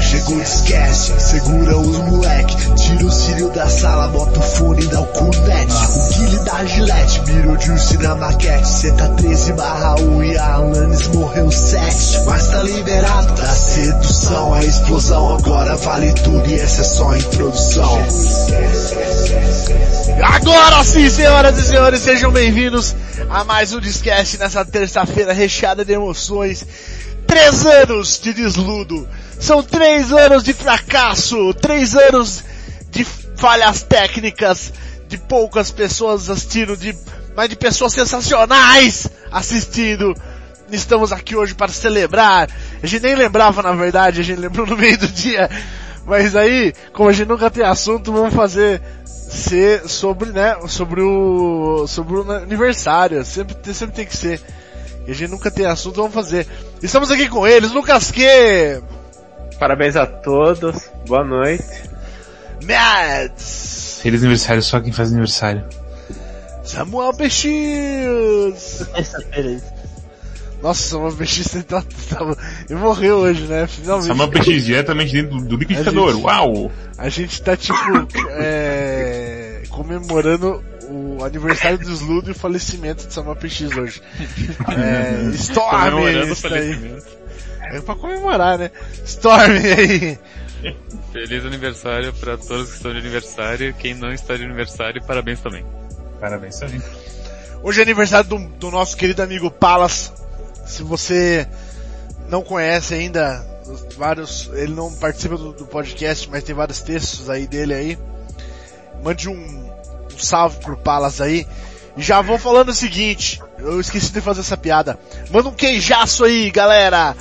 Chegou, esquece, segura os moleque. Tira o cílio da sala, bota o fone e dá o cunete. O Guile da Gillette, mirou Juice na maquete. Cê tá 13 barra 1 e a Alanis morreu 7. Mas tá liberado da sedução, a explosão. Agora vale tudo e essa é só a introdução. Agora sim, senhoras e senhores, sejam bem-vindos a mais um Discast nessa terça-feira recheada de emoções. Três anos de desludo. São três anos de fracasso. Três anos de falhas técnicas. De poucas pessoas assistindo, de, mas de pessoas sensacionais assistindo. Estamos aqui hoje para celebrar. A gente nem lembrava, na verdade, a gente lembrou no meio do dia. Mas aí, como a gente nunca tem assunto, vamos fazer ser sobre, né, sobre o, sobre o aniversário. Sempre, sempre tem que ser. E a gente nunca tem assunto, vamos fazer. Estamos aqui com eles, Lucas Que. Parabéns a todos, boa noite. Mads. Feliz aniversário só quem faz aniversário. Samuel Peixes. Terça-feira Nossa, Samuel tá, tá, ele morreu hoje, né? Finalmente. Samuel Peixes diretamente dentro do, do liquidificador, gente- uau! A gente tá tipo, é, comemorando o aniversário do Sludo e o falecimento de Samuel PX hoje. É, Storm Comemorando o está aí. É pra comemorar, né? Storm aí. Feliz aniversário para todos que estão de aniversário. Quem não está de aniversário, parabéns também. Parabéns, aí. Hoje é aniversário do, do nosso querido amigo Palas. Se você não conhece ainda, os vários, ele não participa do, do podcast, mas tem vários textos aí dele aí. Mande um, um salve pro Palas aí. E já vou falando o seguinte, eu esqueci de fazer essa piada. Manda um queijaço aí, galera,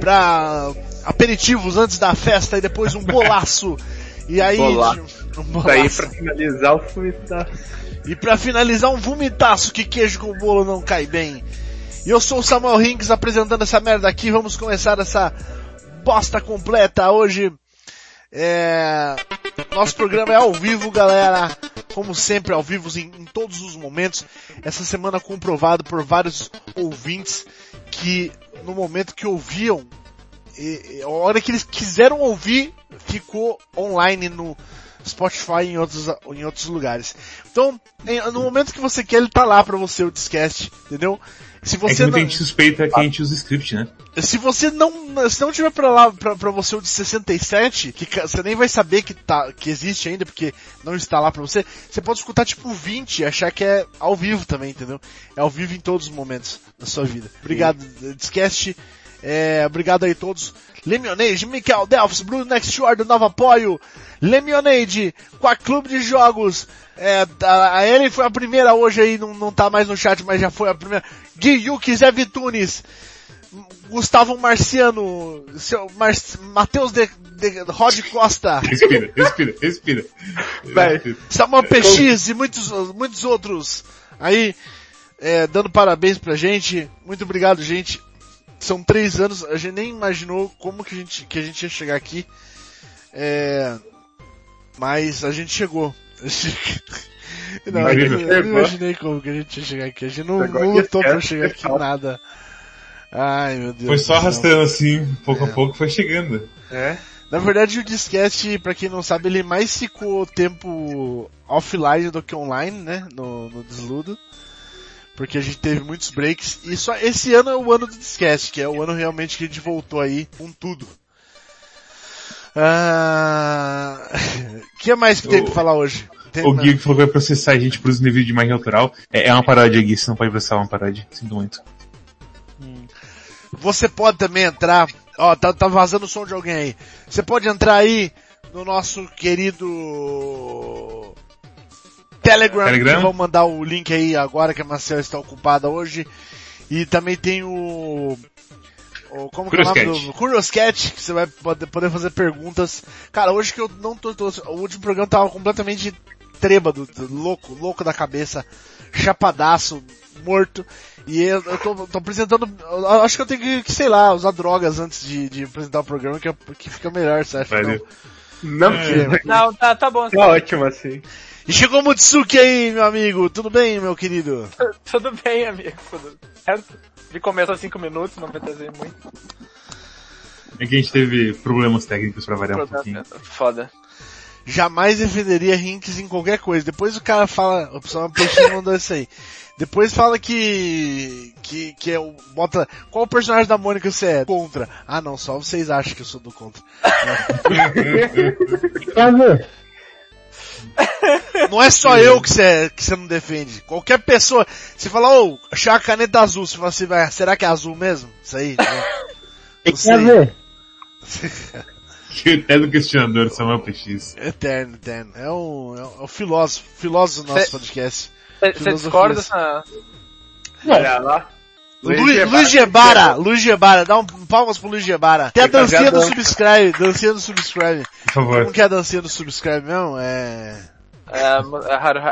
pra aperitivos antes da festa e depois um bolaço. E aí, Bolaço. um Daí bolaço. pra finalizar o tá... E pra finalizar, um vomitaço que queijo com bolo não cai bem. E eu sou o Samuel Hinks apresentando essa merda aqui. Vamos começar essa bosta completa hoje. É... Nosso programa é ao vivo, galera. Como sempre, ao vivo em, em todos os momentos. Essa semana comprovado por vários ouvintes que no momento que ouviam, e, e a hora que eles quiseram ouvir, ficou online no Spotify e em outros, em outros lugares. Então, em- no momento que você quer, ele tá lá pra você, o Discast, entendeu? Se É que você não, gente suspeita que a gente usa script, né? se você não, se não tiver pra lá, pra, pra você o de 67, que você nem vai saber que tá, que existe ainda, porque não está lá pra você, você pode escutar tipo 20 e achar que é ao vivo também, entendeu? É ao vivo em todos os momentos da sua vida. Obrigado, Discast, é, obrigado aí a todos. Lemonade, Michael Delphs, Bruno Next Shore do Novo Apoio, Lemonade, Quark Clube de Jogos, é, a, a Ellen foi a primeira hoje aí, não, não tá mais no chat, mas já foi a primeira. Gui Yuki, Zé Vitunes, Gustavo Marciano, seu Mar Matheus de, de Rod Costa, Respira, respira, respira. Samuel PX e muitos, muitos outros aí, é, dando parabéns pra gente. Muito obrigado, gente. São três anos, a gente nem imaginou como que a gente, que a gente ia chegar aqui. É, mas a gente chegou. Não, eu, Incrível. eu não imaginei como que a gente ia chegar aqui. A gente não, não aqui, lutou pra chegar aqui pessoal. nada. Ai, meu Deus. Foi só arrastando assim, pouco É. a pouco foi chegando. É? Na verdade, o disquete, pra quem não sabe, ele mais ficou tempo offline do que online, né? No, no desludo. Porque a gente teve muitos breaks. E só esse ano é o ano do disquete, que é o ano realmente que a gente voltou aí com tudo. Ah... O que mais que tem O- pra falar hoje? Tem- O Gui que falou que vai processar a gente por uso nível de imagem autoral. É, é uma paródia, Gui, você não pode processar uma paródia. Sinto muito. Você pode também entrar. Ó, tá, tá vazando o som de alguém aí. Você pode entrar aí no nosso querido Telegram. Telegram? que Vou mandar o link aí agora que a Marcel está ocupada hoje. E também tem o. o como que é o nome do Curioscat, que você vai poder, fazer perguntas. Cara, hoje que eu não tô, tô- O último programa tava completamente trêbado, louco, louco da cabeça, chapadaço, morto. E eu, eu tô, tô apresentando. eu acho que eu tenho que, que, sei lá, usar drogas antes de, de apresentar o programa, que, é- que fica melhor, você acha? Valeu. Não É. Não, tá, tá bom. Tá ótimo assim. E chegou o Mutsuki aí, meu amigo. Tudo bem, meu querido? Tudo bem, amigo. Tudo certo? De começo a 5 minutos, não vai trazer muito. É que a gente teve problemas técnicos pra variar um pouquinho. Foda. Jamais defenderia Rinks em qualquer coisa. Depois o cara fala, o pessoal Peixinho mandou isso aí. Depois fala que, que, que é o, bota, qual personagem da Mônica você é? Contra. Ah não, só vocês acham que eu sou do contra. Não é só eu que você, que você não defende. Qualquer pessoa, você fala, ô, achei a caneta azul, você fala assim, vai, será que é azul mesmo? Isso aí. né? Não sei. Eterno questionador, Samuel PX. Eterno, eterno. É o, é o, é o filósofo, filósofo do nosso Cê- podcast. Você discorda dessa... Olha lá. Luiz, Gebara, Luiz Gebara, dá um palmas pro Luiz Gebara. Tem a dancinha do subscribe, dancinha do subscribe. Por favor. Como que é a dancinha do subscribe mesmo? É... É,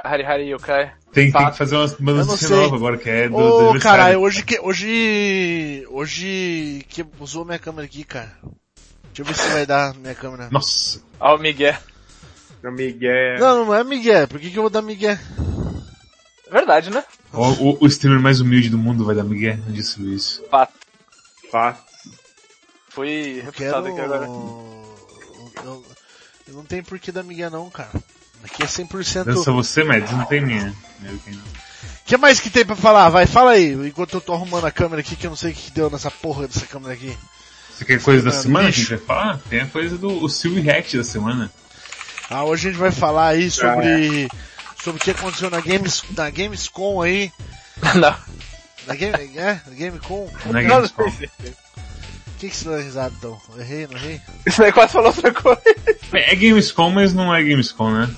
Hari Hari Yokai. Tem, que fazer uma sei. nova agora, que é do, Ô, caralho, hoje que, hoje, hoje, que usou minha câmera aqui, cara. Deixa eu ver se vai dar minha câmera. Nossa. Ó o Miguel. Meu Miguel. Não, não é Miguel, por que que eu vou dar Miguel? Verdade, né? O, o, o streamer mais humilde do mundo vai dar Miguel, não disse isso. Fato. Fato. Fui Eu reputado quero... aqui agora. Eu, eu não tenho por que dar Miguel não, cara. Aqui é 100%... Dança você, Mads, não tem minha. Meu, quem não. O que mais que tem pra falar? Vai, fala aí, enquanto eu tô arrumando a câmera aqui, que eu não sei o que deu nessa porra dessa câmera aqui. Você quer coisa da Ah, semana que a bicho. gente vai falar? Tem a coisa do o Silver React da semana. Ah, hoje a gente vai falar aí sobre, sobre o que aconteceu na Games, na Gamescom aí. Não. Na Game, é? Na Gamescom? Na Não, Gamescom. O que que você deu risada então? Eu Errei, não errei? Isso aí quase falou outra coisa. É Gamescom, mas não é Gamescom, né?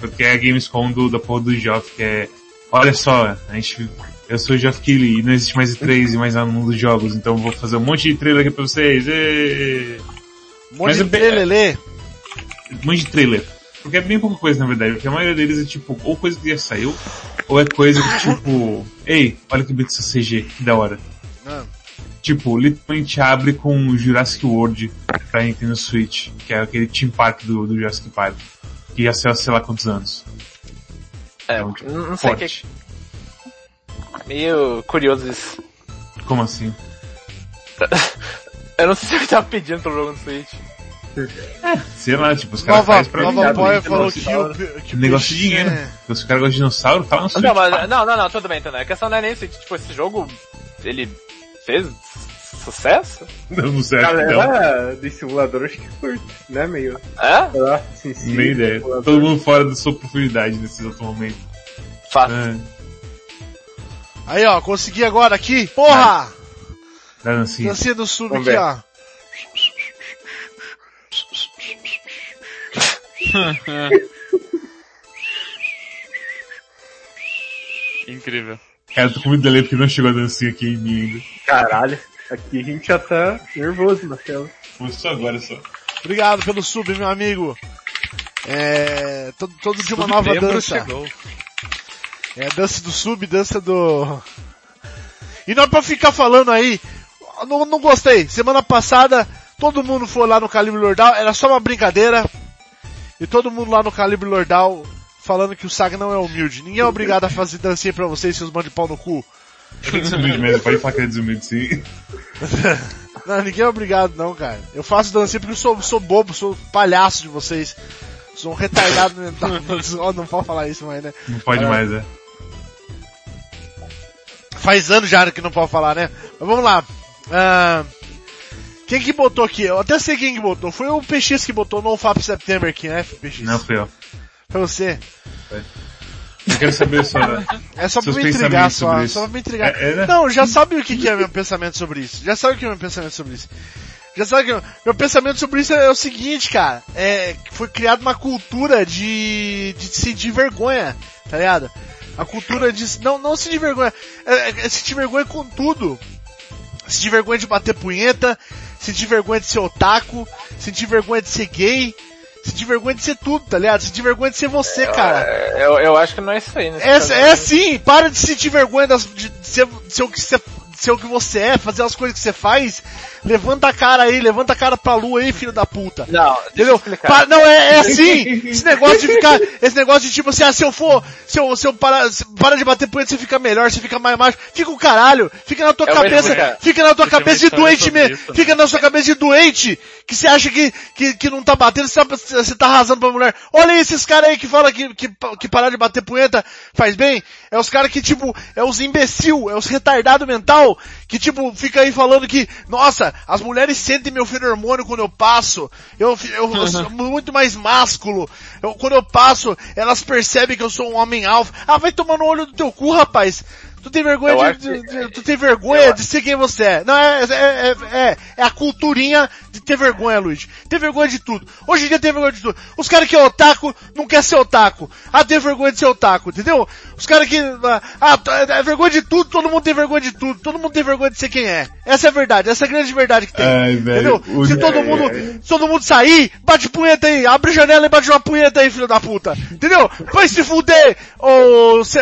Porque é a Gamescom do, da porra do Geoff, que é... Olha só, a gente... Eu sou o Geoff Keighley e não existe mais E3 e mais nada no mundo dos jogos, então eu vou fazer um monte de trailer aqui pra vocês. Um monte Mas de é trelelê. Um monte de trailer. Porque é bem pouca coisa, na verdade. Porque a maioria deles é tipo, ou coisa que já saiu, ou é coisa que tipo... Ei, olha que bonito essa CG, que da hora. Ah, Tipo, literalmente abre com Jurassic World pra Nintendo Switch, que é aquele Team Park do, do Jurassic Park. Que já saiu há sei lá quantos anos. É, Então, tipo, não não sei o que. forte. Meio curioso isso. Como assim? Eu não sei se ele tava pedindo pro jogo no Switch. Sei lá, tipo, os caras fazem pra Nova Boy né? falou negócio, que o, que negócio de dinheiro. é- Se os caras gostam de dinossauro, tá no Switch. Não, mas, não, não, não, tudo bem, entendeu? A questão não é nem isso. Tipo, esse jogo, ele fez sucesso? Não, não serve, não. Galera de simulador acho que curte, né? Meio. É? Sei lá, sim, sim. Nem ideia. simulador. Todo mundo fora da sua profundidade nesse exato momento. Fato. É, Aí ó, consegui agora aqui. Porra! dá dancinha. Dancinha do sub aqui, ó. Incrível. Cara, eu tô com muito delay porque não chegou a dancinha aqui em mim ainda. Caralho. Aqui a gente já tá nervoso na tela. Foi só agora só. Obrigado pelo sub, meu amigo. É, todo, todo de uma nova dança. chegou. É, dança do sub, dança do... E não é pra ficar falando aí, não, não gostei. Semana passada, todo mundo foi lá no Calibre Lordal, era só uma brincadeira. E todo mundo lá no Calibre Lordal falando que o Saga não é humilde. Ninguém é obrigado a fazer dancinha pra vocês, seus mãos de pau no cu. Desumilde mesmo, pode falar que é desumilde sim. Não, ninguém é obrigado não, cara. Eu faço dancinha porque eu sou, sou bobo, sou palhaço de vocês. Sou um retardado mental. Ó, não pode falar isso mais, né? Não pode É. mais, é. Faz anos já que não pode falar, né? Mas vamos lá. Ah, quem que botou aqui? Eu até sei quem que botou. Foi o PX que botou no FAP September aqui, né, PX? Não, foi ó. Foi você. Eu quero saber só. É só pra me intrigar, só. Só pra me intrigar. É, é, né? Não, já sabe o que, que é meu pensamento sobre isso. Já sabe o que é meu pensamento sobre isso. Já sabe que meu pensamento sobre isso é o seguinte, cara. É, foi criada uma cultura de, de sentir vergonha, tá ligado? A cultura de, não, não sentir vergonha, é, é sentir vergonha com tudo. Sentir vergonha de bater punheta, sentir vergonha de ser otaku, sentir vergonha de ser gay, sentir vergonha de ser tudo, tá ligado? Sentir vergonha de ser você, cara. É, Eu, eu acho que não é isso aí, né? É, é sim, para de sentir vergonha das, de, ser, de ser o que você, ser o que você é, fazer as coisas que você faz, levanta a cara aí, levanta a cara pra lua aí, filho da puta. Não, Entendeu? Pa- não, é, é assim. Esse negócio de ficar, esse negócio de tipo assim, ah, se eu for, se eu, se eu parar, se para de bater punheta, você fica melhor, você fica mais macho. Fica o caralho. Fica na tua vou cabeça, fica na tua Eu cabeça de doente mesmo. né? Fica na sua cabeça de doente, que você acha que, que, que não tá batendo, você tá, você tá arrasando pra mulher. Olha aí esses caras aí que falam que, que, que parar de bater punheta faz bem. É os caras que tipo, é os imbecil, é os retardado mental, que tipo, fica aí falando que, nossa, as mulheres sentem meu feromônio quando eu passo. Eu, eu, eu sou muito mais másculo. Eu, quando eu passo, elas percebem que eu sou um homem alfa. Ah, vai tomar no olho do teu cu, rapaz. Tu tem vergonha, Eu de, de- de- tu tem vergonha de ser quem você é. Não, é, é, é, é, é a culturinha de ter vergonha, Luiz. Ter vergonha de tudo. Hoje em dia tem vergonha de tudo. Os caras que é otaku, não quer ser otaku. Ah, tem vergonha de ser otaku, entendeu? Os caras que, ah, é vergonha de tudo, todo mundo tem vergonha de tudo. Todo mundo tem vergonha de ser quem é. Essa é a verdade, essa é a grande verdade que tem. Ai, velho, entendeu? Se todo é, mundo, é. se todo mundo sair, bate punheta aí, abre a janela e bate uma punheta aí, filho da puta. Entendeu? Vai se fuder, ô, se-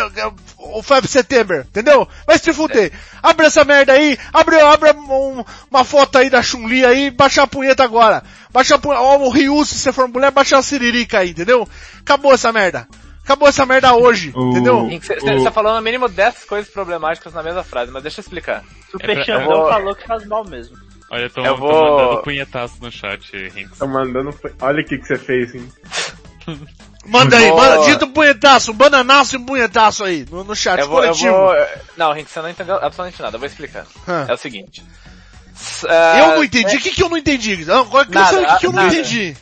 o 5 de setembro, entendeu? Vai se fuder. Abre essa merda aí, abre, abre um- uma foto aí da Chun-Li aí, baixa a punheta agora. Baixa a punheta, ó, o Ryu, se você for mulher, baixa a siririca aí, entendeu? Acabou essa merda. Acabou essa merda hoje, O- entendeu? Você O- tá falando no mínimo 10 coisas problemáticas na mesma frase, mas deixa eu explicar. Super É pra- eu vou- falou que faz mal mesmo. Olha, tô, Eu tô vou- mandando punhetaço no chat, Rinks. Tá mandando. Olha o que, que você fez, hein? Manda aí, vou- manda, dita um punhetaço, um bananaço e um punhetaço aí, no, no chat Eu vou, eu coletivo. vou... Não, Henrique, você não entendeu absolutamente nada, eu vou explicar. Hã. É o seguinte. Ah, Eu não entendi, o que que eu não entendi? Não, Agora eu quero Nada, saber o que que eu não nada. entendi.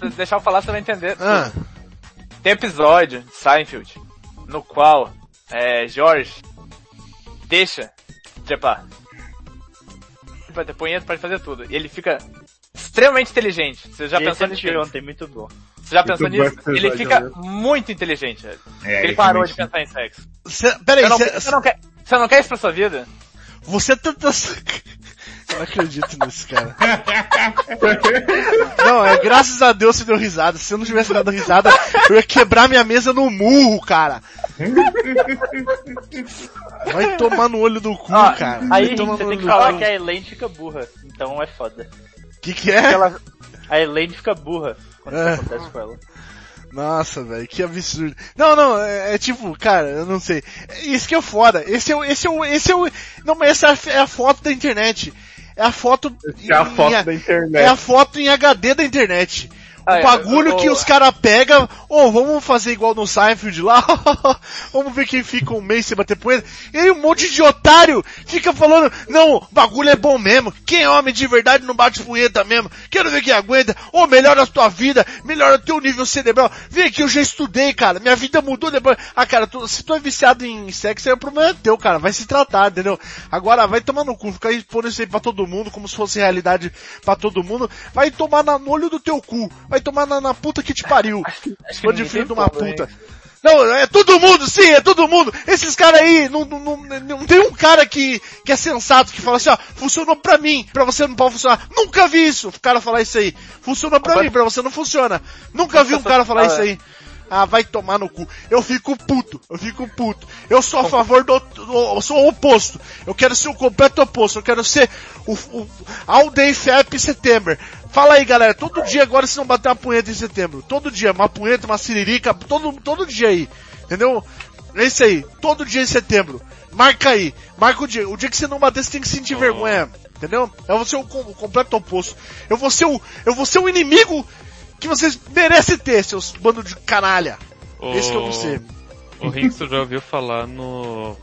Se deixar eu falar, você vai entender. Ah. Tem episódio de Seinfeld no qual é, George deixa trepar. Pode ter punheta, pode fazer tudo. E ele fica extremamente inteligente. Você já pensou nisso? ontem, muito bom. Você já pensou nisso? Ele fica mesmo. muito inteligente, velho. É, ele parou de pensar em sexo. Cê, peraí, Você não, cê- não quer, você não quer isso pra sua vida? você tá... Eu não acredito nisso, cara. Não, é graças a Deus você deu risada. Se eu não tivesse dado risada, eu ia quebrar minha mesa no murro, cara. Vai tomar no olho do cu, Ó, cara. aí Vai tomar você no tem olho que falar que a Elaine fica burra. Então é foda. Que que é? Ela- a Elaine fica burra quando É. isso acontece com ela. Nossa, velho, que absurdo. Não, não, é, é tipo, cara, eu não sei. Isso que é foda. Esse é o, esse é o, esse é o, não, mas essa é a foto da internet. É a foto, É a em- foto em- da internet. é a foto em HD da internet. O Ah, é, bagulho eu- que eu- os caras pegam, ô, vamos fazer igual no Seinfeld lá, vamos ver quem fica um mês sem bater punheta. E aí um monte de otário fica falando, não, o bagulho é bom mesmo, quem é homem de verdade não bate punheta mesmo, quero ver quem aguenta, ô, melhora a tua vida, melhora o teu nível cerebral. Vem aqui, eu já estudei, cara, minha vida mudou depois. Ah, cara, tu- se tu é viciado em sexo, aí o problema é teu, cara, vai se tratar, entendeu? Agora, vai tomar no cu, ficar expondo isso aí pra todo mundo, como se fosse realidade pra todo mundo, vai tomar na- no olho do teu cu, vai tomar na, na puta que te pariu. Foi de filho de uma puta. Não, é todo mundo, sim, é todo mundo. Esses caras aí, não, não, não, não tem um cara que, que é sensato, que fala assim, ó, funcionou pra mim, pra você não pode funcionar. Nunca vi isso, o cara falar isso aí. Funcionou pra mim, pra você não funciona. Nunca vi um cara falar isso aí. Ah, vai tomar no cu. Eu fico puto, eu fico puto. Eu sou a favor do, do eu sou o oposto. Eu quero ser o completo oposto. Eu quero ser o, o All Day FAP September. Fala aí, galera. Todo dia agora se não bater uma punheta em setembro. Todo dia, uma punheta, uma siririca, todo, todo dia aí. Entendeu? É isso aí. Todo dia em setembro. Marca aí. Marca o dia. O dia que você não bater, você tem que sentir vergonha. Entendeu? Eu vou ser o, o completo oposto. Eu vou ser o, eu vou ser o inimigo que vocês merecem ter, seus bando de canalha. Esse que eu vou ser. O Rinks tu já ouviu falar no...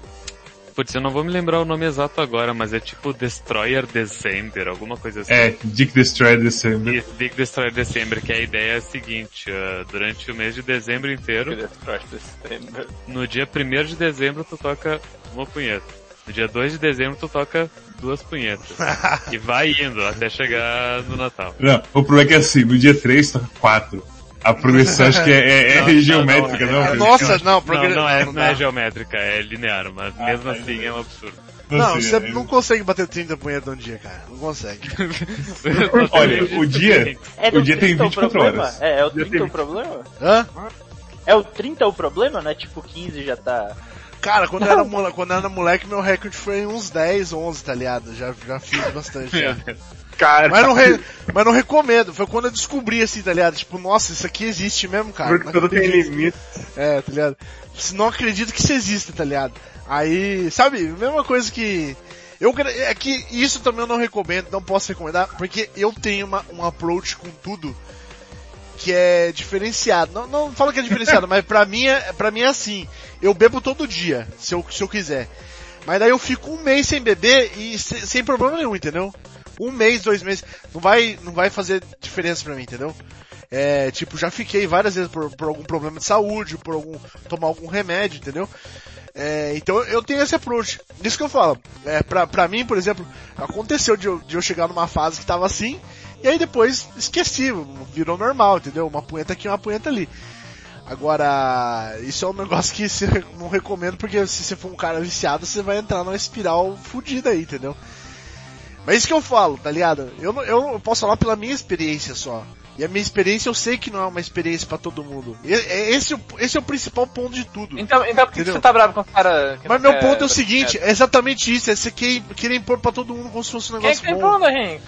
Putz, eu não vou me lembrar o nome exato agora, mas é tipo Destroyer December, alguma coisa assim. É, Dick Destroyer December. Isso, Big Destroyer December, que a ideia é a seguinte, ah, durante o mês de dezembro inteiro, no dia 1 de dezembro tu toca uma punheta. No dia 2 de dezembro tu toca duas punhetas. e vai indo até chegar no Natal. Não, o problema é que assim, no dia 3 toca 4. A progressão acho que é, é- é Não, não, geométrica, não, não? é-? Nossa, não, Não, progre- não é, não é geométrica, é linear, mas mesmo assim é um absurdo. Não, sei, você é- não consegue bater 30 punhetas num dia, cara. Não consegue. Olha, o dia, É o dia tem 30 o 24 problema? horas. É, é o dia 30 tem o problema? Hã? É o 30 o problema, né? Tipo, 15 já tá... Cara, quando eu, era moleque, quando eu era moleque, meu recorde foi uns 10, 11, tá ligado? Já, já fiz bastante. já. Cara, Mas não, re- mas não recomendo. Foi quando eu descobri assim, tá ligado? Tipo, nossa, isso aqui existe mesmo, cara. porque Não tudo tem acredito. limite. É, tá ligado? Não acredito que isso exista, tá ligado? Aí, sabe, mesma coisa que. Eu, é que isso também eu não recomendo, não posso recomendar, porque eu tenho uma, um approach com tudo que é diferenciado. Não, não falo que é diferenciado, mas pra mim é, pra mim é assim. Eu bebo todo dia, se eu, se eu quiser. Mas daí eu fico um mês sem beber e se- sem problema nenhum, entendeu? Um mês, dois meses, não vai, não vai fazer diferença pra mim, entendeu? É, tipo, já fiquei várias vezes por, por algum problema de saúde, por algum, tomar algum remédio, entendeu? É, então eu tenho esse approach. Isso que eu falo. É, pra, pra mim, por exemplo, aconteceu de eu, de eu chegar numa fase que tava assim, e aí depois esqueci, virou normal, entendeu? Uma punheta aqui, uma punheta ali. Agora, isso é um negócio que se, não recomendo, porque se você for um cara viciado, você vai entrar numa espiral fodida aí, entendeu? Mas isso que eu falo, tá ligado? Eu, não- eu posso falar pela minha experiência só. E a minha experiência eu sei que não é uma experiência pra todo mundo. E- é- Esse, é o- esse é o principal ponto de tudo. Então, então por que, você tá bravo com os caras? que Mas meu quer- ponto é o seguinte, é exatamente isso, é você querer, impor pra todo mundo como se fosse um Quem é negócio que bom. bunda, Rim?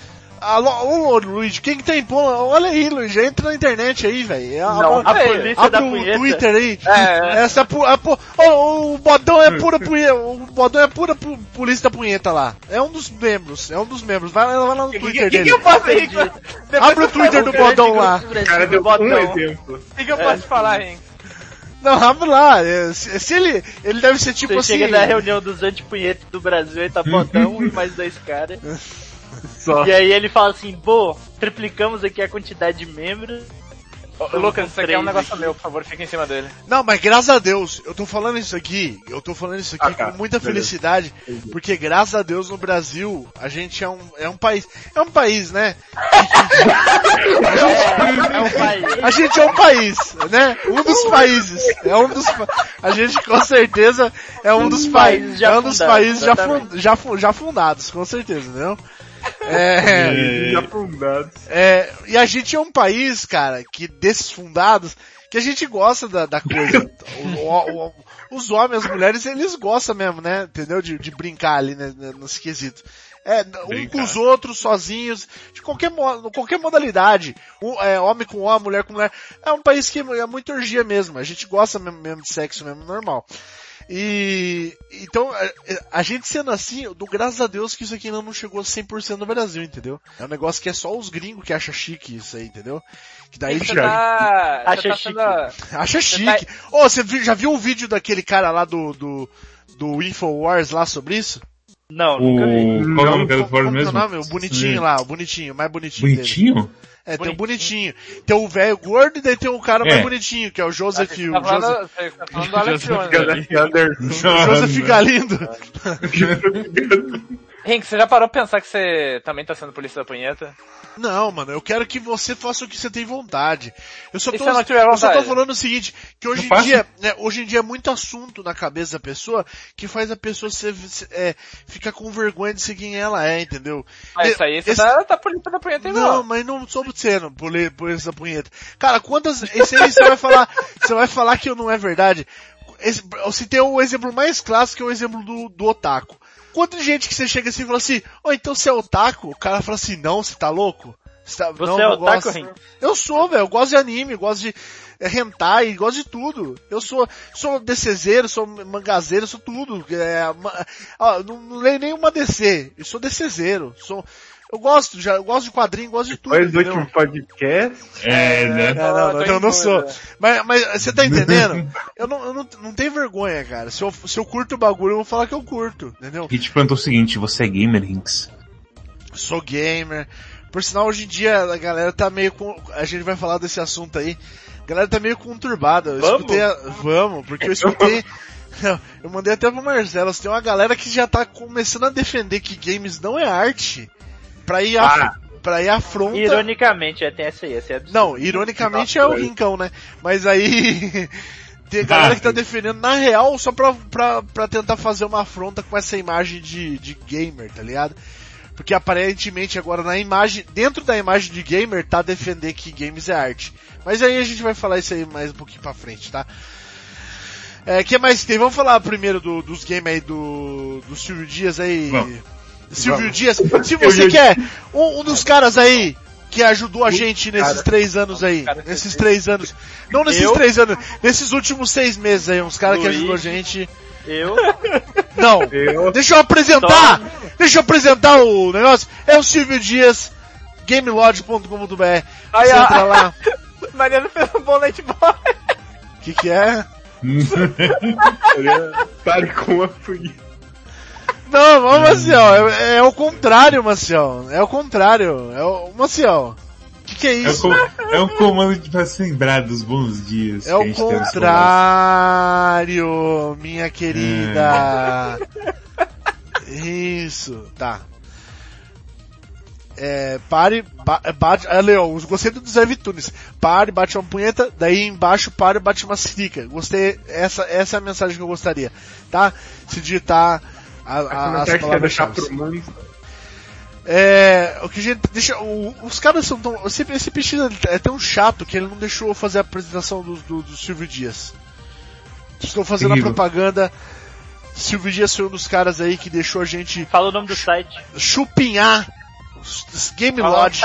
Alô, ô, Luigi, quem que tá impondo? Olha aí, Luigi, entra na internet aí, velho. Não, a sei. polícia da Abre o punheta. Twitter aí. É. Essa é pu- a pu- Ô, o Bodão é pura punheta. O Bodão é pura pu- polícia da punheta lá. É um dos membros. É um dos membros. Vai, vai lá no O que, Twitter que, que dele. eu posso aí? Depois Abre o Twitter do Bodão lá. O cara deu um exemplo. O que, que eu posso te falar, Rim? Não, abre lá. É, Se, se ele. Ele deve ser tipo Você assim. chega na reunião dos antipunhetos do Brasil e tá botão e mais dois caras. Só. E aí ele fala assim, pô, triplicamos aqui a quantidade de membros. Ô, Lucas, você quer um três negócio aqui. meu, por favor, fica em cima dele. Não, mas graças a Deus, eu tô falando isso aqui, eu tô falando isso aqui Ah, tá. com muita Beleza. felicidade, porque graças a Deus no Brasil, a gente é um, é um país, é um país, né? É um país. A gente é um país, né? Um dos países. É um dos, a gente com certeza é um dos países, é um dos fundados, países já, exatamente. fun- já, fu- já fundados, com certeza, entendeu? É, E afundados. é, e a gente é um país, cara, que desses fundados, que a gente gosta da, da coisa. O- o- o- os homens, as mulheres, eles gostam mesmo, né? Entendeu? De, de brincar ali, né? Nesse quesito. É, um com os outros, sozinhos, de qualquer, mo- qualquer modalidade. Um, é, homem com homem, mulher com mulher. É um país que é muita orgia mesmo. A gente gosta mesmo, mesmo de sexo mesmo, normal. E, então, a, a gente sendo assim, eu dou graças a Deus que isso aqui ainda não chegou a 100% no Brasil, entendeu? É um negócio que é só os gringos que acham chique isso aí, entendeu? Que daí Você já tá... Acha você tá chique. sendo- acha Você chique. Ô, você vi- já viu o vídeo daquele cara lá do, do, do Infowars lá sobre isso? Não, nunca vi. O... Qual é o nome do Como Ford que é o mesmo? nome? O bonitinho Sim. lá, o bonitinho, o mais bonitinho, dele. Bonitinho? É, tem o bonitinho. Tem o velho gordo e daí tem o cara É. mais bonitinho, que é o Joseph, Você tá Joseph, falando, você tá falando do Alex Jones. Joseph Galindo. Henk, você já parou pra pensar que você também tá sendo polícia da punheta? Não, mano, eu quero que você faça o que você tem vontade. Eu só tô, eu não tiver eu só tô falando o seguinte, que hoje Eu em dia, né, hoje em dia é muito assunto na cabeça da pessoa que faz a pessoa ser, se- é, ficar com vergonha de ser quem ela é, entendeu? Ah, isso aí você esse- tá, tá polícia da punheta Não, igual. mas não sou sendo por essa punheta. Cara, quantas, esse aí você vai falar, você vai falar que não é verdade. Esse, eu citei o exemplo mais clássico, que é o exemplo do, do otaku. Quanta gente que você chega assim e fala assim, oh, então você é otaku? O cara fala assim, não, você tá louco? Você, tá, Você não, é otaku, gosto." Eu sou, velho, eu gosto de anime, gosto de é, hentai, gosto de tudo. Eu sou, sou DCzeiro, sou mangazeiro, sou tudo. É, ma- ó, não, não leio nenhuma DC, eu sou DCzeiro, sou, eu gosto, já, eu gosto de quadrinho, gosto de tudo. Depois do último podcast, É, né? É, não, não, tô eu não sou. Mas, mas você tá entendendo? Eu não, eu não, não tenho vergonha, cara. Se eu, se eu curto o bagulho, eu vou falar que eu curto, entendeu? E te perguntou o seguinte, você é gamer, Hinks? Sou gamer. Por sinal, hoje em dia a galera tá meio com. A gente vai falar desse assunto aí. A galera tá meio conturbada. Eu Vamos? escutei. a- Vamos, porque eu escutei. Eu mandei até pro Marcelo. Tem uma galera que já tá começando a defender que games não é arte. Pra ir, a, pra ir afronta. Ironicamente, é, tem essa aí, essa é. Não, ironicamente é o Rincão, né? Mas aí. Tem galera que tá defendendo na real só pra, pra, pra tentar fazer uma afronta com essa imagem de, de gamer, tá ligado? Porque aparentemente agora na imagem, dentro da imagem de gamer, tá defender que games é arte. Mas aí a gente vai falar isso aí mais um pouquinho pra frente, tá? É, que mais tem? Vamos falar primeiro do- dos games aí do, do Silvio Dias aí. Vamos. Silvio Vamos. Dias, se você quer, um, um dos caras aí que ajudou a gente nesses cara. três anos aí, cara nesses três anos, não nesses Eu? três anos, nesses últimos seis meses aí, uns caras que ajudou a gente. Eu, Não, Eu, deixa eu apresentar, deixa eu apresentar o negócio, é o Silvio Dias, gamelodge.com.br, Aí, você entra lá, Mariano fez um bom night boy. o que que é? pare com a fui. Não, vamos, Maciel, é, é o contrário, Maciel, é o contrário, é o, Maciel, o que que é É, o isso? com- é um comando pra se lembrar dos bons dias. É o contrário, minha querida. Isso, tá. É, pare, ba, bate, é, Leon, gostei do Zé Vitunes. Pare, bate uma punheta, daí embaixo pare, bate uma sirica. Gostei, essa, essa é a mensagem que eu gostaria, tá? Se digitar a, a, as pro mundo? É, o que a gente deixa, o- os caras são tão, esse, esse PX é tão chato que ele não deixou eu fazer a apresentação do, do, do Silvio Dias. Estou fazendo Terrível. a propaganda. Silvio Dias foi um dos caras aí que deixou a gente fala o nome do site. chupinhar Game Lodge,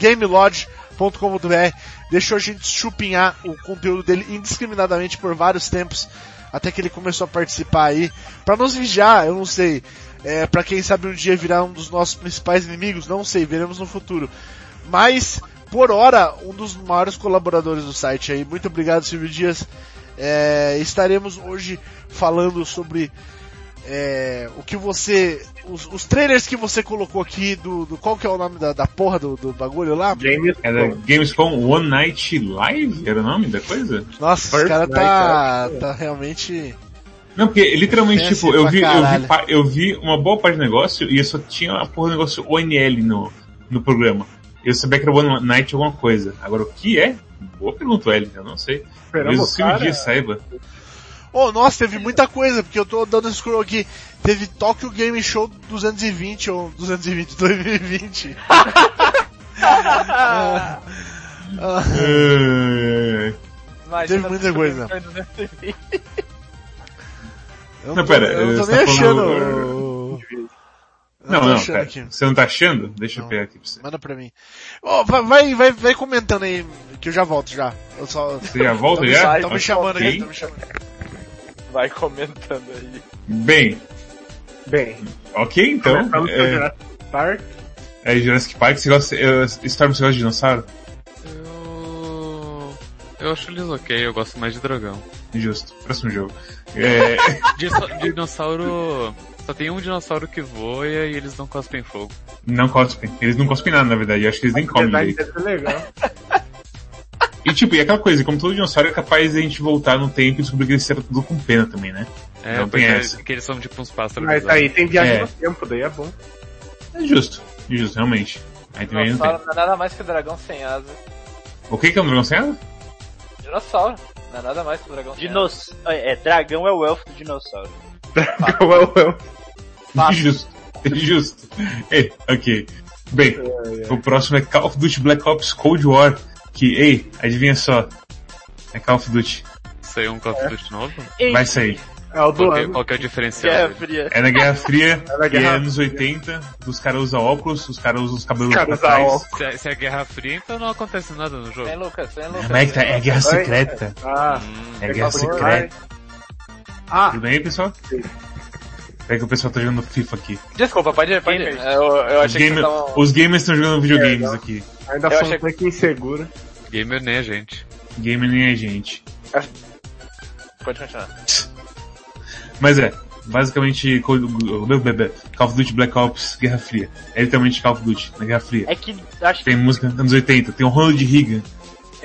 gamelodge.com.br, deixou a gente chupinhar o conteúdo dele indiscriminadamente por vários tempos, até que ele começou a participar aí, Pra nos vigiar, eu não sei, é, para quem sabe um dia virar um dos nossos principais inimigos, não sei, veremos no futuro. Mas, por hora, um dos maiores colaboradores do site aí. Muito obrigado, Silvio Dias. É, estaremos hoje falando sobre é, o que você. Os, os trailers que você colocou aqui do. do- qual que é o nome da, da porra do, do bagulho lá? James Era Gamescom One Night Live? Era o nome da coisa? Nossa, esse First cara Night, tá, é. tá realmente. Não, porque literalmente, tipo, eu vi, eu, vi, eu vi uma boa parte do negócio e eu só tinha a porra do negócio ONL no, no programa. Eu sabia que era One Night alguma coisa. Agora, o que é? Boa pergunta, L, eu não sei. Talvez o cara. Dias saiba. Oh, nossa, teve muita coisa, porque eu tô dando scroll aqui. Teve Tokyo Game Show 220 ou 220, 2020. Ah, ah, Imagina Teve muita se coisa. foi 220. eu Não, tô, pera, eu não tô nem tá achando. falando- Eu Não, não, pera. aqui. Você não tá achando? Deixa Não. eu pegar aqui pra você. Manda pra mim. Ó, vai, vai, vai, comentando aí, que eu já volto já. Eu só. Você já volta já? tão me chamando aqui, tão me chamando. Vai comentando aí. Bem, Bem, ok então. começamos com É, Jurassic Park. é Jurassic Park, você gosta, é, Storm, você gosta de dinossauro? Eu... Eu acho eles ok, eu gosto mais de dragão. Justo. Próximo jogo. É, Dinossauro... Só tem um dinossauro que voa e eles não cospem fogo. não cospem. Eles não cospem nada, na verdade. Eu acho que eles nem comem deve ser legal. Tipo, e aquela coisa, como todo dinossauro é capaz de a gente voltar no tempo e descobrir que eles eram tudo com pena também, né? É, Não porque tem essa. que eles são tipo uns pássaros. Mas aí tem viagem É. no tempo, daí é bom. É justo. Justo, realmente. Aí também não tem. Dinossauro não é nada mais que dragão sem asa. O que que é um dragão sem asa? Dinossauro. Não é nada mais que dragão sem asa. Dinos... É, dragão é o elfo do dinossauro. Well, well. Justo. Justo. É, ok. Bem, o próximo é Call of Duty Black Ops Cold War. Que, ei, adivinha só. É Call of Duty. Saiu um Call of Duty novo? Vai sair. É o do Qual que, é- ano. qual que é o diferencial? Guerra? Fria. É na Guerra Fria, É na e Guerra é anos 80, os caras usam óculos, os caras usam os cabelos pra caras trás. Se é, se é Guerra Fria, então não acontece nada no jogo. Sem Lucas, sem Lucas. Como é que tá? É Guerra. Secreta. Ah, Hum, É Guerra. Secreta. ah, Tudo bem pessoal? É que o pessoal tá jogando FIFA aqui. Desculpa, pode ir, pode ir. Eu, eu Os, achei que gamer- vocês estavam... os gamers estão jogando videogames É, aqui. ainda Eu sou achei pouco inseguro. gamer nem a gente. Gamer nem a gente. Pode continuar. Mas é, basicamente Call Call of Duty Black Ops Guerra Fria. É literalmente Call of Duty na Guerra Fria. É que acho que Tem música dos anos 80, tem o Ronald Reagan.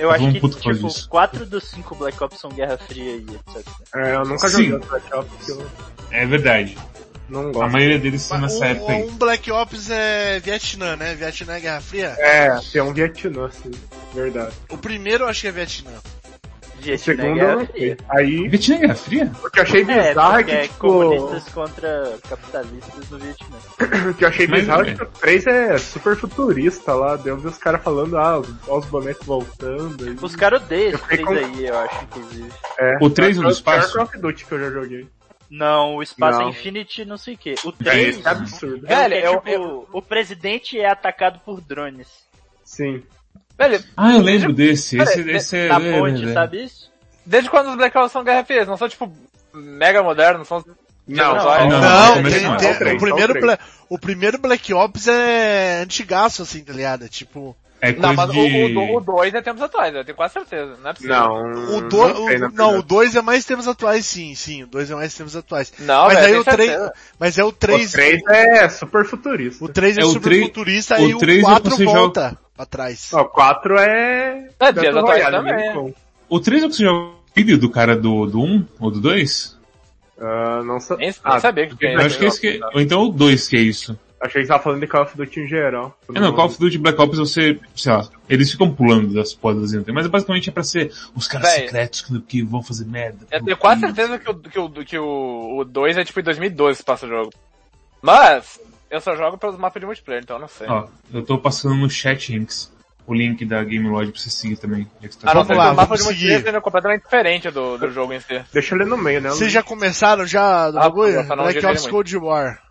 Eu eu acho um que tipo disso. 4 dos 5 Black Ops são Guerra Fria e etc. É, eu nunca Sim. joguei o Black Ops eu É verdade. não A gosto. maioria deles são nessa um, época aí. um Black Ops é Vietnã, né? Vietnã é Guerra Fria? É, tem um Vietnã, sim. Verdade. O primeiro eu acho que é Vietnã. Segundo Fria. Aí, Vietnã é Guerra Fria? o que eu achei É, bizarro é que, é tipo, comunistas contra capitalistas no Vietnã. o que eu achei Mas, bizarro é velho. que o 3 é super futurista lá, deu ver os caras falando, ah, os, os bonecos voltando. aí. Os caras odeiam esse fiquei 3 com- aí, eu acho, inclusive. É, O 3 no espaço? pior Call of Duty que eu já joguei. Não, o espaço Não. é Infinity não sei o que. O É 3 isso. É absurdo. é, Velho, o que, eu- tipo, eu- o presidente é atacado por drones. Sim. Velho, Ah, eu lembro desse. Esse, Pera, esse é... Na é, ponte, é, é. sabe isso? desde quando os Black Ops são Guerra Fria? Não são, tipo, mega modernos, são... Não, Não, não, Não, começo tem- não, tem- só o primeiro o primeiro Black Ops é antigaço, assim, tá ligado? É Tipo, É Não, coisa mas de... o 2 é tempos atuais, eu tenho quase certeza, não é possível. Não, o 2 não não, o verdade. 2 é mais tempos atuais, sim, sim, o 2 é mais tempos atuais. Não, mas aí o tenho 3, certeza. mas é o O 3, 3 é super futurista. o 3 é, É, super três- futurista o e o três é 4 você volta pra trás. O 4 é... É, dias Battle atuais também. O 3 é o que você joga o filho do cara do, do 1 ou do 2? Ah, não sa... Nem, nem ah, sabia que tinha Eu acho que é esse que... Ou então o 2 que é isso. Achei que você tava falando de Call of Duty em geral. É, não, Call of Duty Black Ops você, sei lá, eles ficam pulando das portas, mas basicamente é pra ser os caras Véi. secretos que, que vão fazer merda. Eu tenho quase certeza que o, que o, que o, o 2 é tipo em 2012 que passa o jogo. Mas, eu só jogo pelos mapas de multiplayer, então eu não sei. Ó, eu tô passando no chat, Inks, o link da Game Lodge pra você seguir também. tá A não lá, o mapa de multiplayer seja completamente diferente do, do jogo em si. Deixa ele no meio, né? Vocês já começaram já do Ah, bagulho? Black Ops. Cold War.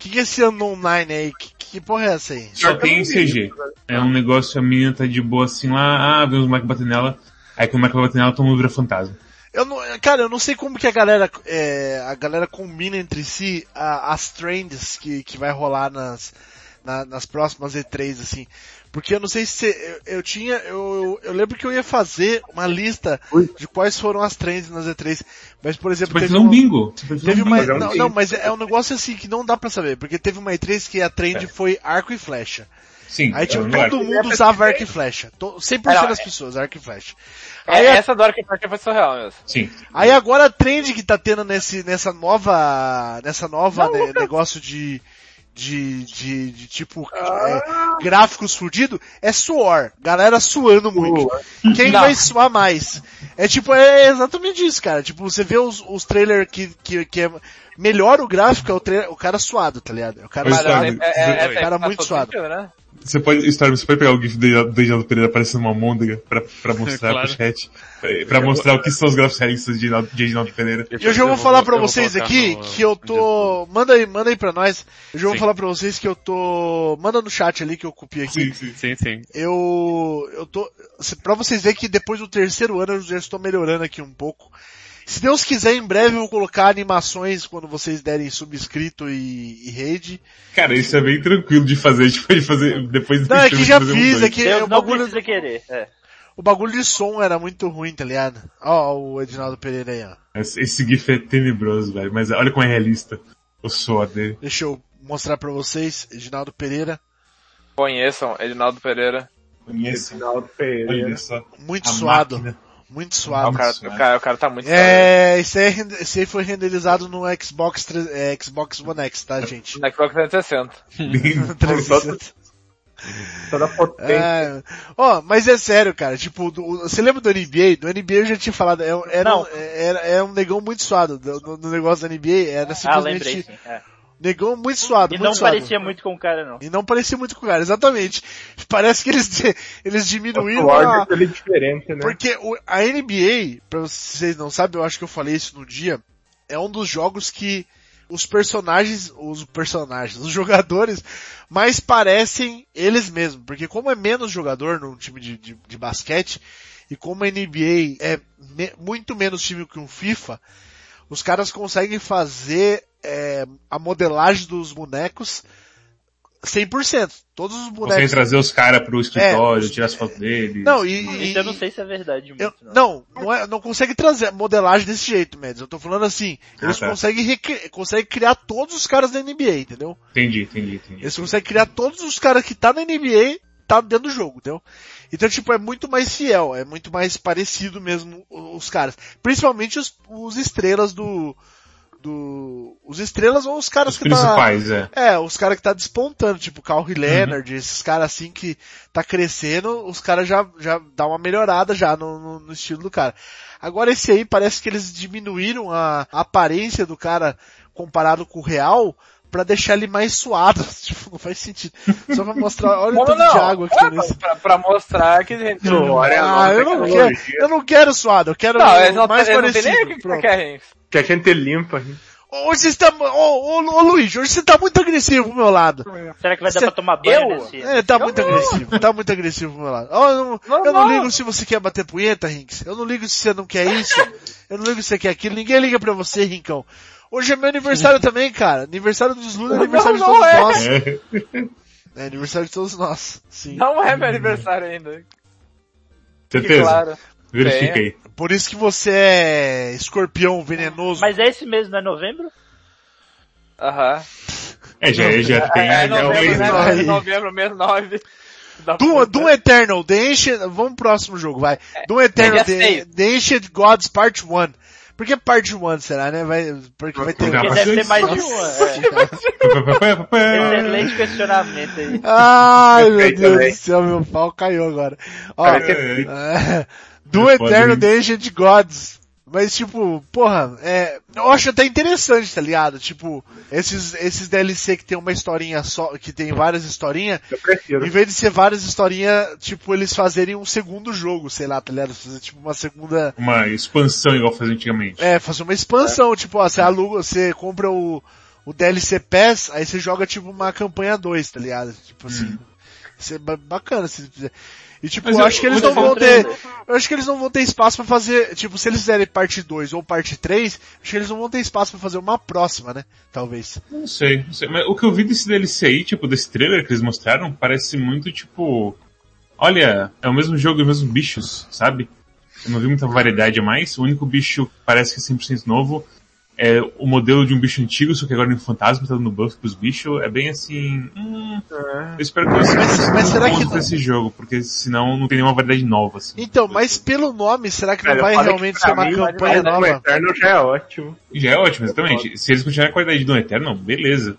O que, que é esse ano online aí? Que, que porra é essa aí? Só tem CG. É um negócio, a menina tá de boa assim lá, ah, vem os moleques batendo nela, aí quando o vai bater nela, todo mundo vira fantasma. Eu não, cara, eu não sei como que a galera, é, a galera combina entre si a- as trends que, que vai rolar nas, na- nas próximas E3, assim. Porque eu não sei se, eu, eu tinha, eu, eu, eu lembro que eu ia fazer uma lista de quais foram as trends nas E3. Mas, por Você exemplo, pode teve um uma, bingo. Você teve um uma, bingo. não, não, mas é um negócio assim que não dá pra saber. Porque teve uma E3 que a trend foi arco e flecha. Sim. Aí, tipo, não todo mundo usava arco e flecha. To- 100% Não, das é- pessoas, arco e flecha. É, Aí a- essa do Ark foi surreal mesmo. Sim. Aí agora a trend que tá tendo nesse, nessa nova, nessa nova né, negócio de, de, de, de tipo, é, gráficos fudido, é suor. Galera suando muito. Quem Não. vai suar mais? É tipo, é exatamente isso, cara. Tipo, você vê os, os trailers que, que, que é melhor o gráfico, é o, trailer, o cara suado, tá ligado? É o cara sabe, é, é, é, cara faz muito suado. né? Você pode, Storm, você pode pegar o GIF do do Reginaldo Pereira parecendo uma môndega pra, pra mostrar Claro. pro chat. Pra, pra mostrar o que são os gráficos realistas de Reginaldo- Pereira. E eu já vou falar pra eu vou vocês aqui no- que eu tô. Manda aí, manda aí pra nós. Eu já vou Sim. falar pra vocês que eu tô. Manda no chat ali que eu copiei aqui. Sim, sim. Sim, sim. Eu. Eu tô. Pra vocês verem que depois do terceiro ano eu já estou melhorando aqui um pouco. Se Deus quiser, em breve eu vou colocar animações quando vocês derem subscrito e, e rede. Cara, isso é bem tranquilo de fazer, a gente pode fazer depois Não, é que já um fiz, é que Deus o não bagulho, precisa querer. É. o bagulho de som era muito ruim, tá ligado? Ó, o Edinaldo Pereira aí, ó. Esse esse GIF é tenebroso, velho, mas olha como é realista o suor dele. Deixa eu mostrar pra vocês, Edinaldo Pereira. Conheçam Edinaldo Pereira. Conheço. Final do Pereira. Olha só. Muito A suado. máquina. Muito O suado. cara, Isso, o cara, o cara tá muito É, esse aí, é esse aí foi renderizado no Xbox, tre- é, Xbox One X, tá, gente? No Xbox 360. Bem- 360. Toda potência. É, ó, mas é sério, cara, tipo, do- você lembra do NBA? Do NBA eu já tinha falado, é, um- era, Não. um- era, era um negão muito suado, do, do- do negócio da NBA, era Ah, lembrei simplesmente sim. É. negão muito suado, E muito não suado. parecia muito com o cara, não. E não parecia muito com o cara, exatamente. Parece que eles, eles diminuíram o a, é diferente, né? Porque o- a NBA, pra vocês não sabem, eu acho que eu falei isso no dia, é um dos jogos que os personagens, os personagens, os jogadores mais parecem eles mesmos. Porque como é menos jogador num time de, de, de basquete, e como a NBA é me- muito menos time que um FIFA, os caras conseguem fazer é, a modelagem dos bonecos 100%. Todos os Consegue bonecos. trazer os caras pro escritório, É. tirar as fotos deles. Não, e, e- Isso eu não sei se é verdade muito, eu- não. não, não, é, não consegue trazer modelagem desse jeito, Mads. Eu tô falando assim, eles tá. conseguem, conseguem criar todos os caras da NBA, entendeu? Entendi, entendi, entendi. Eles conseguem criar todos os caras que tá na NBA, tá dentro do jogo, entendeu? Então, tipo, é muito mais fiel, é muito mais parecido mesmo os caras. Principalmente os, os estrelas do, do, os estrelas ou os caras Os que tá, principais, é. é, os caras que tá despontando, tipo Kawhi Leonard, esses caras assim que tá crescendo, os caras já, já dá uma melhorada já no, no, no estilo do cara. Agora esse aí parece que eles diminuíram a, a aparência do cara comparado com o real pra deixar ele mais suado. Tipo, não faz sentido. Só pra mostrar, olha o Não, tanto não, de água que tem é, nesse. pra, pra mostrar que gente. Suor é a Ah, nova eu não quero, eu não quero suado, eu quero Não, eles não, mais não parecido. nem o que que Pronto. você. Que a gente limpa. Hoje você tá, ô, ô, ô Luiz, hoje você tá muito agressivo pro meu lado. Será que vai dar Cê- pra tomar banho eu? É, tá muito agressivo, tá muito agressivo pro meu lado. Eu, não, Não, eu não não. ligo se você quer bater punheta, Rinks. Eu não ligo se você não quer isso. Eu não ligo se você quer aquilo. Ninguém liga pra você, Rincão. Hoje é meu aniversário também, cara. Aniversário dos Lula é aniversário Não, de todos não é. nós. É. É aniversário de todos nós. Sim. Não é meu aniversário ainda. Certeza. claro. Verifiquei. Por isso que você é escorpião venenoso. Mas é esse mês, não é novembro? Aham. É, já, já tem, É, já é o novembro, mês, né? né? Novembro, mês 9. Da Doom. Doom Eternal, The Ancient, vamos pro próximo jogo, vai. Doom Eternal, é The. The Ancient Gods Part 1. Por que Part 1 será, né? Vai, porque vai ter... Porque deve ter mais de uma. É. Excelente questionamento aí. Ai, meu Deus do céu, meu pau caiu agora. Ó, É, é, É Eternal, hein? The Ancient Gods. Mas tipo, porra, é, eu acho até interessante, tá ligado? Tipo, esses, esses DLC que tem uma historinha só, que tem várias historinhas, em vez de ser várias historinhas, tipo, eles fazerem um segundo jogo, sei lá, tá ligado? Fazer tipo uma segunda, Uma expansão igual fazia antigamente. é, fazer uma expansão, tipo, ó, você aluga, você compra o, o DLC Pass, aí você joga tipo uma campanha 2, tá ligado? Tipo assim. Isso é ba- bacana se fizer. E tipo, eu eu- acho que eles não vão ter, eu acho que eles não vão ter espaço pra fazer, tipo, se eles fizerem parte 2 ou parte 3, acho que eles não vão ter espaço pra fazer uma próxima, né? Talvez. Não sei, não sei. Mas o que eu vi desse DLC aí, tipo, desse trailer que eles mostraram, parece muito tipo. Olha, é o mesmo jogo e os mesmos bichos, sabe? Eu não vi muita variedade a mais. O único bicho que parece que é 100% novo é o modelo de um bicho antigo, só que agora é um fantasma, tá dando buff pros bichos. É bem assim. Hum, eu espero que eles Mas- mas será que não- desse jogo, porque senão não tem nenhuma variedade nova, assim. Então, mas pelo nome, será que não Velho, eu vai realmente ser uma mim, campanha o Doom nova? Eternal já é ótimo. Já é ótimo, exatamente. Se eles continuarem a qualidade do Eterno, beleza.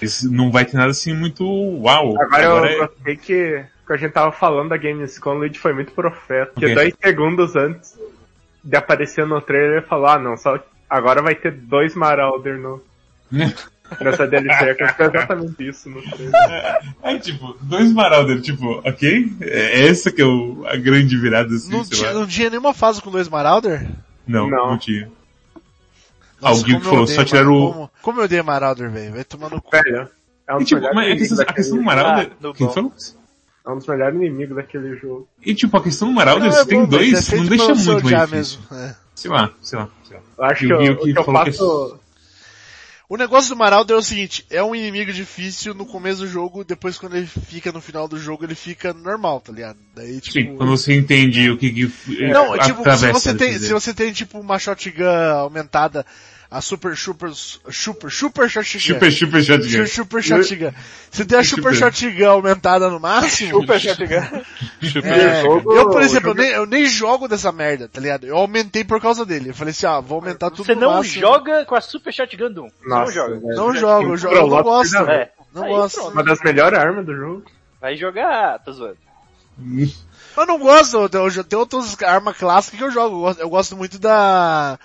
Esse não vai ter nada assim muito uau. Agora, eu é- gostei que, que a gente tava falando da Gamescom, o Luigi foi muito profeta. Porque Ok. dois segundos antes de aparecer no trailer, ele falou, ah não, só agora vai ter dois Marauder no, nessa DLC. Aconteceu exatamente isso no trailer. É tipo, dois Marauder, tipo, ok? É essa que é o, a grande virada assim, Não sei tinha, lá. não tinha nenhuma fase com dois Marauder? Não, não, Não. tinha. Nossa, Alguém que falou, odeio, só tiraram mano. o... Como, como eu odeio Marauder, velho. Vai tomar no cu. Velho, é um E, dos tipo, mas a inimigos questão, a questão do daquele Marauder... Ah, do quem? É um dos melhores inimigos daquele jogo. E tipo, a questão do Marauder, Não, é se tem bom, mas dois, é não deixa muito mais mesmo. é. Sei lá, sei lá, sei lá. Eu acho que Eu o que que eu falou que- faço... O negócio do Marauder é o seguinte, é um inimigo difícil no começo do jogo, depois quando ele fica no final do jogo, ele fica normal, tá ligado? Daí, tipo... Sim, quando você entende o que, que Não, tipo, se atravessa, você tem, se você tem tipo uma shotgun aumentada, a super, super, super, super shotgun. Super, super shotgun. Su- Super shotgun. Você tem a super Super. shotgun aumentada no máximo. Super Shotgun. É, eu, por exemplo, eu nem, eu nem jogo dessa merda, tá ligado? Eu aumentei por causa dele. Eu falei assim, ah, vou aumentar tudo Você no não máximo. joga com a Super Shotgun Doom. Você Nossa, não joga. velho. Não jogo, eu, jogo, eu não gosto. É. Não Aí, gosto. pronto. Uma das melhores armas do jogo. Vai jogar, tô zoando. Eu não gosto, eu, tem outras armas clássicas que eu jogo. Eu gosto muito da,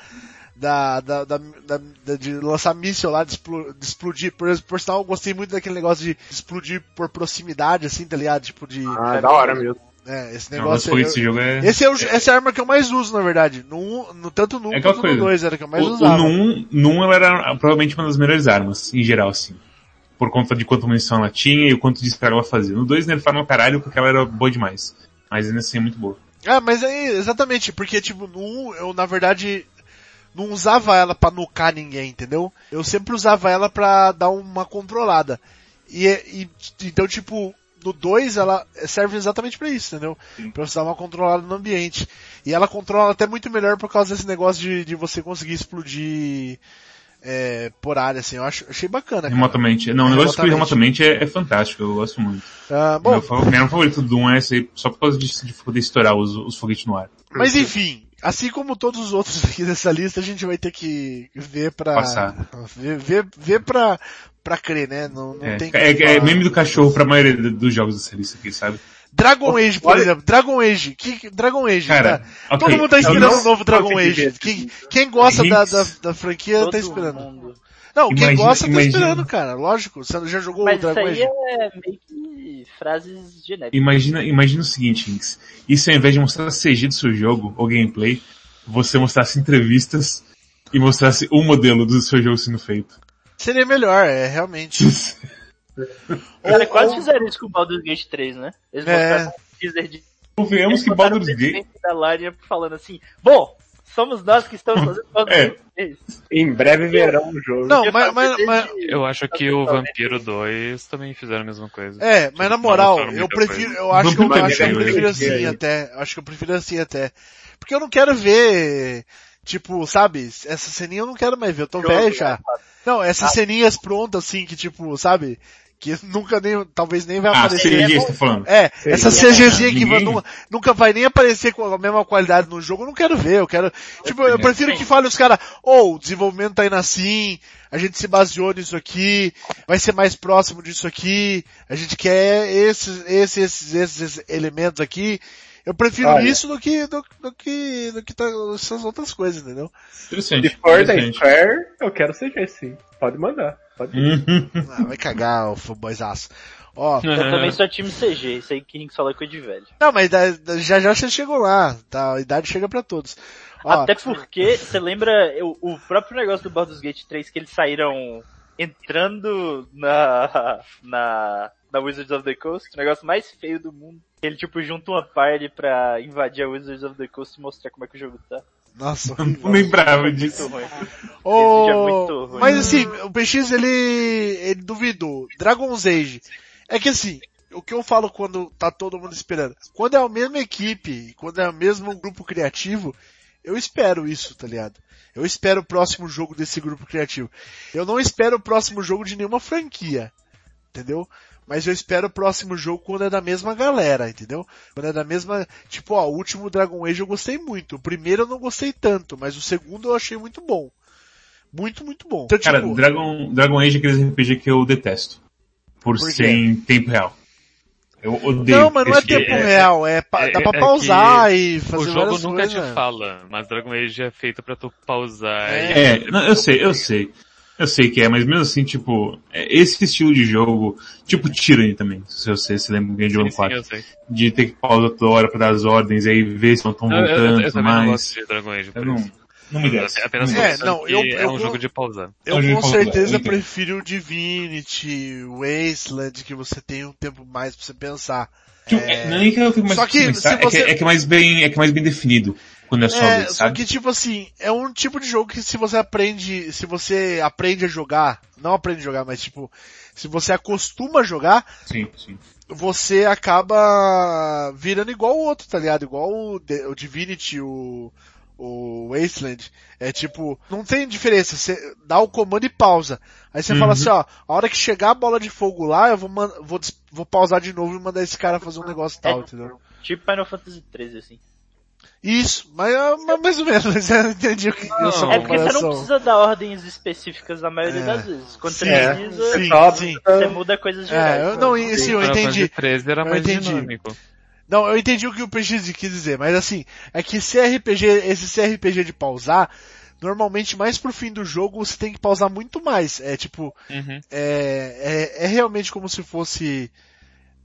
da, da, da, da- da- de lançar míssil lá, de, explo- de explodir. Por, por sinal, eu gostei muito daquele negócio de explodir por proximidade, assim, tá ligado? Tipo de, Ah, é da hora mesmo. é, esse Não, negócio foi aí, esse jogo é... Esse é o, essa é a arma que eu mais uso, na verdade. No, no, tanto no 1 É quanto no coisa. 2 era que eu mais O, o usava. Num, Num ela era provavelmente uma das melhores armas, em geral, assim. Por conta de quanto munição ela tinha e o quanto de estrago ela fazia. No 2 nerfaram no caralho porque ela era boa demais. Mas ainda assim é muito boa. É, mas aí, exatamente, porque tipo, no 1 eu na verdade não usava ela pra nucar ninguém, entendeu? Eu sempre usava ela pra dar uma controlada. E, e então tipo, no 2 ela serve exatamente pra isso, entendeu? Pra você dar uma controlada no ambiente. E ela controla até muito melhor por causa desse negócio de, de você conseguir explodir é, por área, assim, eu acho, achei bacana. Cara. Remotamente. Não, o negócio de remotamente é, é, fantástico, eu gosto muito. Ah, bom, meu, meu favorito do Doom é esse aí, só por causa de, de poder estourar os, os foguetes no ar. Mas enfim, assim como todos os outros aqui dessa lista, a gente vai ter que ver pra... Passar. Ver, ver, ver pra, pra crer, né? Não, não é, tem é, é meme do cachorro pra maioria dos jogos dessa lista aqui, sabe? Dragon Age, por Olha... exemplo. Dragon Age. Que, Dragon Age, Cara, tá? okay. Todo mundo tá esperando um novo Dragon Age. Quem, quem gosta da, da, da, franquia Todo tá esperando. Mundo. Não, quem Imagina- gosta tá imagina- esperando, cara. Lógico. Você já jogou Mas o isso Dragon aí Age? é meio que frases genéricas. Imagina, imagina o seguinte, Inks. E se ao invés de mostrar CG do seu jogo, ou gameplay, você mostrasse entrevistas e mostrasse o modelo do seu jogo sendo feito. Seria melhor, é, realmente. Cara, quase fizeram isso com o Baldur's Gate 3, né? Eles É. mostraram um teaser de... Convenhamos que Baldur's o Gate... da Larian falando assim, bom, somos nós que estamos fazendo Baldur's É. Gate 3. Em breve verão o jogo. Não, Eu mas, mas, mas, Eu acho que o Vampiro 2 também fizeram a mesma coisa. é, mas na Não moral, eu prefiro, eu acho que eu, acho que eu prefiro assim até. Acho que eu prefiro assim até. Porque eu não quero ver, tipo, sabe, essa ceninha eu não quero mais ver, eu tô velho já. Não, essas ceninhas prontas assim, que tipo, sabe, que nunca nem, talvez nem vai Ah, aparecer. CG, é você tá falando. É, Sim. essa CGzinha que vai- nunca, nunca vai nem aparecer com a mesma qualidade no jogo, eu não quero ver, eu quero, tipo, eu prefiro que fale os caras, ou o desenvolvimento tá indo assim, a gente se baseou nisso aqui, vai ser mais próximo disso aqui, a gente quer esses, esses, esses, esses elementos aqui, eu prefiro Olha. isso do que, do, do que, do que tá, essas outras coisas, entendeu? Interessante. Se for da. Square, eu quero CG sim. Pode mandar. Pode ir. Uhum. Ah, vai cagar o fanboyzaço. Ó, Eu também sou time CG, isso aí que falou é coisa de velho. não, mas já já você chegou lá, tá? A idade chega pra todos. Ó, Até porque, você lembra o, o próprio negócio do Baldur's Gate 3 que eles saíram entrando na, na, na Wizards of the Coast, o negócio mais feio do mundo. Ele tipo junta uma party pra invadir a Wizards of the Coast e mostrar como é que o jogo tá. Nossa, Não lembrava Muito disso. ruim. Ô, vídeo é muito ruim. Mas assim, o PX ele, ele duvidou. Dragon's Age. É que assim, o que eu falo quando tá todo mundo esperando. Quando é a mesma equipe, quando é o mesmo grupo criativo, eu espero isso, tá ligado? Eu espero o próximo jogo desse grupo criativo. Eu não espero o próximo jogo de nenhuma franquia. Entendeu? Mas eu espero o próximo jogo quando é da mesma galera, entendeu? Quando é da mesma, tipo, ó, o último Dragon Age eu gostei muito. O primeiro eu não gostei tanto, mas o segundo eu achei muito bom. Muito, muito bom. Então, Cara, tipo, Dragon, Dragon Age é aqueles RPG que eu detesto. Por, Por ser em tempo real. Eu odeio. não, mas não é tempo de- real, é, pa- é- dá pra é pausar e O fazer jogo várias nunca coisas. te fala, mas Dragon Age é feito pra tu pausar É. e É, não, eu sei, eu sei. Eu sei que é, mas mesmo assim, tipo, é esse estilo de jogo, tipo Tyranny também, se você se lembra bem de Sim, One sim, 4, eu sei. de ter que pausar toda hora pra dar as ordens, aí ver se não estão Eu, eu, eu, voltando, eu também não gosto mas de Dragon Age, eu por não, isso. não me desce. Apenas É, não, eu- é eu um vou- jogo de pausar. Eu com certeza prefiro o Divinity, Wasteland, que você tem um tempo mais pra você pensar. Tipo, não é nem que eu fico mais Só que pensar, se é, que, é que é mais bem, é que é mais bem definido quando é só É, vez, só sabe? que tipo assim, é um tipo de jogo que se você aprende, se você aprende a jogar, não aprende a jogar, mas tipo, se você acostuma a jogar, Sim, sim. você acaba virando igual o outro, tá ligado? Igual o, o Divinity, o, o Wasteland. É tipo, não tem diferença, você dá o comando e pausa. Aí você Uhum. fala assim, ó, a hora que chegar a bola de fogo lá, eu vou, vou, vou pausar de novo e mandar esse cara fazer um negócio tal, entendeu? Tipo Final Fantasy 13, assim. Isso, mas, é, mas mais ou menos, eu entendi o que Não, essa É porque você não precisa dar ordens específicas na maioria É. das vezes. Quando Sim, você é. precisa, Sim, sim. você muda coisas gerais. É, eu, não, e- sim, eu entendi. Fantasy 13 era Eu mais entendi. dinâmico. Não, eu entendi o que o PX quis dizer, mas assim, é que CRPG, esse CRPG de pausar, normalmente mais pro fim do jogo você tem que pausar muito mais. É tipo, Uhum. é, é, é realmente como se fosse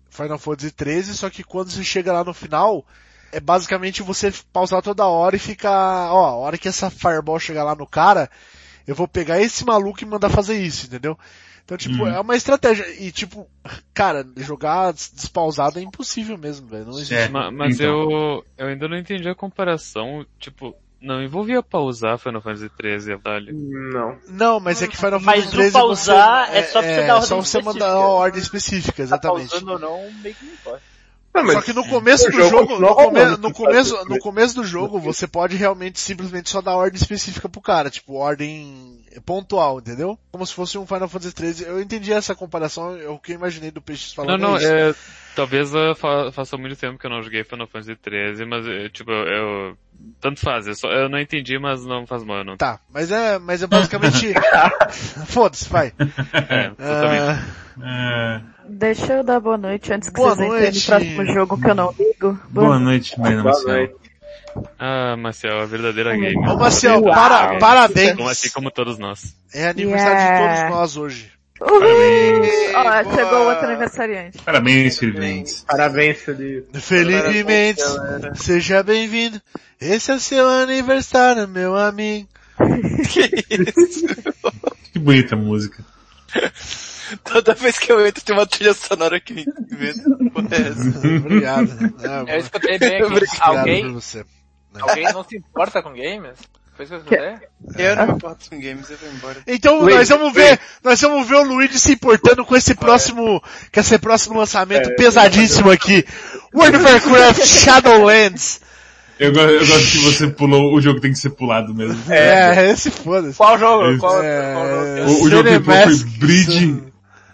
Final Fantasy 13, só que quando você chega lá no final, é basicamente você pausar toda hora e ficar, ó, a hora que essa fireball chegar lá no cara, eu vou pegar esse maluco e mandar fazer isso, entendeu? Então, tipo, Uhum. é uma estratégia. E, tipo, cara, jogar des- despausado é impossível mesmo, velho. Não existe. É. Ma- Mas, Então. eu, eu ainda não entendi a comparação, tipo, não envolvia pausar Final Fantasy 13, velho. Não. Não, mas é que Final Mas Fantasy o 13 pausar você, é só pra você é, dar só ordem você mandar específica. uma ordem específica, Tá exatamente. pausando ou não, meio que não importa. Não, Só que no começo do jogo no, come- no começo, no começo do jogo, você pode realmente simplesmente só dar ordem específica pro cara, tipo, ordem pontual, entendeu? Como se fosse um Final Fantasy XIII. Eu entendi essa comparação, é o que eu imaginei do Peixe Não, falando não, isso. é, talvez fa faça muito tempo que eu não joguei Final Fantasy XIII, mas, eh, tipo, eu, tanto faz, eu, só, eu não entendi, mas não faz mal, não. Tá, mas é, mas é basicamente... Foda-se, vai. É, totalmente. Ah, É, Deixa eu dar boa noite antes que Boa vocês entrem no próximo jogo que eu não ligo. boa noite, Marina Boa Marcel. noite. Ah, Marcel, a verdadeira gamer. Ô Marcel, para, parabéns. Como assim como todos nós. É aniversário de Yeah. todos nós hoje. Uhul! Parabéns. Boa. chegou outro aniversariante. Parabéns, Felipe Parabéns, Felipe. Felipe Mendes, seja bem-vindo. Esse é seu aniversário, meu amigo. Que bonita música. Toda vez que eu entro tem uma trilha sonora que me é? Obrigado. Ah, Eu escutei bem aqui. obrigado Alguém, por você. alguém não se importa com games? Foi isso que eu escutei? Eu não me importo com games, eu vou embora. Então Luigi, nós vamos ver, nós vamos ver o Luigi se importando com esse próximo, com esse próximo lançamento pesadíssimo aqui. World of Warcraft Shadowlands. Eu, eu gosto que você pulou, o jogo tem que ser pulado mesmo. É, esse foda-se. Qual jogo? Qual, qual É, jogo? O, o jogo que pulou foi Bridge...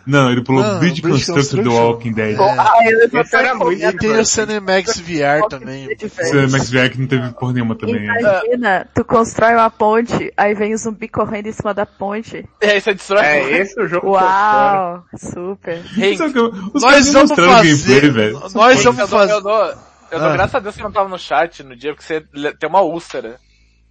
Não, ele pulou Não, Bridge Constructor do Construction. Walking Dead. Ah, eu vou Esse era muito E tem o Cinemax VR também. Esse Max VR que não teve porra nenhuma também. né? Imagina, tu constrói uma ponte, aí vem o zumbi correndo em cima da ponte. E aí você destrói É, esse é o jogo que. Uau, super. Hey, que os Nós vamos fazer, gameplay, velho. nós eu vamos dou, fazer, eu dou, eu dou Ah. graças a Deus que eu não tava no chat no dia, porque você tem uma úlcera.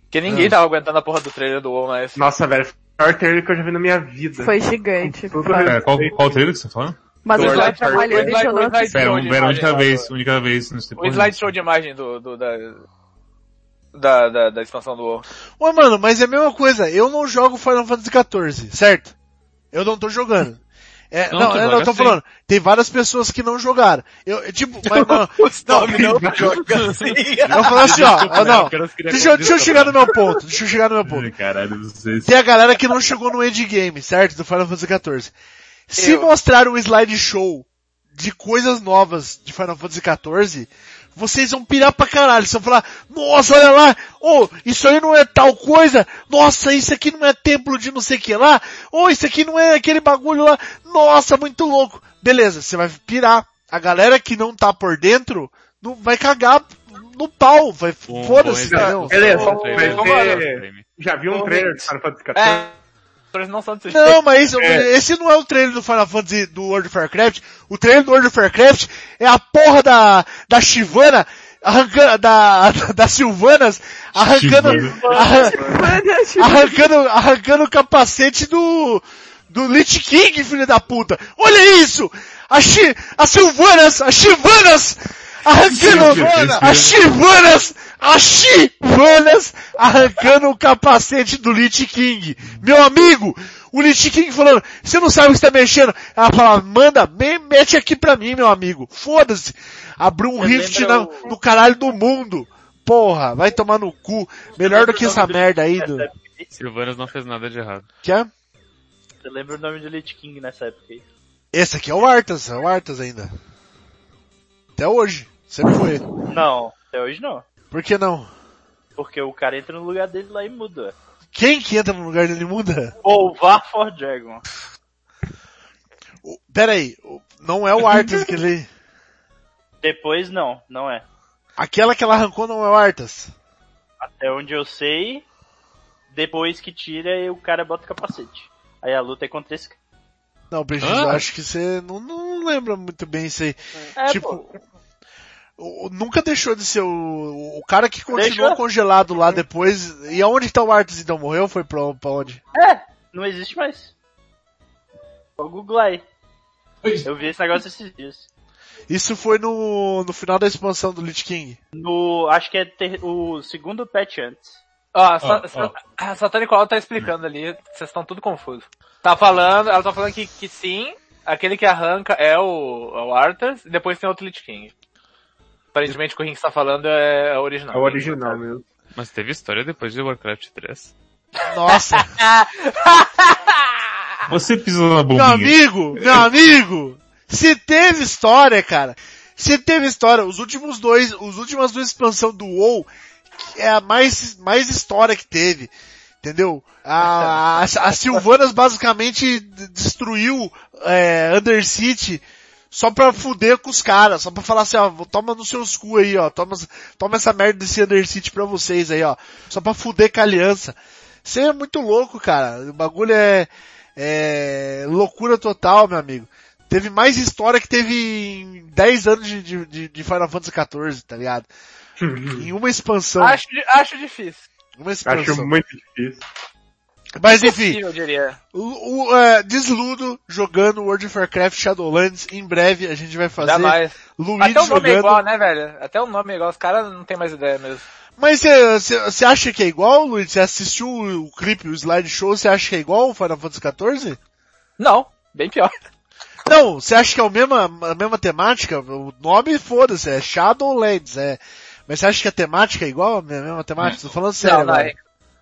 Porque ninguém Ah. tava aguentando a porra do trailer do WoW, mas... Nossa, velho, o maior trailer que eu já vi na minha vida. Foi gigante. É, qual, qual trailer que você tá falando? Mas O eu e não o slide- assisti. Pera, um, de pera, única vez, única vez. O slideshow de imagem do, do da, da, da, da expansão do WoW. Ô mano, mas é a mesma coisa, eu não jogo Final Fantasy XIV, certo? Eu não tô jogando. É, Não, não, eu joga não tô sim. falando. Tem várias pessoas que não jogaram. Eu, eu, tipo, mas não, Os nomes não jogam assim. eu falo assim, ó, ó, não. Deixa eu, deixa eu chegar no meu ponto, deixa eu chegar no meu ponto. Caralho, não se... Tem a galera que não chegou no endgame, certo? Do Final Fantasy XIV. Se Eu. mostrar um slideshow de coisas novas de Final Fantasy XIV, vocês vão pirar pra caralho. Vocês vão falar, nossa, olha lá, oh, isso aí não é tal coisa, nossa, isso aqui não é templo de não sei o que lá, oh, isso aqui não é aquele bagulho lá, nossa, muito louco. Beleza, você vai pirar. A galera que não tá por dentro, não vai cagar no pau, vai, foda-se? Beleza. Já viu um trailer de Final Fantasy XIV? Não Não, mas É. esse não é o trailer do Final Fantasy do World of Warcraft. O trailer do World of Warcraft é a porra da, da Shivana, arrancando, da, da Sylvanas, arrancando, arran- arrancando, arrancando o capacete do, do Lich King, filho da puta. Olha isso! A Chi, a Sylvanas, as Shivanas, arrancando, as Shivanas, as Shivanas, arrancando o capacete do Lich King. Meu amigo, o Lich King falando, você não sabe o que você tá mexendo. Ela fala, manda, me, mete aqui pra mim, meu amigo. Foda-se. Abriu um rift na- o- no caralho do mundo. Porra, vai tomar no cu. Melhor do que essa merda aí do... Silvanas não fez nada de errado. Que é? Você lembra o nome do Lich King nessa época aí? Esse aqui é o Arthas, é o Arthas ainda. Até hoje. Sempre foi. Não, até hoje não. Por que não? Porque o cara entra no lugar dele lá e muda. Quem que entra no lugar dele muda? Ou Var for Dragon. O- Pera aí, o- não é o Arthas que ele... Depois não, não é. Aquela que ela arrancou não é o Arthas. Até onde eu sei, depois que tira, o cara bota o capacete. Aí a luta é contra esse cara. Não, Brigitte, Ah. eu acho que você não, não lembra muito bem isso aí. É, tipo, pô. Nunca deixou de ser o, o cara que continuou Deixou. congelado lá depois. E aonde tá o Arthas então? Morreu? Foi pra, pra onde? É, não existe mais. Vou googlar aí. Eu vi esse negócio esses dias. Isso foi no, no final da expansão do Lich King. No, acho que é ter- o segundo patch antes. Ó, a, Sa Ó, Sa Satanic Wall tá explicando ali, vocês estão tudo confusos. Tá falando, ela tá falando que, que sim, aquele que arranca é o, é o Arthas, e depois tem outro Lich King. Aparentemente o que o Rinks tá falando é, o original. É o original mesmo. Mas teve história depois de Warcraft 3. Nossa, Você pisou na meu bombinha. amigo, meu amigo, se teve história, cara. Você teve história, os últimos dois, os últimas duas expansões do WoW, que é a mais, mais história que teve. Entendeu? A, a, a Sylvanas basicamente destruiu é, Undercity só pra fuder com os caras, só pra falar assim, ó, toma nos seus cu aí, ó, toma, toma essa merda desse Undercity pra vocês aí, ó, só pra fuder com a aliança. Isso é muito louco, cara. O bagulho é, é loucura total, meu amigo. Teve mais história que teve em 10 anos de, de, de- Final Fantasy XIV, tá ligado? em uma expansão. Acho, acho difícil. Uma expansão. Acho muito difícil. Mas enfim, o, o, é, Desludo jogando World of Warcraft Shadowlands, em breve a gente vai fazer. Ainda mais. Luigi Até o nome jogando. é igual, né, velho? Até o nome é igual. Os caras não tem mais ideia mesmo. Mas você acha que é igual, Luiz? Você assistiu o, o clipe, o slideshow, você acha que é igual o Final Fantasy XIV? Não, bem pior. Não, você acha que é a mesma, a mesma temática? O nome, foda-se, é Shadowlands, é. Mas você acha que a temática é igual a mesma temática? Tô falando sério não, não, é...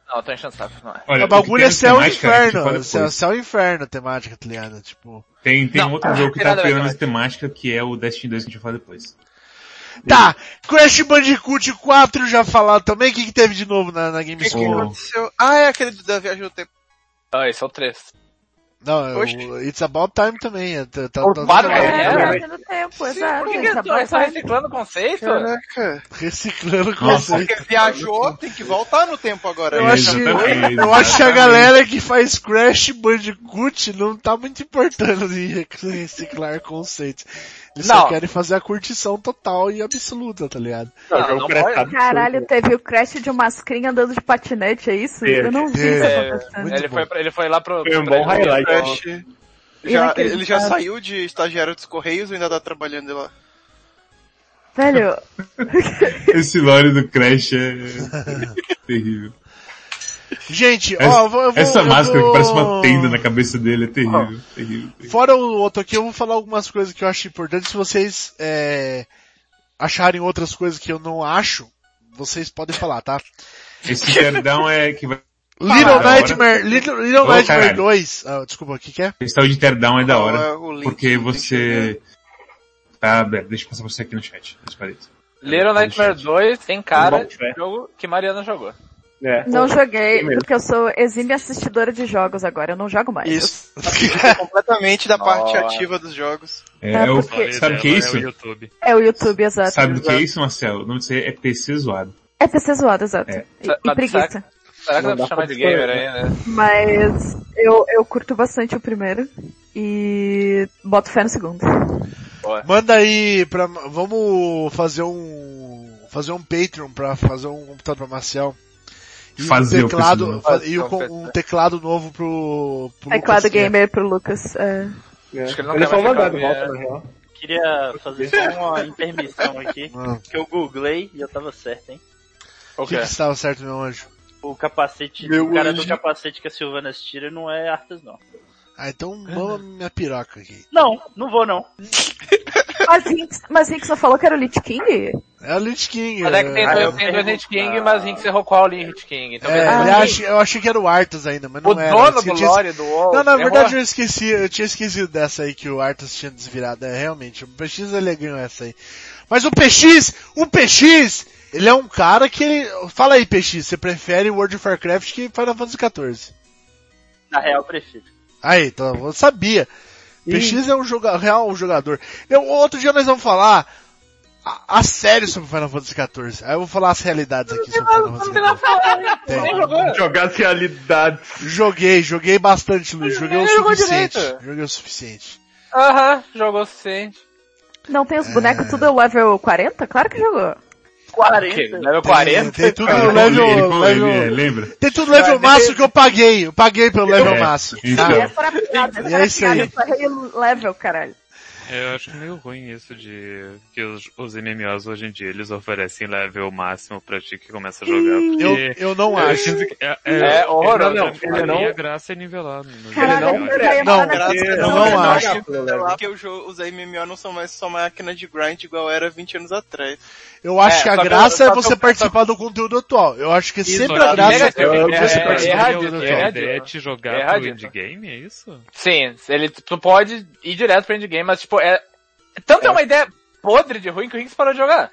não, tô enchendo o saco, não é. Olha, o bagulho é céu e fala inferno. depois. Céu, céu e inferno a temática, tá ligado? Tipo. Tem, tem Não, outro jogo que tá pegando essa temática que é o Destiny 2 que a gente vai falar depois. Tá, Crash Bandicoot 4 já falaram também. O que, que teve de novo na, na O que, que Gamescom? aconteceu? Ah, é aquele da viagem do tempo. Ah, esse é o 3. Não, é o It's About Time também. é, Tá, tá, O tá- quatro tá- é? É, tempo, exato. Por que, é que eles só reciclando o conceito? Caraca. Reciclando o conceito. Porque viajou, tem que voltar no tempo agora. Eu É, acho, eu acho que a galera que faz Crash Bandicoot não tá muito importando em rec- reciclar conceitos. Eles só Não. querem fazer a curtição total e absoluta, tá ligado? Não, Não, não. Caralho, teve o crash de uma mascrinha andando de patinete, é isso? Eu não vi isso É, acontecendo. Ele, foi, pra- ele foi lá pro... Foi um bom highlight. Crash. Já, ele já saiu de estagiário dos Correios ou ainda tá trabalhando lá? Velho, Esse lore do Crash é terrível. Gente, ó, Essa, eu vou, eu vou, essa eu máscara vou- que parece uma tenda na cabeça dele é terrível. terrível, terrível. Fora o outro aqui, eu vou falar algumas coisas que eu acho importantes. Se vocês é, acharem outras coisas que eu não acho, vocês podem falar, tá? Esse teardown é que vai. Little hora. Nightmare, Little, Little Ô, Nightmare caralho. 2, ah, desculpa, o que que é? Esse tal de teardown é da hora. Ah, Porque você. Tá deixa eu passar pra você aqui no chat. Deixa eu Little Nightmare 2 tem cara Bom, de é. jogo que Mariana jogou. É. não joguei, mesmo. porque eu sou exímia assistidora de jogos agora, eu não jogo mais. Isso. completamente da parte Nossa. ativa dos jogos. É, É, é o- porque- sabe o que é É isso? o YouTube. É o YouTube, exato. Sabe do que é isso, Marcelo? O nome disso aí é PC zoado. É PC zoado, exato. É. E, e preguiça. Será que Não dá pra chamar de gamer aí, né? Mas eu, eu curto bastante o primeiro. E boto fé no segundo. Manda aí pra, vamos fazer um, fazer um Patreon pra fazer um computador pra Marcel. E Fazer um o teclado, PC novo. fa- e o com- um teclado novo pro, pro Teclado Lucas, é- gamer pro Lucas. É. É. Acho que ele não Ele quer mais ficar- volta, na real. Queria fazer só uma intermissão aqui, Ah, que eu googlei e eu tava certo, hein? O que, que estava certo, meu anjo? O capacete, Meu o cara anjo. do capacete que a Silvana tira não é Arthas, não. Ah, então mama minha piroca aqui. Não, não vou não. Mas Hinks não falou que era o Lich King? É o Lich King. Mas é que tem é- Ah, dois, eu tem dois Hit King, mas Rinks errou qual Hit King. Então, É, Ah. acha- eu achei que era o Arthas ainda, mas não o era. dono Eu do tinha- lore do WoW Não, na errou. verdade eu esqueci, eu tinha esquecido dessa aí que o Arthas tinha desvirado. É, realmente, o PX ele ganhou essa aí. Mas o PX, o PX, ele é um cara que ele... Fala aí, PX, você prefere World of Warcraft que Final Fantasy XIV? Na real, eu prefiro. Aí, então, eu sabia. PX é um joga real jogador. Eu, outro dia nós vamos falar a, a sério sobre Final Fantasy XIV. Aí eu vou falar as realidades aqui sobre Final Fantasy XIV. Tem. Jogou. Jogar as realidades. Joguei, joguei bastante, Luiz. Joguei o suficiente. Joguei o suficiente. Aham, jogou o suficiente. Não tem os bonecos tudo level 40? Claro que jogou. 40. Que, level Tem, 40? tem tudo Cara, no ele- level, ele- level- lembra? tem tudo no level máximo que eu paguei. Eu paguei pelo level É, máximo. então. tá? Essa era a piada, essa E era é a piada, aí. eu level, caralho. Eu acho meio ruim isso de que os, os MMOs hoje em dia eles oferecem level máximo pra ti que começa a jogar. Eu, Porque eu não acho. que é, É horroroso. Não, Não, ele não- a graça é nivelar. ia Não, falar nessa graças a eu Deus, não eu acho. Porque jogo, os MMO não são mais só máquina de grind igual era 20 anos atrás. Eu acho É, que a graça eu- é você eu- participar do conteúdo atual. Eu acho que sempre a graça é é- você é- participar é do conteúdo atual. é ideia é te jogar É pro endgame, é isso? Sim, ele, tu pode ir direto pro endgame, mas tipo, é, tanto é uma ideia, podre de ruim que o Rinks parou de jogar.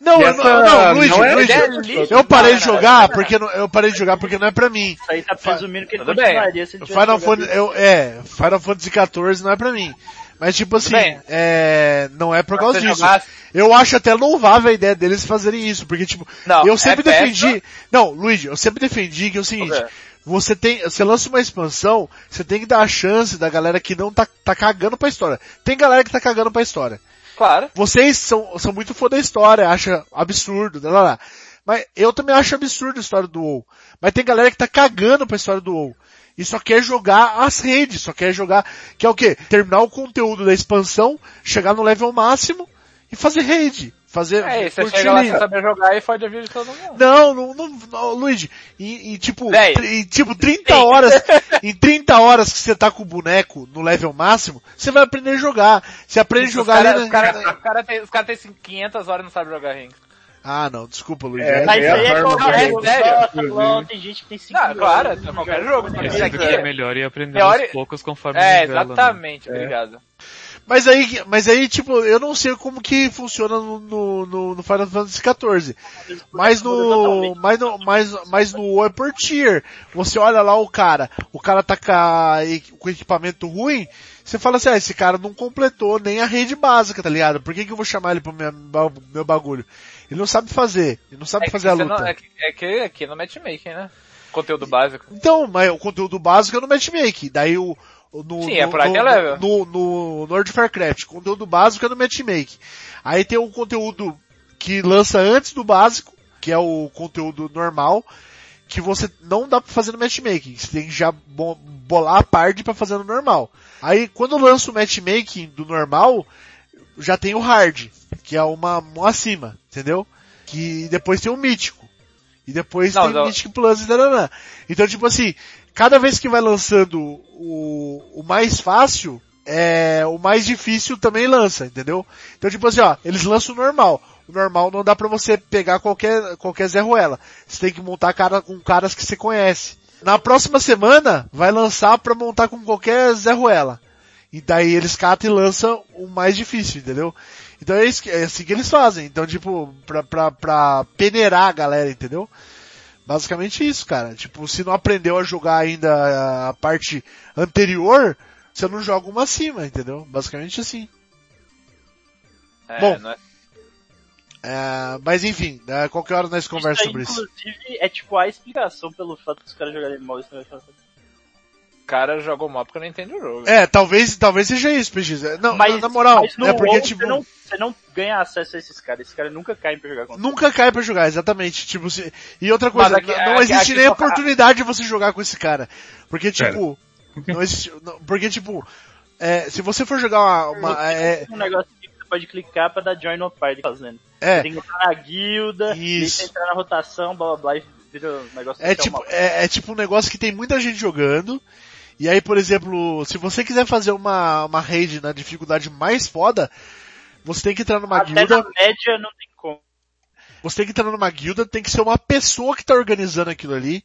Não, E eu- essa não, não, Luigi, não é Luigi, eu parei de jogar porque não, eu parei de jogar porque não é pra mim. Isso aí tá presumindo que ele Tudo bem. continuaria se Final Fantasy, eu, é, Final Fantasy XIV não é pra mim. Mas tipo assim, é, não é por Pra causa disso. jogar- Eu acho até louvável a ideia deles fazerem isso, porque tipo, Não, eu sempre é defendi, não, Luigi, eu sempre defendi que é o seguinte, Ok. Você tem, você lança uma expansão, você tem que dar a chance da galera que não tá, tá cagando pra história. Tem galera que tá cagando pra história. Claro. Vocês são, são muito fã da história, acha absurdo, lá, lá, lá. Mas eu também acho absurdo a história do WoW. Mas tem galera que tá cagando pra história do WoW. E só quer jogar as redes, só quer jogar, que é o quê? Terminar o conteúdo da expansão, chegar no level máximo e fazer raid. Fazer, É, você curtir chega lá sem saber jogar e fode a vida de todo mundo. Não, não, não, não, Luigi, e, e tipo, Véi. tri- e, tipo, 30 horas, em 30 horas que você tá com o boneco no level máximo, você vai aprender a jogar. Você aprende a jogar caras ali, os cara, os cara tem, os cara tem 500 horas e não sabem jogar Rinks. Ah, não, desculpa, Luigi. É, Mas isso aí é a qualquer jogo. LOL, tem gente que tem 5 Não, claro, é qualquer jogo. Mas Esse aqui, é melhor e aprender aos poucos conforme é, né? exatamente, obrigado. Mas aí, mas aí, tipo, eu não sei como que funciona no, no, no- no Final Fantasy XIV. Mas no, mas no, mas, mas no é por tier. Você olha lá o cara, o cara tá com, equipamento ruim, você fala assim, ah, esse cara não completou nem a rede básica, tá ligado? Por que que eu vou chamar ele pro meu, meu bagulho? Ele não sabe fazer, ele não sabe É fazer a luta. não, é, que, é que aqui no matchmaking, né? Conteúdo básico. Então, mas o conteúdo básico é no matchmaking. Daí o- no, Sim, é no, é no, level. no, no Lord of Warcraft, o conteúdo básico é no matchmaking. Aí tem o conteúdo que lança antes do básico, que é o conteúdo normal, que você não dá pra fazer no matchmaking. Você tem que já bo- bolar a parte pra fazer no normal. Aí quando lança o matchmaking do normal, já tem o hard, que é uma, uma acima, entendeu? Que depois tem o mítico. E depois Não, tem não. Mythic Plus e. Então, tipo assim, cada vez que vai lançando o, o mais fácil, é, o mais difícil também lança, entendeu? Então, tipo assim, ó, eles lançam o normal. O normal não dá pra você pegar qualquer, qualquer Zé Ruela. Você tem que montar cara com caras que você conhece. Na próxima semana, vai lançar pra montar com qualquer Zé Ruela. E daí eles catam e lançam o mais difícil, entendeu? Então é, isso que- é assim que eles fazem. Então, tipo, pra, pra, pra peneirar a galera, entendeu? Basicamente isso, cara. Tipo, se não aprendeu a jogar ainda a parte anterior, você não joga uma acima, entendeu? Basicamente assim. É, Bom, não é- É, mas enfim, é, qualquer hora nós conversamos sobre isso. Inclusive, é tipo a explicação pelo fato dos caras jogarem mal isso cara jogou mal porque não entende o jogo. É, talvez, talvez seja isso, PX. Não, Mas, na, moral, mas no é porque tipo, você, não, você não ganha acesso a esses caras. Esses caras nunca caem pra jogar contra nunca cai pra jogar, exatamente. Tipo, se... e outra coisa, aqui- não aqui- existe aqui nem oportunidade de você jogar com esse cara. Porque Pera. tipo, não existe, não- porque tipo, é, se você for jogar uma, uma- é, um negócio que você pode clicar pra dar join no party fazendo. é, tem que entrar na guilda, Isso. você entrar na rotação, blá blá blá, e vira um negócio É que tipo, é, é tipo um negócio que tem muita gente jogando. E aí, por exemplo, se você quiser fazer uma, uma raid na dificuldade mais foda, você tem que entrar numa Até guilda. na média não tem como. Você tem que entrar numa guilda, tem que ser uma pessoa que tá organizando aquilo ali.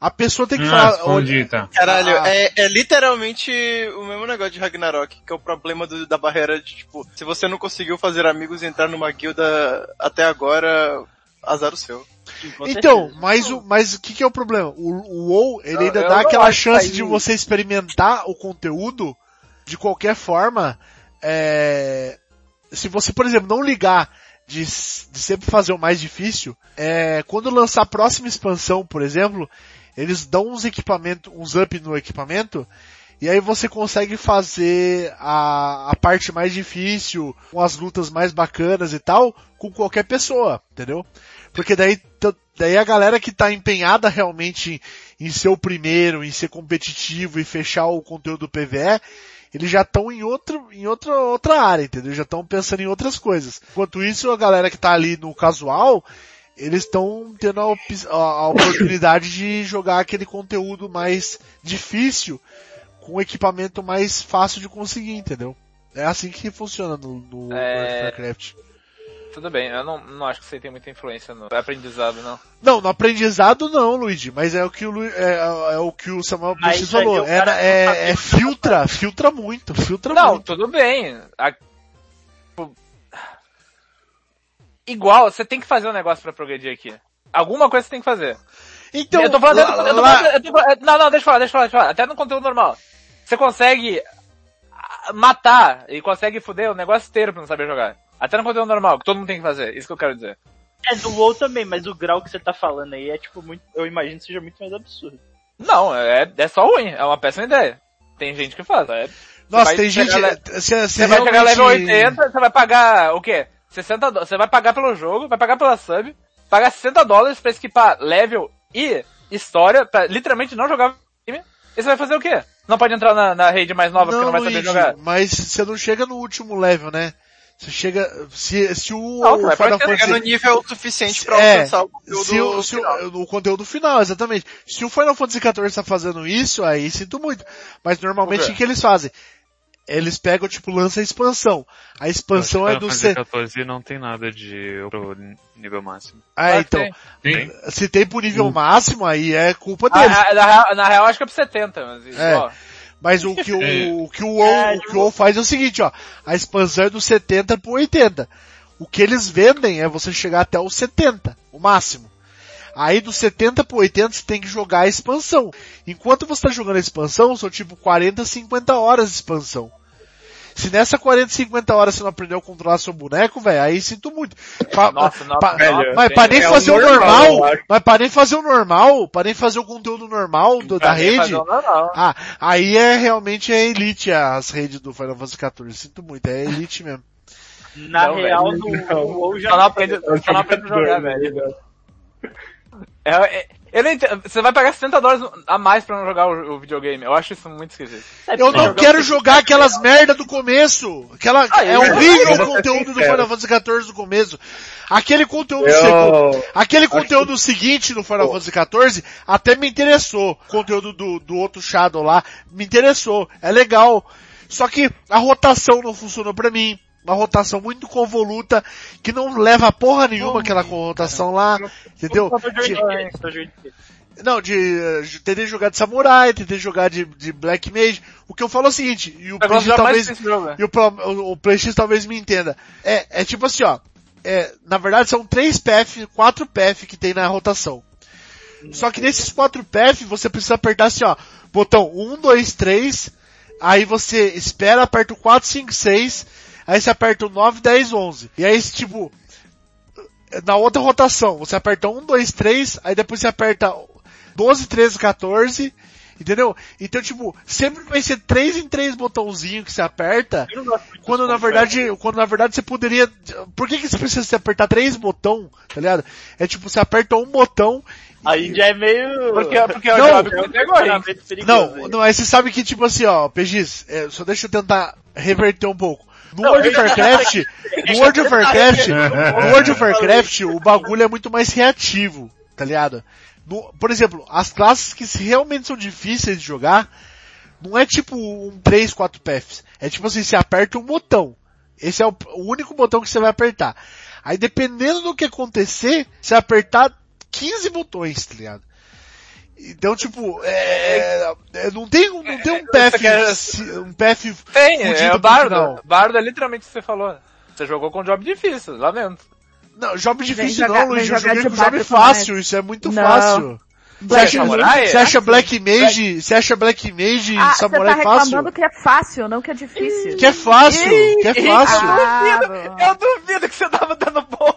A pessoa tem que Ah, falar. respondi, tá. Caralho, Ah. é, é literalmente o mesmo negócio de Ragnarok, que é o problema do- da barreira de, tipo, se você não conseguiu fazer amigos e entrar numa guilda até agora, azar o seu. Sim, Então, mas o, mas o que, que é o problema? O, o WoW, ele ainda eu dá aquela chance de você experimentar o conteúdo de qualquer forma. É, se você, por exemplo, não ligar de, de sempre fazer o mais difícil, é, quando lançar a próxima expansão, por exemplo, eles dão uns equipamentos, uns up no equipamento, e aí você consegue fazer a, a parte mais difícil, com as lutas mais bacanas e tal, com qualquer pessoa, entendeu? Porque daí, daí a galera que tá empenhada realmente em ser o primeiro, em ser competitivo e fechar o conteúdo do PVE, eles já estão em outro, em outra, outra área, entendeu? Já estão pensando em outras coisas. Enquanto isso, a galera que tá ali no casual, eles estão tendo a, a- oportunidade de jogar aquele conteúdo mais difícil com equipamento mais fácil de conseguir, entendeu? É assim que funciona no, no É. World of Warcraft. Tudo bem, eu não, não acho que aí tem muita influência no aprendizado, não. Não, no aprendizado não, Luigi, mas é o que o, Lu- é, é o, que o Samuel Peixes aí falou. É, não é, é filtra, filtra muito, filtra Não, muito. tudo bem. A- tipo, igual, você tem que fazer um negócio pra progredir aqui. Alguma coisa você tem que fazer. Então, eu tô falando, eu tô- eu tô lá- eu tô falando- não, não, deixa eu falar, deixa eu falar, deixa eu falar. Até no conteúdo normal. Você consegue ah, matar e consegue foder o negócio inteiro pra não saber jogar. Até no conteúdo normal, que todo mundo tem que fazer. Isso que eu quero dizer. É do WoW também, mas o grau que você tá falando aí é tipo muito, eu imagino que seja muito mais absurdo. Não, é, é só ruim, é uma péssima ideia. Tem gente que faz, é. Nossa, tem gente. chegar le- Você Você vai chegar level 80, você vai pagar o quê? 60 dólares. Você vai pagar pelo jogo, vai pagar pela sub, pagar 60 dólares pra esquipar level e história, pra literalmente não jogar game. E você vai fazer o quê? Não pode entrar na, na raid mais nova porque não vai saber Luigi, jogar. Mas você não chega no último level, né? Você chega. Se, se o, Não, o Final Chega no Fantasy. nível suficiente pra É, alcançar o conteúdo se o, se final. o, no conteúdo final, exatamente. Se o Final Fantasy XIV tá fazendo isso, aí sinto muito. Mas normalmente o que, que eles fazem? Eles pegam, tipo, lança a expansão. A expansão é do C. 14 não tem nada de pro nível máximo. Ah, que então. tem. Tem? Se tem pro nível máximo, aí é culpa Ah, deles. ah, na, real- na real acho que é pro 70, mas É. ó, Mas o que o, É. o que o WoW, o que o WoW faz é o seguinte, ó. A expansão é do 70 pro 80. O que eles vendem é você chegar até o 70, o máximo. Aí do 70 pro 80 você tem que jogar a expansão. Enquanto você tá jogando a expansão, são tipo 40, 50 horas de expansão. Se nessa 40, 50 horas você não aprendeu a controlar seu boneco, velho, aí sinto muito. Pa- Nossa, nossa, pa- velho, mas tem- para nem é fazer o normal, normal, mas para nem fazer o normal, para nem fazer o conteúdo normal do- da pra rede, ah, aí é realmente é elite as redes do Final Fantasy XIV. Sinto muito, é elite mesmo. Na Não, real, velho, no, não. no WoW já não aprende, só não aprende a jogar, velho. É, é, eu não entendo. Você vai pagar 60 dólares a mais pra não jogar o, o videogame. Eu acho isso muito esquisito. Eu não quero jogar aquelas merda do começo. Aquela, Ah, é horrível o conteúdo do. Final Fantasy XIV do começo. Aquele conteúdo segundo, Eu, aquele conteúdo seguinte no Final Fantasy XIV até me interessou. O conteúdo do, do outro Shadow lá me interessou. É legal. Só que a rotação não funcionou pra mim. Uma rotação muito convoluta, que não leva a porra nenhuma aquela rotação lá, entendeu? Não, de, eh, de tentei jogar de samurai, tentei jogar de, de black mage. O que eu falo é o seguinte, e o PlayStation talvez, e o, o, o PlayStation talvez me entenda. É, é tipo assim, ó. É, na verdade são três PF, quatro PF que tem na rotação. Só que nesses quatro PF você precisa apertar assim, ó. Botão 1, 2, 3. Aí você espera, aperta o 4, 5, 6. Aí você aperta o 9, 10, 11. E aí, tipo, na outra rotação, você aperta 1, 2, 3, aí depois você aperta 12, 13, 14, entendeu? Então, tipo, sempre vai ser 3 em 3 botãozinho que você aperta, quando na verdade, quando na verdade você poderia, por que que você precisa se apertar 3 botão, tá ligado? É tipo, você aperta um botão, Aí já é meio... Porque, porque é Não, hein? Funcionamento perigoso não, aí. não, aí você sabe que tipo assim, ó, PGs, é, só deixa eu tentar reverter um pouco. No Não, World of Warcraft, no World of Warcraft, no World of Warcraft, o bagulho é muito mais reativo, tá ligado? No- por exemplo, as classes que realmente são difíceis de jogar, não é tipo um 3, 4 paths. É tipo assim, você aperta um botão. Esse é o, o único botão que você vai apertar. Aí dependendo do que acontecer, você apertar 15 botões, tá ligado? Então, tipo, é, é, não tem, um- não tem um path, quer- se- um path Tem, fudido é Bardo. final. Bardo é literalmente o que você falou. Você jogou com um job difícil, lamento. Não, job difícil jogar- não, Luiz. Eu joguei com job fácil, isso é muito Não. fácil. Você Black acha, Samurai? você acha Black Mage, você acha Black Mage Ah, você Samurai tá fácil? reclamando que é fácil, não que é difícil. Que é fácil, que é fácil. Ah, Eu duvido que você tava dando bom,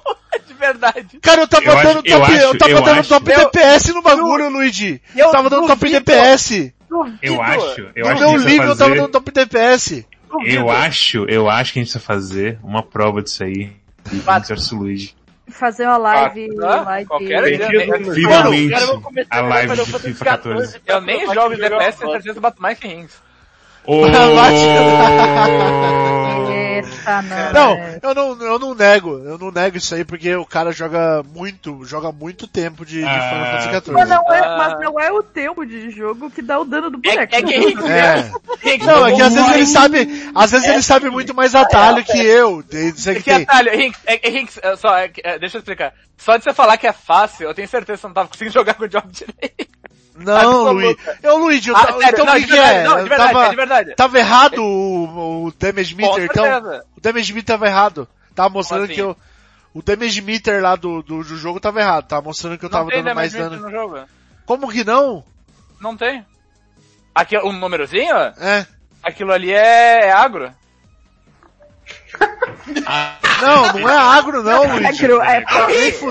verdade. Cara, eu tava Eu dando acho- eu top, eu acho- tava eu dando acho- top eu- DPS no bagulho, Luigi. eu Eu tava dando top. DPS. Eu acho, eu No acho meu que a gente livro eu precisa tava fazer, dando top DPS. eu acho, eu acho que a gente precisa fazer uma prova disso aí. Luigi. fazer uma live Ah, lá de... qualquer dia. no- Finalmente, a live de FIFA 14. Eu nem jogo de DPS, tenho certeza bato mais que rings. Ô, Não. Não, é. eu não, eu não nego, eu não nego isso aí porque o cara joga muito, joga muito tempo de, de Ah. Final Fantasy XIV. Mas não, é, Ah. mas não é o tempo de jogo que dá o dano do É, boneco. é que rings, É. Não, é que às vezes ele sabe, às vezes ele sabe muito mais atalho que eu. Tem- Você que Que atalho, Rinks, é, é, Rinks, é, só, é, é, deixa eu explicar. Só de você falar que é fácil, eu tenho certeza que você não tava conseguindo jogar com o job direito. Não, Tá Luigi. Eu, Luigi, eu Ah, então não, o de que é? não, de verdade, tava, é de verdade. tava errado o, o damage meter, então. certeza. O damage meter tava errado. Tava mostrando assim? que eu, o damage meter lá do, do, do jogo tava errado, tava mostrando que eu tava dando mais dano. no jogo. Como que não? Não tem. Aqui, um númerozinho? É. Aquilo ali é, é agro. Não, não é agro não, Luigi. Agro, é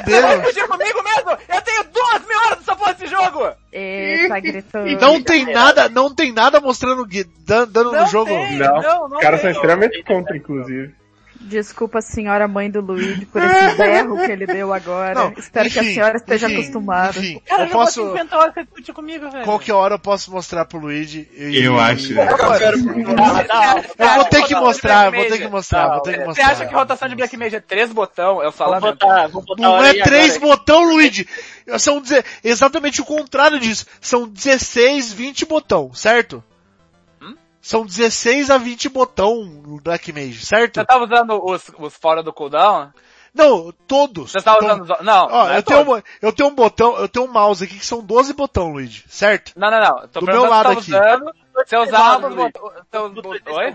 Nem vai fugir comigo mesmo? Eu tenho duas mil horas dessa porra desse jogo! Eita, gritou. Não tem nada, não tem nada mostrando dano no jogo. tem. Não, Não, não os caras são extremamente contra, inclusive. Desculpa, senhora mãe do Luigi, por esse berro que ele deu agora. Não, Espero que a enfim, senhora esteja enfim, acostumada. Enfim, Cara, eu posso, 50 horas que discutir comigo, velho. qualquer hora eu posso mostrar pro Luigi. e- Eu acho. Não, Eu vou ter que mostrar, eu vou ter que mostrar, vou ter que Você mostrar. acha que rotação de Black Mage é três botão? Eu falo Vou botar, vou botar Não é três agora. botão, Luigi. São exatamente o contrário disso. São 16, 20 botão, certo? São 16 a 20 botão no Black Mage, certo? Você tava usando os, os fora do cooldown? Não, todos. Você tava Então, usando os... Não, Ó, não é eu, tenho uma- eu tenho um botão, eu tenho um mouse aqui que são 12 botão, Luigi, certo? Não, não, não. Tô Do meu se lado usando... Você usava os botões...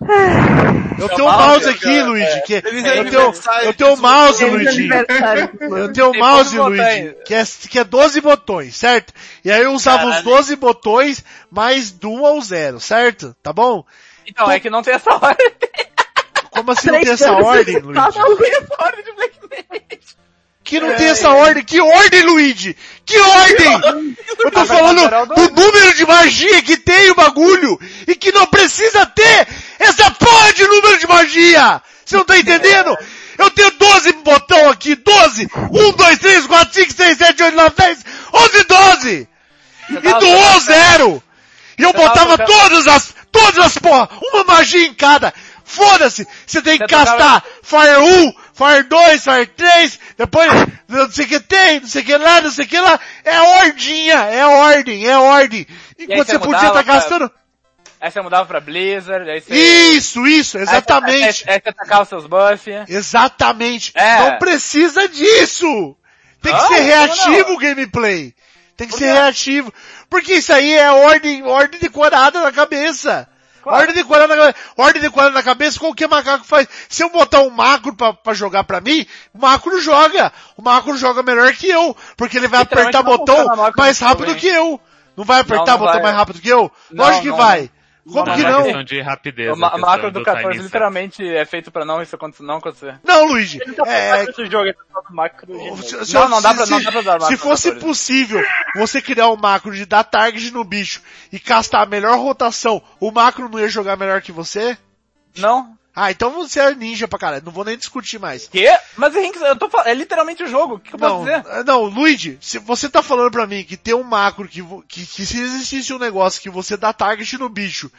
Eu tenho um mouse, aqui, é, Luigi, que eu tenho, eu tenho um mouse, Luigi. Eu tenho um mouse, Luigi, que é, que é 12 botões, certo? E aí eu usava os Caralho. 12 botões mais do 1 ao 0, certo? Tá bom? Então, é que não tem essa ordem. Como assim não tem essa ordem, de Luigi? Não tem essa ordem de Black Mage. Que não tem essa ordem? Que ordem, Luigi? Que ordem? Eu tô falando do número de magia que tem o bagulho e que não precisa ter essa porra de número de magia! Você não tá entendendo? Eu tenho 12 botão aqui, 12! 1, 2, 3, 4, 5, 6, 7, 8, 9, 10, 11, 12! E do 1 ao 0! E eu botava todas as, todas as porra, uma magia em cada! Foda-se! Você tem que Você tocava- castar Fire 1, Fire 2, Fire 3, depois não sei o que tem, não sei o que lá, não sei o que lá. É ordinha, é ordem, é ordem. Enquanto você você podia estar pra- gastando. Aí você mudava pra Blizzard, aí você... Isso, isso, aí exatamente. Você, aí, aí você atacava os seus buffs. Exatamente. É. Não precisa disso! Tem que Não, ser reativo não? o gameplay. Tem que Por ser quê? reativo. Porque isso aí é ordem, ordem decorada na cabeça. Ordem decorada na cabeça. Ordem decorada na cabeça, qualquer macaco faz. Se eu botar um macro pra, pra jogar pra mim, o macro joga. O macro joga melhor que eu. Porque ele vai apertar não botão mais rápido jogo, que eu. Não vai apertar não botão vai. mais rápido que eu? Não, Lógico que não, vai. Como Não, que não questão de rapidez. O macro do 14 timing certo. literalmente é feito pra não isso acontecer, não acontecer. Não, Luigi. Tá É, jogo, tá macro. Se- Não, não dá pra- se- não dá pra usar Se fosse 14. possível você criar um macro de dar target no bicho e castar a melhor rotação, o macro não ia jogar melhor que você? Não? Ah, então você é ninja pra caralho, não vou nem discutir mais. Quê? Mas eu tô falando, é literalmente o jogo, o que, que eu posso Não, dizer? eh, não, Luigi, se você tá falando pra mim que tem um macro que, que, que se existisse um negócio que você dá target no bicho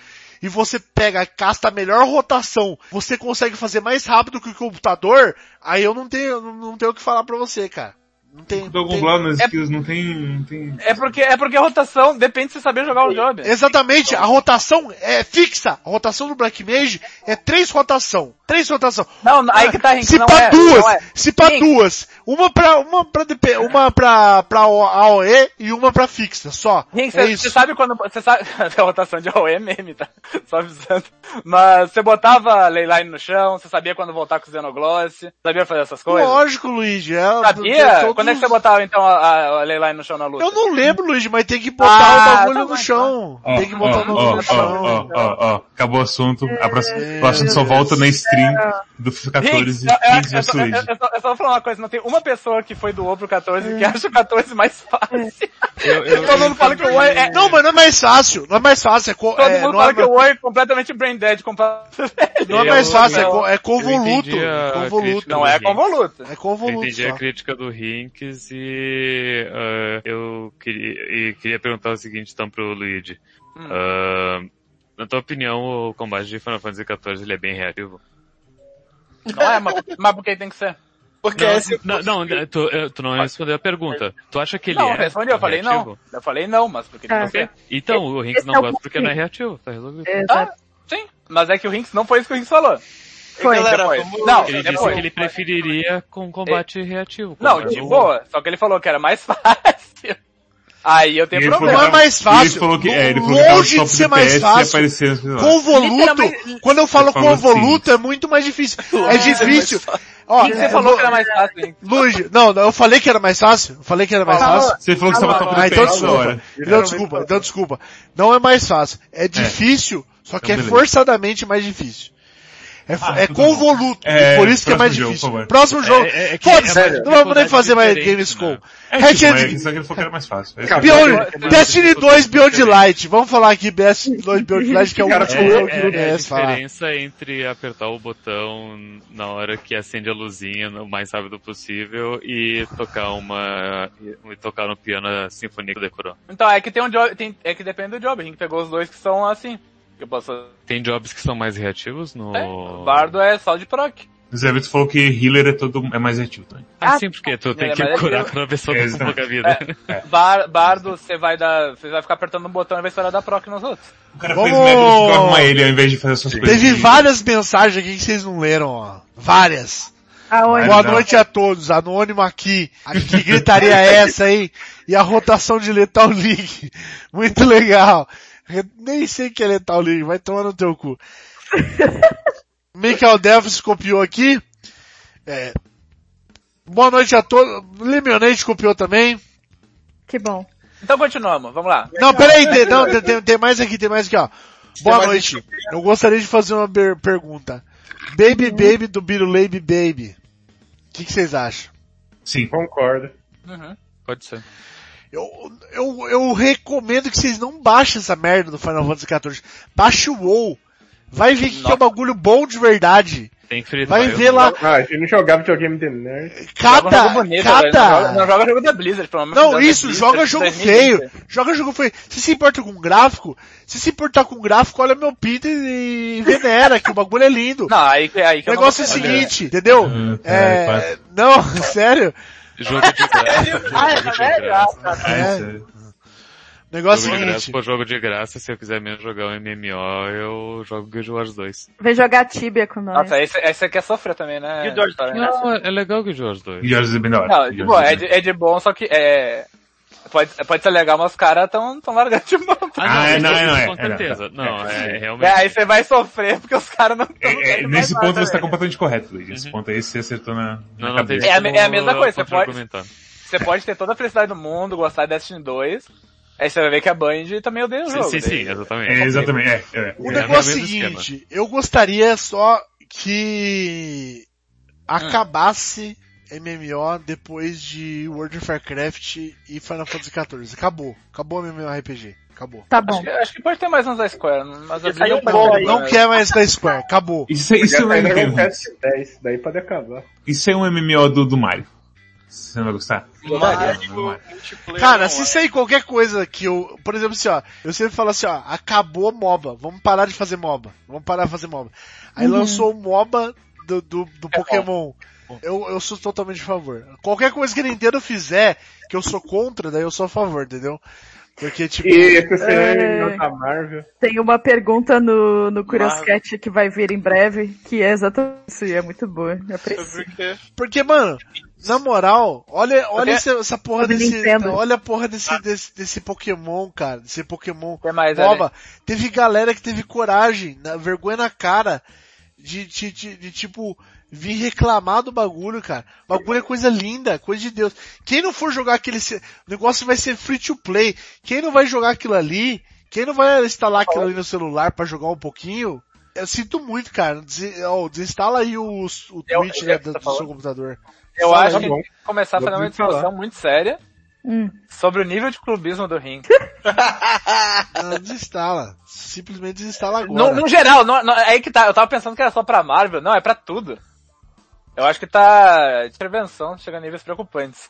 e você pega, casta a melhor rotação, você consegue fazer mais rápido que o computador, aí eu não tenho, não tenho o que falar pra você, cara. Não tem. Tem- nas É- skills não tem, não tem... É porque, é porque a rotação depende de você saber jogar o job. Exatamente, a rotação é fixa. A rotação do Black Mage é três rotação. Três rotação. Não, aí que tá, Rinks, Se não pra é, duas, é. se pra Rinks, duas. Uma pra, uma pra, DP, uma pra, pra AOE e uma pra fixa, só. Rinks, é você sabe quando, você sabe, a rotação de AOE é meme, tá? Só avisando. Mas você botava leyline no chão, você sabia quando voltar com o Xenogloss, sabia fazer essas coisas? Lógico, Luigi. É, Sabia? todos Quando é que você botava então a, a, leyline no chão na luta? Eu não lembro, Luigi, mas tem que botar Ah, o bagulho tá no chão. Ó, tem que botar ó, o bagulho ó, no chão. ó, ó, ó, acabou o assunto. A próxima, o assunto só volta na stream do 14 Rinks, e eu, eu, 15 eu, só- eu, eu, só- eu só vou falar uma coisa, não tem uma pessoa que foi do O pro 14 que acha o 14 mais fácil. Eu, eu, Todo mundo fala que o O é, é- Não, mas não é mais fácil. Não é mais fácil. É, co- todo é, mundo fala é, que o O é completamente brain dead comparado. não é Eu- mais fácil. É, eu- co- é eu convoluto. Convoluto. Não é convoluto. É Eu convoluto. entendi a só. crítica do Rinks e ah, eu queria, e queria perguntar o seguinte então pro Luigi. Hum. Ah, na tua opinião, o combate de Final Fantasy XIV ele é bem reativo? Não é, mas, mas por que tem que ser? Porque Não, esse... não, não, tu, tu não respondeu a pergunta. Tu acha que ele não, é respondi, eu falei não. Eu falei não, mas por que tem É. que ser? Então, o Rinks não é gosta porque não é reativo, tá resolvido. Exato. Sim, mas é que o Rinks não foi isso que o Rinks falou. Foi. Galera, Depois. Não, Ele depois. disse que ele preferiria com combate reativo. Não, como de é boa. Só que ele falou que era mais fácil. Aí eu tenho problema. Não é mais fácil. Ele falou que, é, ele falou que tava Longe top de ser mais fácil. Convoluto, Literalmente- quando eu falo convoluto é muito mais difícil. É ser difícil. Ó, que você é, falou que era mais fácil, hein? Luigi, não, não, eu falei que era mais fácil. Eu falei que era mais fácil. Você falou que você tava tocando Ah, então desculpa. Então desculpa, então desculpa. Não é mais fácil. É difícil, só que Então é beleza. forçadamente mais difícil. É, Ah, é convoluto, É, e por isso que é mais jogo, difícil. Próximo jogo. É- é Foda-se, é não vamos nem fazer mais Gamescom. né? É Hack tipo, mas isso aqui ele falou que era mais fácil. É Beyond, Tem- Destiny tem- 2 Beyond Light. Vamos falar aqui Destiny 2 Beyond Light, que é o Cara, último É, jogo que é, não é a merece falar. diferença entre apertar o botão na hora que acende a luzinha o mais rápido possível e tocar uma e tocar no piano a sinfonia que decorou. Então, é que tem um job, tem, é que depende do job. A gente pegou os dois que são assim. Que eu posso... Tem jobs que são mais reativos no É, o Bardo é só de proc. O Zé Vitor falou que healer é todo, é mais ativo também. Ah, sim, porque tu tem É, que é curar que- quando a pessoa tá com pouca vida. Bar, bardo, você vai dar. Você vai ficar apertando um botão e vai estourar dar proc nos outros. O cara Vamos- fez métodos pra arrumar ele ao invés de fazer suas coisas. Teve várias mensagens aqui que vocês não leram, ó. Várias. Aonde? Boa não. noite a todos, anônimo aqui. Aqui gritaria é essa aí? E a rotação de Lethal League. Muito legal. Nem sei o que é Lethal League, vai tomar no teu cu. Michael Delphis copiou aqui. É. Boa noite a todos. Lemonade copiou também. Que bom. Então continuamos, vamos lá. Não, peraí, tem, não, tem- tem, mais aqui, tem mais aqui, ó. Boa noite. Eu gostaria de fazer uma pergunta. Baby Baby do Biruleibe Baby. O que, que vocês acham? Sim. Concordo. Uhum. Pode ser. Eu, eu, eu recomendo que vocês não baixem essa merda do Final Fantasy XIV. Baixe o WoW. Vai ver que, que é um bagulho bom de verdade. Tem Free Vai ver lá. Ah, gente não jogava videogame de nerd. Cada, bonito, velho. Não joga, não cada... joga jogo da Blizzard, pelo de Não, isso, Blizzard, joga jogo 2020. feio. Joga jogo feio. Se se importa com gráfico, se se importar com gráfico, olha meu Peter e venera, que o bagulho é lindo. Não, aí, aí que O eu não negócio é o seguinte, entendeu? Hum, É, não, sério. Jogo de graça. Ah, jogo de é graça. graça. É. sério. O negócio é Jogo o de graça seguinte. por jogo de graça, se eu quiser mesmo jogar um MMO, eu jogo Guild Wars 2. Vem jogar Tibia com nós. Nossa, esse, esse aqui é sofrer também, né? Guild Wars História, né? Não, é legal Guild Wars 2. E Jorge é bem da hora. Não, de é bem de, é de bom, só que é. Pode, pode ser legal, mas os caras tão, tão largando de mão. Ah, é, não, é, não, é, Com é, não, certeza. tá. Não, É, é É, realmente. aí você vai sofrer porque os caras não estão É, é, nesse ponto você tá completamente correto, Luigi. Nesse ponto aí você acertou na, na Uhum. Não, não cabeça. É a é a mesma coisa, você pode-. Você pode ter toda a felicidade do mundo, gostar de Destiny 2, aí você vai ver que a Band também odeia o Sim, jogo. sim, sim, daí- exatamente. É, exatamente, é, é. O É, negócio é o é seguinte, eu gostaria só que acabasse MMO depois de World of Warcraft e Final Fantasy XIV. Acabou. Acabou o MMORPG. Acabou. Tá Acho bom. que, acho que pode ter mais uns da Square, mas a Blizzard bom aí. boa, Não né? quer mais da Square. Acabou. Isso, isso, sair não Dragon entendo. Quest 10, daí pode acabar. Isso é um MMO do, do Mario. Você não vai gostar? Mario, multiplayer. Cara, não, se é. sair qualquer coisa que eu, por exemplo, assim, ó, eu sempre falo assim, ó, acabou MOBA, vamos parar de fazer MOBA, vamos parar de fazer MOBA. Aí lançou o MOBA do, do, do Pokémon. Eu, eu sou totalmente a favor. Qualquer coisa que a Nintendo fizer, que eu sou contra, daí eu sou a favor, entendeu? Porque, tipo, E esse É. é... Marvel. Tem uma pergunta no, no Curious Cat que vai vir em breve, que é exatamente isso, e é muito boa. Eu aprecio. Porque, mano, na moral, olha, olha Porque- essa, essa porra desse, Nintendo. olha a porra desse, desse, desse Pokémon, cara, desse Pokémon Tem mais, MOBA. Teve galera que teve coragem, na, vergonha na cara, de, de, de, de, tipo, vir reclamar do bagulho, cara. O bagulho é coisa linda, coisa de Deus. Quem não for jogar aquele, negócio vai ser free to play. Quem não vai jogar aquilo ali, quem não vai instalar aquilo ali no celular pra jogar um pouquinho, eu sinto muito, cara. Des, ó, desinstala aí o, o Eu- Twitch eu- né, do, tô do seu computador. Eu Fala, acho tá que a bom. gente tem que começar a fazer uma discussão muito séria Hum. sobre o nível de clubismo do ring. Não, desinstala. Simplesmente desinstala No, agora. no geral, não, não, é aí que tá. Eu tava pensando que era só pra Marvel. Não, é pra tudo. Eu acho que tá. Intervenção chega a níveis preocupantes.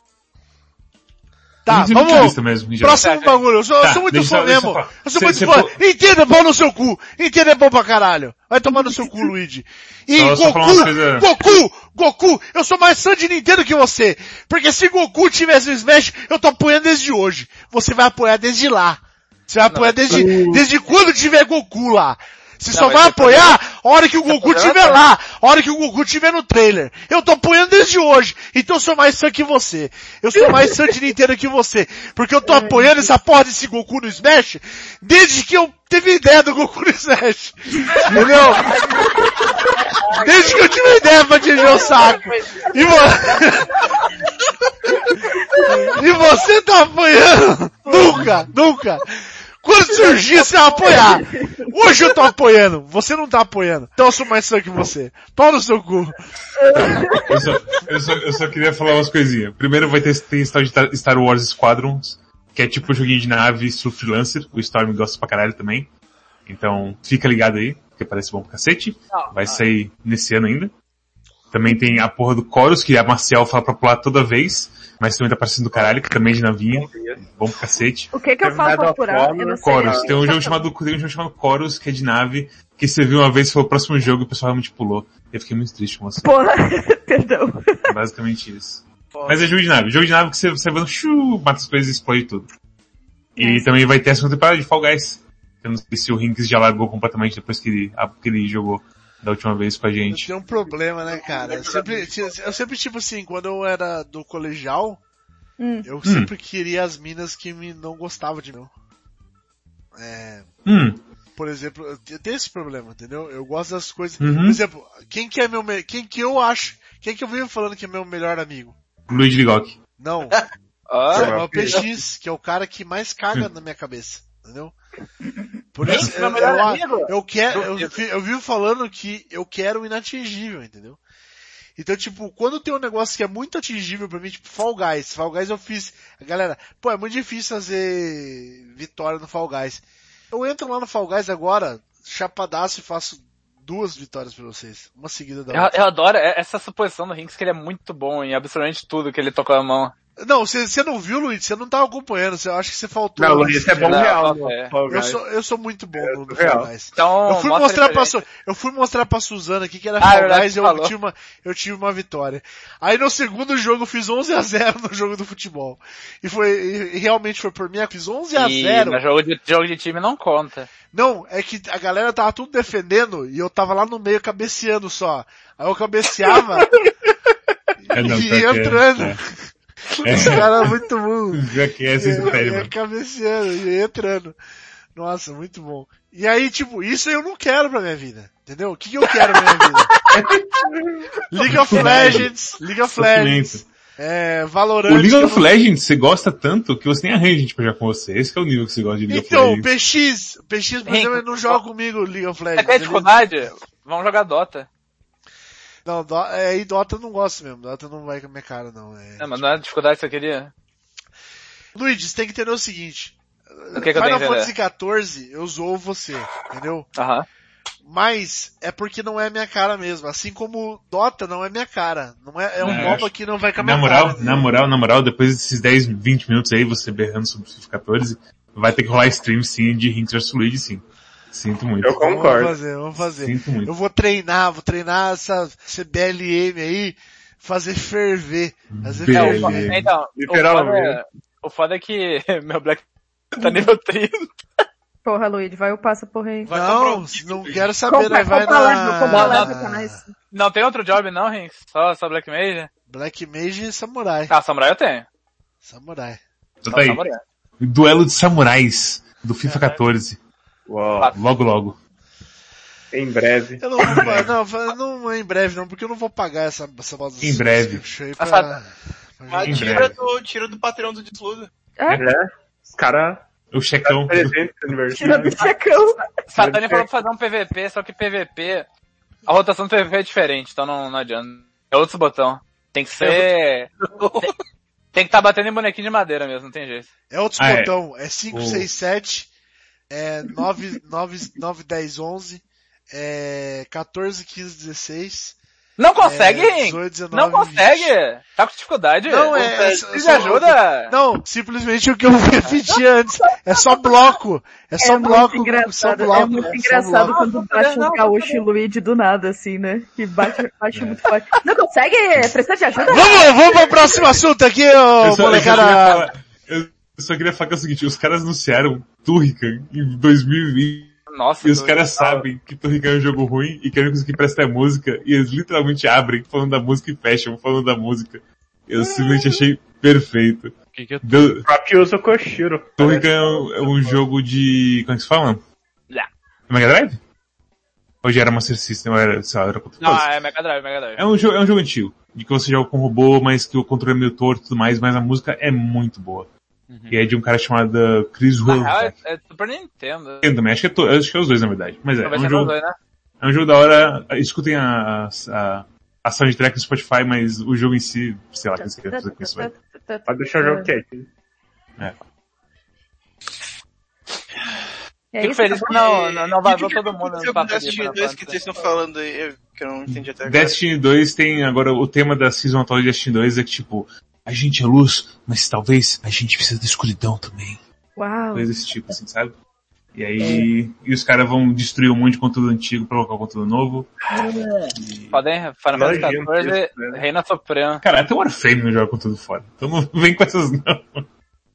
Tá, vamos. mesmo. Próximo Tá, bagulho, eu sou, eu Tá, sou muito fã eu- eu mesmo. Eu sou Cê- muito cê fã. pô- Entenda, pau no seu cu. Entenda é bom pra caralho. Vai tomar no seu cu, Luigi. E Só- só Goku, coisa- Goku, Goku, eu sou mais fã de Nintendo que você. Porque se Goku tivesse no Smash, eu tô apoiando desde hoje. Você vai apoiar desde lá. Você vai apoiar desde, desde quando tiver Goku lá. Você só mas vai apoiar a hora que o Goku estiver nada. lá, a hora que o Goku estiver no trailer. Eu tô apoiando desde hoje, então eu sou mais fã que você. Eu sou mais fã de Nintendo que você. Porque eu tô apoiando essa porra desse Goku no Smash desde que eu tive ideia do Goku no Smash. Entendeu? Desde que eu tive ideia pra te o saco. E, vo... e você tá apoiando? Nunca, nunca. Quando surgir, você vai apoiar. Hoje eu tô apoiando. Você não tá apoiando. Então eu sou mais fã que você. Pau no seu cu. Eu só, eu, só, eu só queria falar umas coisinhas. Primeiro vai ter, tem Star Wars Squadrons, que é tipo um joguinho de nave estilo freelancer. O Storm gosta pra caralho também. Então, fica ligado aí, porque parece bom pra cacete. Vai sair nesse ano ainda. Também tem a porra do Chorus, que a Marcial fala pra pular toda vez, mas também tá parecendo do caralho, que também é de navinha. Bom pra cacete. O que que eu falo pra apurar? Eu não sei. Chorus. Tem um jogo chamado, tem um jogo chamado Chorus, que é de nave, que você viu uma vez foi o próximo jogo e o pessoal realmente pulou. Eu fiquei muito triste com você. Porra, perdão. É basicamente isso. Mas é jogo de nave. Jogo de nave que você, você vai no chu, mata as coisas e explode tudo. E também vai ter a segunda temporada de Fall Guys. Eu não sei se o Rinks já largou completamente depois que ele, que ele jogou da última vez com a Eu gente. tinha um problema, né, cara? Eu sempre, eu sempre, tipo assim, quando eu era do colegial, Hum. eu sempre queria as minas que me não gostavam de mim. É, Hum, por exemplo, eu te- eu tenho esse problema, entendeu? Eu gosto das coisas. Uhum. Por exemplo, quem que é meu, me- quem que eu acho, quem que eu vivo falando que é meu melhor amigo? Luigi Ligok. Não, Ah, é o PX, que é o cara que mais caga na minha cabeça, entendeu? Por isso, eu, eu, eu quero, eu, vi- eu vivo falando que eu quero o inatingível, entendeu? Então, tipo, quando tem um negócio que é muito atingível pra mim, tipo Fall Guys. Fall Guys eu fiz, galera, pô, é muito difícil fazer vitória no Fall Guys. Eu entro lá no Fall Guys agora, chapadaço e faço duas vitórias pra vocês. Uma seguida da eu, outra. eu adoro essa suposição do Rinks que ele é muito bom em absolutamente tudo que ele tocou a mão. Não, você, não viu, Luiz? Você não tava acompanhando, eu acho que você faltou. Não, Luiz, é bom Não, real. não, é. no Fall Eu sou, eu sou muito bom no, no real. Fall Guys. Então, Eu fui mostra mostrar pra, pra Su- eu fui mostrar pra Suzana aqui que era Ah, Fall Guys e eu falou. tive, uma, eu tive uma vitória. Aí no segundo jogo eu fiz 11 a 0 no jogo do futebol. E foi, e, e realmente foi por mim, eu fiz 11 a E 0 no jogo de, jogo de time não conta. Não, é que a galera tava tudo defendendo e eu tava lá no meio cabeceando só. Aí eu cabeceava É, não, e pior que é, entrando. É. Esse cara é muito bom. Já que essa é supérima. ia cabeceando, ia entrando. Nossa, muito bom. E aí, tipo, isso eu não quero pra minha vida. Entendeu? O que, eu quero pra minha vida? League of Legends, League of Legends, é, Valorant. O League of não- Legends você gosta tanto que você nem arranja gente pra jogar com você. Esse que é o nível que você gosta de League Então, of Legends. PX, PX, por exemplo, não joga comigo League of Legends. tem ele- dificuldade? Vamos jogar Dota. Não, Do- é, e Dota eu não gosto mesmo. Dota não vai com a minha cara, não. É... Não, mas não é dificuldade que você queria? Luigi, você tem que entender o seguinte. O que que eu Final que Fantasy XIV, eu zoo você, entendeu? Aham. Mas é porque não é minha cara mesmo. Assim como Dota não é minha cara. Não é, é um É, MOBA acho- que não vai com a minha Na moral, cara. na moral, na moral, depois desses 10, 20 minutos aí, você berrando sobre o FIFA 14, vai ter que rolar stream sim de Rinks vs Luigi sim. Sinto muito. Eu Vamos concordo. fazer, vamos fazer. Sinto muito. Eu vou treinar, vou treinar essa CBLM aí, fazer ferver. Fazer BLM. É, o, ferver. então, o foda, Literalmente. é, o foda é que meu Black tá nível 30. Porra, Luigi, vai upar essa porra aí. Vai Não, um kit, não quero saber, né? Vai compra leve, compra na... leve, nice. Não tem outro job não, Rinks? Só, só Black Mage? Black Mage e Samurai. Ah, Samurai eu tenho. Samurai. Tá aí. Samurai. Duelo de samurais do FIFA 14. Uau. Logo logo. Em breve. Eu não não, não é em breve não, porque eu não vou pagar essa, essa bosta Em breve. pra, pra Mas tira breve. do, tira do Patreon do Desludo. É? Os caras O checão. Tira aniversário. do checão. Satani falou pra fazer um PVP, só que PVP, a rotação do PVP é diferente, então não, não adianta. É outros botão. Tem que ser... tem, tem que estar batendo em bonequinho de madeira mesmo, não tem jeito. É outros Ah, é. botão, é 5, O- 6, 7, é 9, 9, 9, 10, 11, é 14, 15, 16, Não consegue, é, Rinks? 18, 19, Não consegue? Tá com dificuldade? Não, é- é- Precisa de só- ajuda? Não, simplesmente o que eu repeti antes. É só bloco. É só é bloco. Só bloco. é muito só engraçado bloco. quando bate um gaúcho e Luigi do nada, assim, né? Que bate, bate muito forte. Não consegue? Precisa de ajuda? Vamos, vamos pro próximo assunto aqui, ô molecada. Eu só queria falar que é o seguinte, os caras anunciaram Turrican em 2020 Nossa, E os caras sabem que Torrican é um jogo ruim e que a única coisa que presta é música, e eles literalmente abrem falando da música e fecham falando da música. Eu simplesmente achei perfeito. O que que é Deu- O próprio usa Koshiro. Torrican é um, é um jogo de... como é que se fala? Já. É Mega Drive? Ou já era Master System, ou era, sei lá, era contra Não, é Mega Drive, Mega Drive. É um, jogo, é um jogo antigo, de que você joga com robô, mas que o controle é meio torto e tudo mais, mas a música é muito boa. E é de um cara chamado Chris Na real, Wolf. é, é Super Nintendo. também, acho que, é to- acho que é os dois na verdade. Mas é, é Talvez um jogo, dois, né? é um jogo da hora, escutem a, a, a soundtrack no Spotify, mas o jogo em si, sei lá, o que você quer fazer com isso, velho. Pode deixar o jogo quieto. É Fico isso, feliz que não, não, não vazou que todo mundo no papo de Destiny Final 2 que Fantasy. vocês estão falando aí, que eu não entendi até agora. Destiny 2 tem agora o tema da season atual de Destiny 2 é que tipo, a gente é luz, mas talvez a gente precisa da escuridão também. Uau. Coisa desse tipo, assim, sabe? E aí, e os caras vão destruir um monte de conteúdo antigo pra colocar conteúdo novo. Podem, Final Fantasy Nojento 14, isso, né? Reina Suprema. Cara, até o Warframe não joga conteúdo fora. Então não vem com essas não.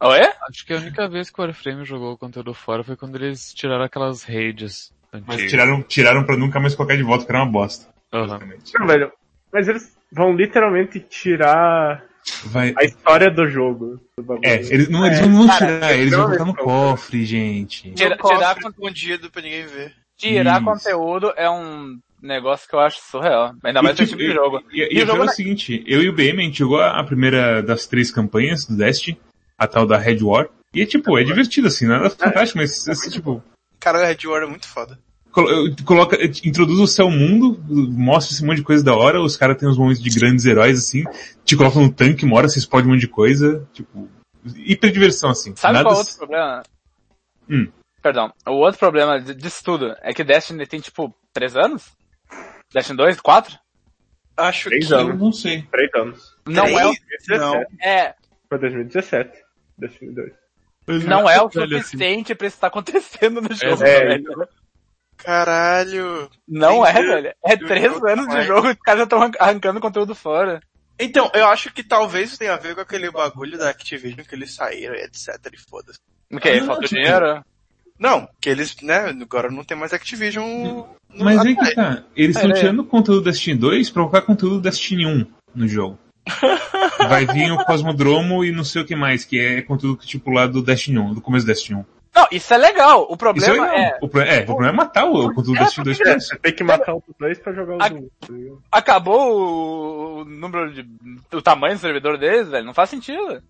Oi? Acho que a única vez que o Warframe jogou o conteúdo fora foi quando eles tiraram aquelas Mas antigas. tiraram, tiraram pra nunca mais colocar de volta, que era uma bosta. Basicamente. Não, velho. Mas eles vão literalmente tirar Vai. a história do jogo. do bagulho. É, eles não, eles não vão cara, tirar, eles vão botar no cofre, gente. Tirar, con- escondido pra ninguém ver. tirar Isso. conteúdo é um negócio que eu acho surreal. Ainda mais nesse tipo de jogo. E, e, E o jogo é o seguinte, eu e o BM, a gente jogou a primeira das três campanhas do Destiny, a tal da Red War, e é tipo, é divertido assim, nada fantástico, mas assim, tipo, Cara, a Red War é muito foda. Colo- coloca, introduz o seu mundo, mostra esse monte de coisa da hora, os caras têm uns momentos de grandes heróis assim, te colocam no tanque, uma hora você explode um monte de coisa, tipo, hiper diversão assim. Sabe nada qual é o outro problema? Hum. Perdão. O outro problema disso tudo é que Destiny tem tipo 3 anos? Destiny 2, 4? Acho Três que... anos. não sei. Três anos. Não é o, 17. Não. é, Foi 2017. Destiny 2. não é o assim. suficiente pra isso estar acontecendo no jogo, É, velho. Caralho. Não é, Entendi. velho. É Do 3 jogo, anos não de é. jogo e os caras estão arrancando conteúdo fora. Então, eu acho que talvez tenha a ver com aquele bagulho da Activision que eles saíram, etc. E foda-se. O que? Ah, Falta tipo, dinheiro? Não, que eles, né, agora não tem mais Activision. no- Mas aí que tá, eles estão É, tirando o conteúdo do Destiny 2 pra colocar conteúdo do Destiny 1 no jogo. Vai vir o Cosmodromo e não sei o que mais, que é conteúdo tipo lá do Destiny 1, do começo do Destiny 1. Não, isso é legal. O Isso é problema legal. é, O, pro- é, o problema é matar o, o conteúdo do É, Destiny 2 É, pra isso. você tem que matar os dois pra jogar os A- um. tá ligado? acabou o, o número de, o tamanho do servidor deles, velho. Não faz sentido.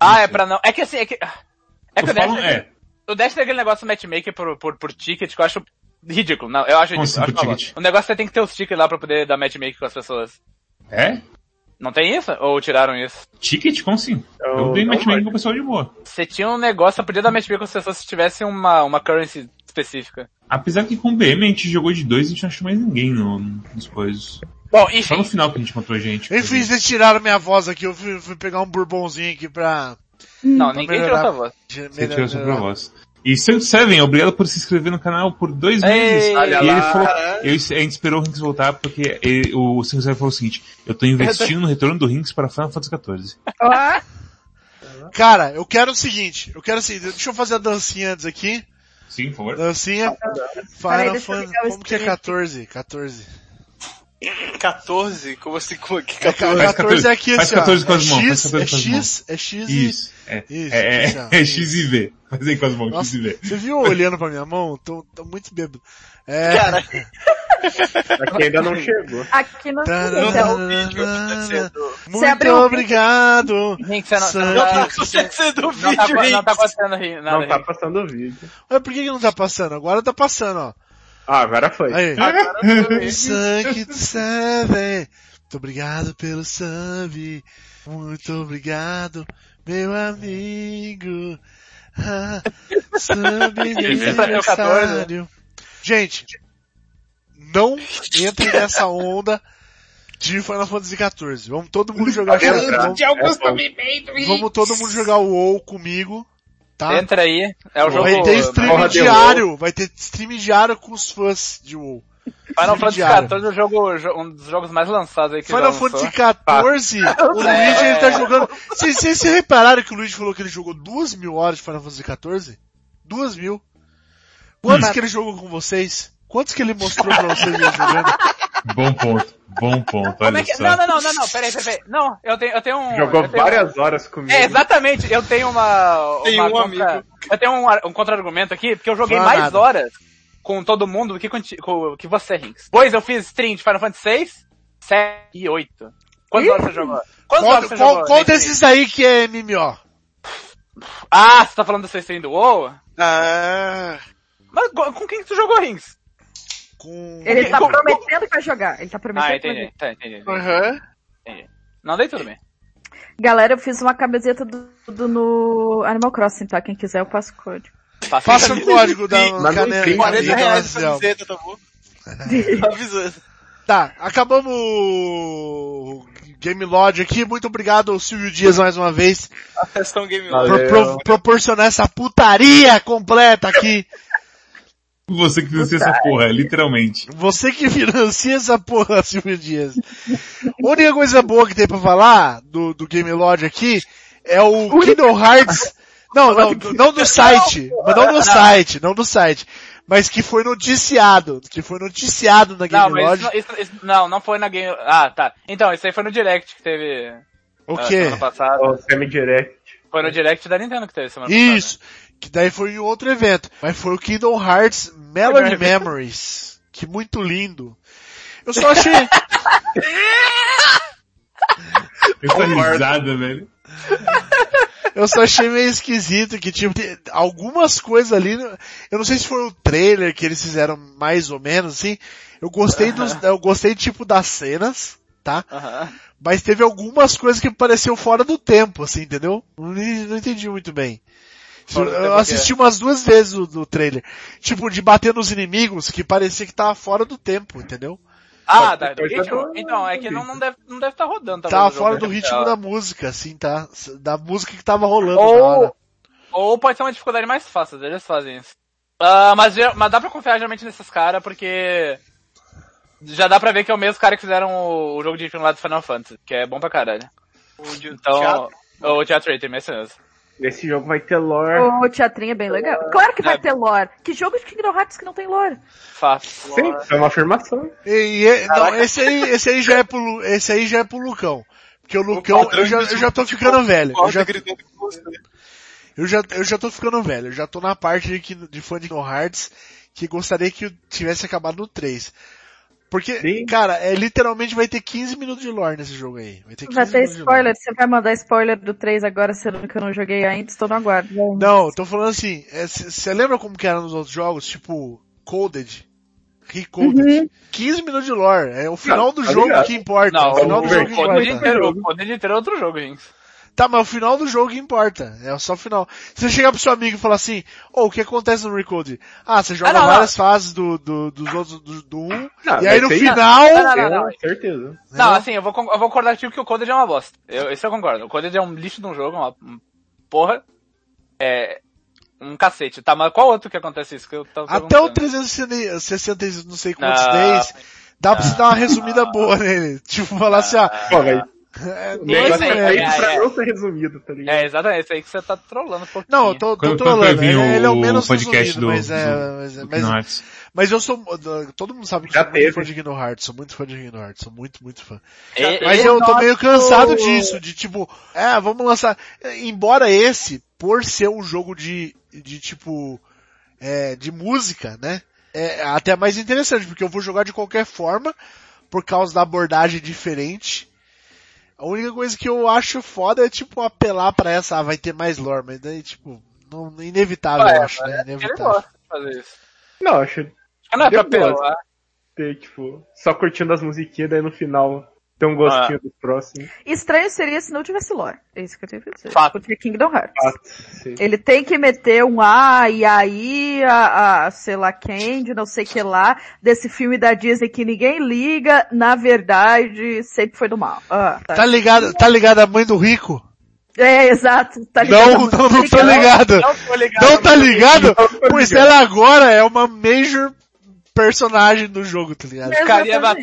Ah, é pra não, é que assim, é que, é que Eu o Dash, falo, é, o Dash tem aquele negócio matchmaker por, por, por ticket que eu acho ridículo. Não, eu acho ridículo. assim, eu acho ticket? bosta. O negócio é que você tem que ter os tickets lá pra poder dar matchmaking com as pessoas. é? Não tem isso? Ou tiraram isso? Ticket? Como assim? Eu Eu dei matchmaking com o pessoal de boa. Você tinha um negócio, você podia dar matchmaking com as pessoas se tivesse uma, uma currency específica. Apesar que com o BM a gente jogou de dois e a gente não achou mais ninguém no, nos coisas. Bom, Só enfim. no final que a gente encontrou gente. Enfim, vocês tiraram minha voz aqui, eu fui, fui pegar um bourbonzinho aqui pra... Não, Pra ninguém tirou melhorar. sua voz. Você tirou sua voz. E Santo Seven, obrigado por se inscrever no canal por dois Ei, meses. olha e ele lá. falou, eu, a gente esperou o Rinks voltar porque ele- o Santo Seven falou o seguinte, eu tô investindo no retorno do Rinks para Final Fantasy XIV. Cara, eu quero o seguinte, eu quero assim, deixa eu fazer a dancinha antes aqui. Sim, por favor. Dancinha. Final Fantasy. Como que é stream 14? 14. 14? Como assim? Como que É, 14? Faz 14 é aqui faz assim, ó. 14 com É as mãos, faz X, 14 é com mãos. X, é X e... Isso. É, Isso, é, assim, é, é X e V. Aí com as mãos, Nossa, X e V. você viu olhando pra minha mão? Tô, tô muito bêbado. É... Cara, Aqui ainda não chegou. aqui não não é o vídeo que tá sendo... Muito abriu o vídeo. obrigado. Henrique, você não, não tá, Não tá sendo não tá, vídeo, não tá acontecendo ri- nada. Não tá Henrique. passando o vídeo. Mas por que, que não tá passando? Agora tá passando, ó. Ah, agora foi. Aí. Agora Sangue do Seven. Muito obrigado pelo sub. Muito obrigado, meu amigo. Ah, sub Isso pra ter o 14. aniversário. Gente, não entrem nessa onda de Final Fantasy XIV. Vamos todo mundo jogar vamos, vamos todo mundo jogar o WoW comigo, tá? Entra aí, é o jogo... Vai ter stream diário, vai ter stream diário com os fãs de WoW. Final Fantasy. XIV é jogo, um dos jogos mais lançados aí que Final. Fantasy XIV, o Luigi ele tá jogando. Vocês repararam que o Luigi falou que ele jogou duas mil horas de Final Fantasy XIV? Duas mil. Quantos que ele jogou com vocês? Quantos que ele mostrou pra vocês jogando? Bom ponto, bom ponto, Como olha é que... só. Não, não, não, não, não, peraí, peraí, peraí. Não, eu tenho, eu tenho um... Jogou tenho- várias horas comigo. É, exatamente, eu tenho uma... Tem uma um contra- amigo. Eu tenho um, um contra-argumento aqui, porque eu joguei Fala mais nada. horas com todo mundo do que com, com- que você, Rinks. Pois eu fiz stream de Final Fantasy 6, 7 e 8. Quantas horas você jogou? Quantas horas você qual, jogou? qual desses aí que é MMO? Ah, você tá falando do seu stream do WoW? Ah, Mas com com quem que tu jogou, Rings? Com... Ele tá Como- prometendo que vai jogar. Ele tá prometendo Ah, entendi. Tá, entendi. entendi. aham. Não, daí tudo bem. Galera, eu fiz uma camiseta do, do- no Animal Crossing, tá? Quem quiser eu passo o código. Faça o código da Mas não caneta. tem 40 caneta reais oficial. a camiseta, tá bom? Avisando. Tá, acabamos o Game Lodge aqui. Muito obrigado ao Silvio Dias mais uma vez A questão Game. Over. por pro- proporcionar essa putaria completa aqui. Você que financia essa porra, literalmente. Você que financia essa porra, Silvio Dias. A única coisa boa que tem pra falar do, do Game Lodge aqui é o Kingdom Hearts. Não, não, não do site. Mas não do site, não do site. Mas que foi noticiado. Que foi noticiado na Game Não, mas Lodge. isso, não- isso- isso- não, não foi na Game... Ah, tá. Então, isso aí foi no Direct que teve... O ah, quê? Semana passada. O semi-direct. Foi no Direct da Nintendo que teve semana passada. Isso. Que daí foi em outro evento. Mas foi o Kingdom Hearts Melody Memories. Que muito lindo. Eu só achei... Essa risada, velho. Eu só achei meio esquisito que, tipo, algumas coisas ali, eu não sei se foi o trailer que eles fizeram mais ou menos, assim, eu gostei dos, eu gostei, tipo, das cenas, tá? Aham. Mas teve algumas coisas que me pareceu fora do tempo, assim, entendeu? Não, não entendi muito bem. Eu quê? assisti umas duas vezes o, do trailer. Tipo, de bater nos inimigos, que parecia que tava fora do tempo, entendeu? Ah, da, do ritmo? Então, é que não, não deve não deve estar rodando. talvez, Tava jogo fora do ritmo real. da música, assim, tá? Da música que tava rolando na hora. Ou, ou pode ser uma dificuldade mais fácil, eles fazem isso. Ah, mas, mas dá pra confiar geralmente nesses caras, porque já dá pra ver que é o mesmo cara que fizeram o, o jogo de filme lá do Final Fantasy, que é bom pra caralho. O de Então, teatro. o Teatro Rating, esse mesmo. Nesse jogo vai ter lore. O teatrinho é bem legal. Claro que vai É. ter lore. Que jogo de Kingdom Hearts que não tem lore? Fato. Sim, é uma afirmação. E, e- não, esse aí, esse aí já é pro, esse aí já é pro Lucão. Porque o Lucão, padrão eu já, eu já tô ficando velho. Eu já, eu já, eu já tô ficando velho. Eu já tô na parte de, que- de fã de Kingdom Hearts que gostaria que tivesse acabado no 3. Porque, Sim. cara, é, literalmente vai ter 15 minutos de lore nesse jogo aí. Vai ter 15 Vai ter minutos de lore. spoiler. Você vai mandar spoiler do 3 agora, sendo que eu não joguei ainda. Estou no aguardo. Não, tô falando assim, você lembra como que era nos outros jogos? Tipo, Coded. Recoded. 15 minutos de lore. É o final Não, do tá jogo ligado. que importa. Não, é o final o, do o, jogo que importa. inteiro, o Code inteiro é outro jogo, gente. Tá, mas o final do jogo importa. É só o final. Se você chegar pro seu amigo e falar assim, ô, o que acontece no Recode? Ah, você joga Ah, não, várias fases do, do, dos outros, do, do 1, Não, e aí no final... Não, não, não, não. Certeza. Não, assim, eu vou, eu vou concordar contigo que o Coded é uma bosta. Eu, isso eu concordo. O Coded é um lixo de um jogo, uma um porra. É. Um cacete. Tá, mas qual outro que acontece isso? Que eu tava Até o perguntando? 360 e não sei quantos Não. days, dá pra você dar uma resumida boa nele. Tipo, falar assim, Pô, vai. É, E é isso é é, pra é. não ser resumido, tá ligado? É, exatamente. Esse aí que você tá trolando um pouquinho. Não, eu tô, tô trolando. vai vir Ele, ele é o menos podcast resumido, do- mas é, do- mas, do mas, Hearts. mas eu sou, todo mundo sabe que Já eu sou muito teve. fã de Kingdom Hearts, sou muito fã de Kingdom Hearts, sou muito, muito fã. E- Mas eu tô meio cansado disso, de tipo, é, vamos lançar. Embora esse, por ser um jogo de, de tipo, é, de música, né? É até mais interessante, porque eu vou jogar de qualquer forma, por causa da abordagem diferente. A única coisa que eu acho foda é, tipo, apelar pra essa, ah, vai ter mais lore, mas daí, tipo, não, inevitável, Ué, eu acho, né? Ele Inevitável. gosta de fazer isso. Não, acho que não é pra apelar. ter, tipo, só curtindo as musiquinhas, daí no final ter um gostinho do próximo. Estranho seria se não tivesse lore. É isso que eu tenho que dizer. Fato. Porque Kingdom Hearts. Fato. Ele tem que meter um ah, e aí, a, a sei lá quem, de não sei que lá, desse filme da Disney que ninguém liga, na verdade, sempre foi do mal. Ah, tá. Tá ligado, tá ligado a mãe do rico? É, exato. Tá ligado? Não, não, não tô ligado. Não tô ligado. Não tá ligado? Não Pois ela agora é uma major personagem do jogo, tá ligado?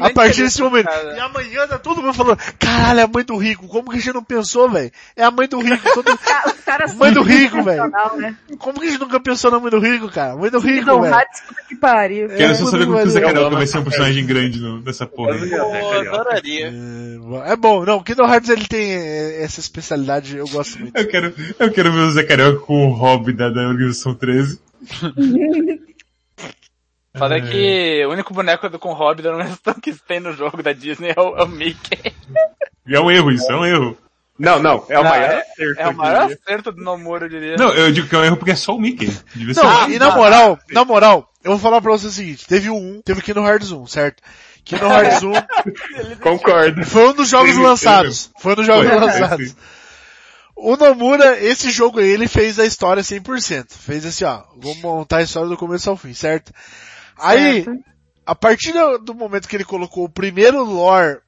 A partir desse momento. cara. E amanhã tá todo mundo falando, caralho, é a mãe do rico. Como que a gente não pensou, velho? É a mãe do rico. Todo... Ca- Os caras Mãe do rico, velho. Né? Como que a gente nunca pensou na mãe do rico, cara? Mãe do rico, velho. Que pariu. É, Quero só saber como que o Zé Carioca vai ser um personagem grande no, nessa porra. Pô, adoraria. É, é bom, não, o Kingdom Hearts ele tem é, essa especialidade, eu gosto muito. Eu quero, eu quero ver o Zé Carioca com o Hobby da, da Organização 13. Foda é que o único boneco do com Hobby da animação que tem no jogo da Disney é o, é o Mickey. E é um erro isso, é um erro. Não, não, é o Não, maior é- acerto. É o maior acerto do Nomura, eu diria. Não, eu digo que é um erro porque é só o Mickey. Não, e na moral, na moral, eu vou falar pra você o seguinte, teve o 1, teve o Kingdom Hearts 1, certo? Kingdom Hearts 1 Concordo. foi um dos jogos lançados. Foi um dos jogos Foi, lançados. O Nomura, esse jogo aí, ele fez a história 100%. Fez assim, ó, vamos montar a história do começo ao fim, certo? Aí, a partir do, momento que ele colocou o primeiro lore,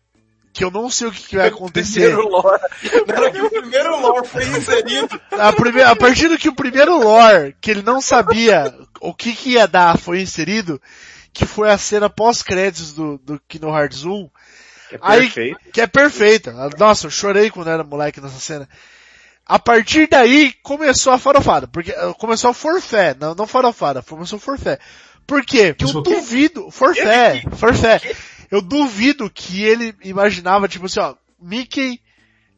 que eu não sei o que, que vai acontecer, Primeiro lore. Na que o primeiro lore foi inserido, a, prime- a partir do que o primeiro lore, que ele não sabia o que que ia dar, foi inserido, que foi a cena pós-créditos do, do Kingdom Hearts 1, É Aí- perfeito. que é perfeita. Nossa, eu chorei quando era moleque nessa cena. A partir daí começou a farofada, porque eh, começou a forfé, não, não farofada, começou a forfé. Por quê? Porque eu duvido, forfé, forfé. Eu duvido que ele imaginava, tipo assim, ó, Mickey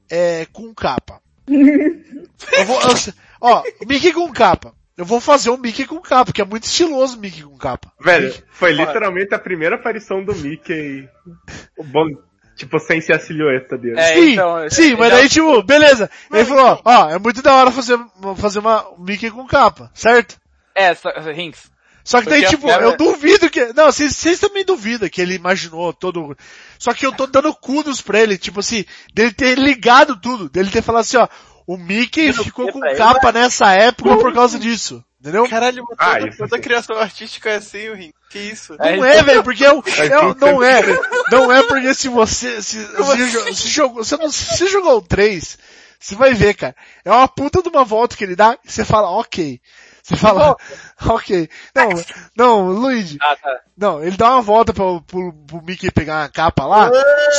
é, com capa. Eu vou, eu- ó, Mickey com capa. Eu vou fazer um Mickey com capa, que é muito estiloso o Mickey com capa. Velho, foi literalmente a primeira aparição do Mickey. O bom, tipo, sem ser a silhueta dele. É, sim, então, sim, ele mas é daí o- tipo, beleza. Ele falou, ó, ó, é muito da hora fazer, fazer uma um Mickey com capa, certo? É, Rinks. Só que daí, Porque tipo, eu duvido que, não, vocês, também duvidam que ele imaginou todo, só que eu tô dando kudos pra ele, tipo assim, dele ter ligado tudo, dele ter falado assim, ó, o Mickey Dando ficou com pra ele? capa nessa época por causa disso, entendeu? caralho, toda, Ah, isso toda criação artística é assim, o Rin. Que isso? É, Não é, velho, porque eu, eu, tudo não é, não é porque se você, se, se, jo- se jogou, não, se jogou o 3, você vai ver, cara. É uma puta de uma volta que ele dá, e você fala, ok. Você fala, ok. Não, não, Luigi, Ah, tá. não, ele dá uma volta pro, pro, pro Mickey pegar uma capa lá,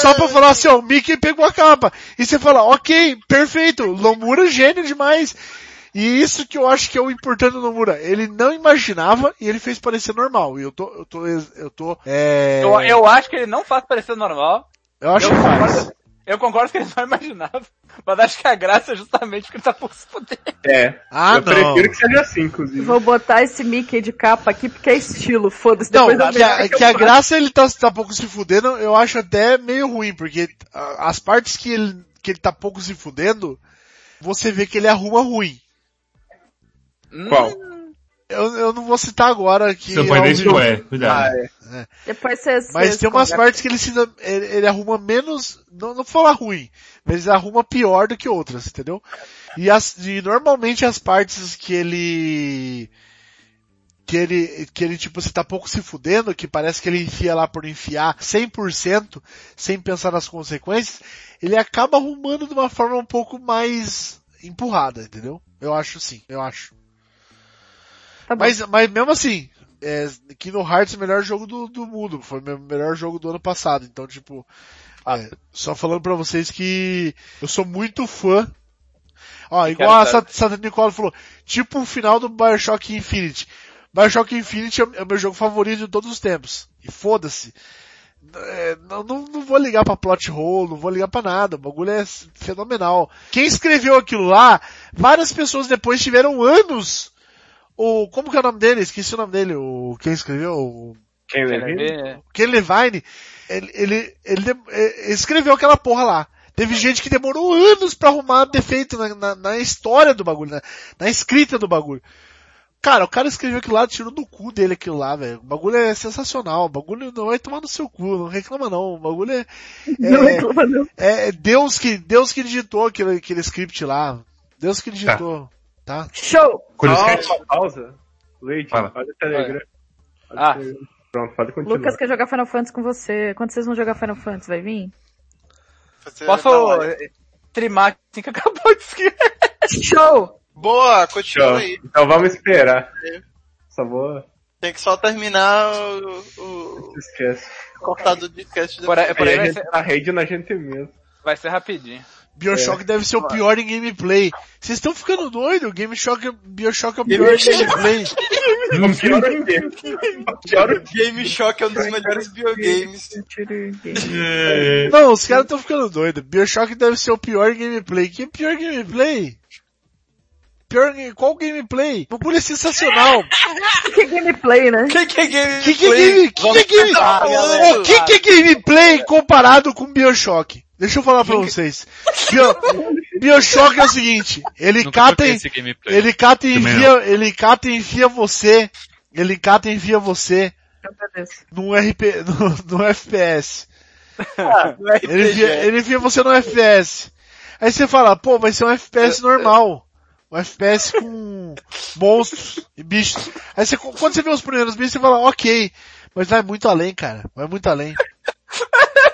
só pra falar assim, ó, o Mickey pegou a capa. E você fala, ok, perfeito, Lomura é gênio demais. E isso que eu acho que é o importante do Nomura. Ele não imaginava e ele fez parecer normal. E eu tô, eu tô, eu tô, é... Eu, eu acho que ele não faz parecer normal. eu acho eu que faz. Eu concordo que ele não imaginava. Mas acho que a graça é justamente porque ele tá por se fuder. É. Ah, eu não. prefiro que seja assim, inclusive. Vou botar esse Mickey de capa aqui porque é estilo, foda-se. Não, Depois que a, vejo que a graça ele tá, tá pouco se fudendo, eu acho até meio ruim, porque as partes que ele, que ele tá pouco se fudendo, você vê que ele arruma ruim. Qual? Eu, eu não vou citar agora que Seu é pai ao da vivo. spoiler, cuidado. Ah, é. Depois vocês... Mas tem umas partes que ele, se, ele, ele arruma menos, não, não falar ruim, mas ele arruma pior do que outras, entendeu? E, as, e normalmente as partes que ele, que ele, que ele tipo, você tá pouco se fudendo, que parece que ele enfia lá por enfiar 100%, sem pensar nas consequências, ele acaba arrumando de uma forma um pouco mais empurrada, entendeu? Eu acho sim, eu acho. Tá bom. Mas, mas mesmo assim, é, Kingdom Hearts é o melhor jogo do, do mundo. Foi o meu melhor jogo do ano passado. Então, tipo, é, só falando pra vocês que eu sou muito fã. Ó, igual a Santa Nicole falou, tipo o final do Bioshock Infinite. Bioshock Infinite é o é o meu jogo favorito de todos os tempos. E foda-se. É, não, não, não vou ligar pra plot hole, não vou ligar pra nada. O bagulho é fenomenal. Quem escreveu aquilo lá, várias pessoas depois tiveram anos. O, como que é o nome dele? Esqueci o nome dele. O, quem escreveu? O Quem Quer levou? ver? Ken Levine, ele, ele, ele, ele escreveu aquela porra lá. Teve gente que demorou anos pra arrumar defeito na, na, na história do bagulho, na, na escrita do bagulho. Cara, o cara escreveu aquilo lá, tirou do cu dele aquilo lá, velho. O bagulho é sensacional. O bagulho não vai tomar no seu cu, não reclama não. O bagulho é, Não é, reclama não. é Deus que, Deus que digitou aquele, aquele script lá. Deus que digitou, tá? Show! Só sketch? uma pausa. Luigi, Fala. olha o Telegram. Olha Ah. o Telegram. Pronto, pode continuar. Lucas quer jogar Final Fantasy com você. Quando vocês vão jogar Final Fantasy, vai vir? Você Posso lá. trimar assim que acabou de escrever? Show! Boa, continua Tchau. aí. Então vamos esperar. Só vou Tem que só terminar o, o Esquece. cortado de cast Por aí, por aí Aí a vai, gente ser, tá rede na gente mesmo. vai ser rapidinho. Bioshock deve ser o pior em gameplay. Vocês estão ficando doido? Gameshock, é- Bioshock é o pior em gameplay. Pior o? Pior o Game Shock é um dos melhores biogames. É, Não, os caras estão ficando doidos. Bioshock deve ser o pior em gameplay. Que pior gameplay? Pior, qual gameplay? O bagulho é sensacional. Que gameplay, né? O que, que é game Que que é game, que que é game, o que que é gameplay comparado com Bioshock? Deixa eu falar pra vocês. Bio, Bioshock é o seguinte, ele Nunca cata e, esse gameplay. ele cata e envia, ele cata e enfia você, ele cata e envia você num RP, no, no FPS. Ele envia, ele envia você no FPS. Aí você fala, pô, vai ser um FPS normal. Um FPS com monstros e bichos. Aí você, quando você vê os primeiros bichos, você fala, ok. Mas vai muito além, cara. Vai muito além.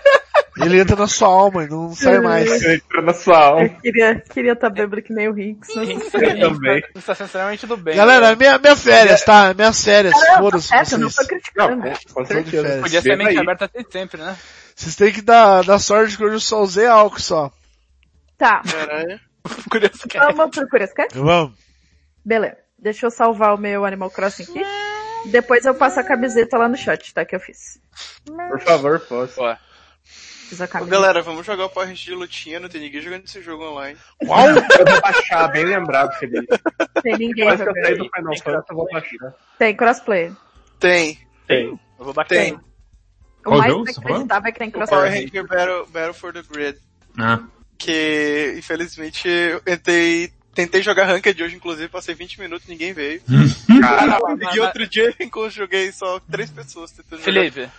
Ele entra na sua alma e não sai mais. entra na sua alma. Eu queria, queria estar bêbado que nem o Rinks. né? Eu também. Isso tá sendo extremamente do bem. Galera, minha, minha férias, tá? Minhas férias. Foda-se Essa, eu não vocês. tô criticando. Não, com certeza. Podia ser mente aberta desde sempre, né? Vocês têm que dar, dar sorte que hoje eu só usei álcool só. Tá, Caralho. Curioso que vamos pro Curioscat? Vamos. Beleza. Deixa eu salvar o meu Animal Crossing aqui. Depois eu passo a camiseta lá no chat, tá? Que eu fiz. Por favor, posso. Fiz camiseta. galera, vamos jogar o Power Rangers de lutinha, não tem ninguém jogando esse jogo online. Qual? Eu vou baixar, bem lembrado, Felipe. Tem ninguém eu jogando. do Final Fantasy, eu vou baixar. Tem crossplay. Tem, Tem. Eu vou baixar. tem. O Qual mais jogo falou? inacreditável é que tem O Power crossplay. Ranger Battle, Battle for the Grid. ah, Que, infelizmente, eu tentei, tentei jogar Ranked hoje, inclusive, passei 20 minutos, ninguém veio. Cara, E outro dia, enquanto joguei só três pessoas tentando jogar Felipe,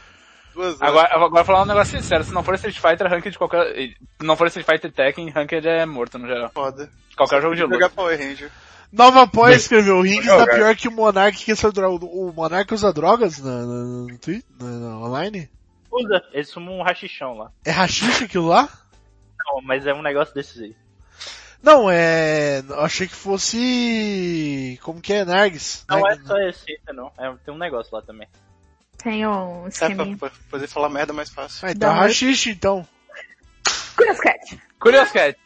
duas horas. agora, agora falar um negócio sincero, se não for Street Fighter, Ranked de qualquer... Se não for Street Fighter Tekken, Ranked é morto no geral. Foda. Qualquer jogo de Jogar luta. Power Ranger. Nova Poe escreveu, o Rings tá jogar. pior que o Monark que essa droga. O Monark usa drogas na, na, no na, na online? Usa, eles fumam um rachichão lá. É rachixe aquilo lá? Não, mas é um negócio desses aí. Não, é... achei que fosse... Como que é? Nargues? Não Narg- é só esse, não. É, tem um negócio lá também. Tem um É pra, esqueminha. pra poder falar merda mais fácil. Ah, então é Dá. rachixe então. Curioscat. Curioso, Cat.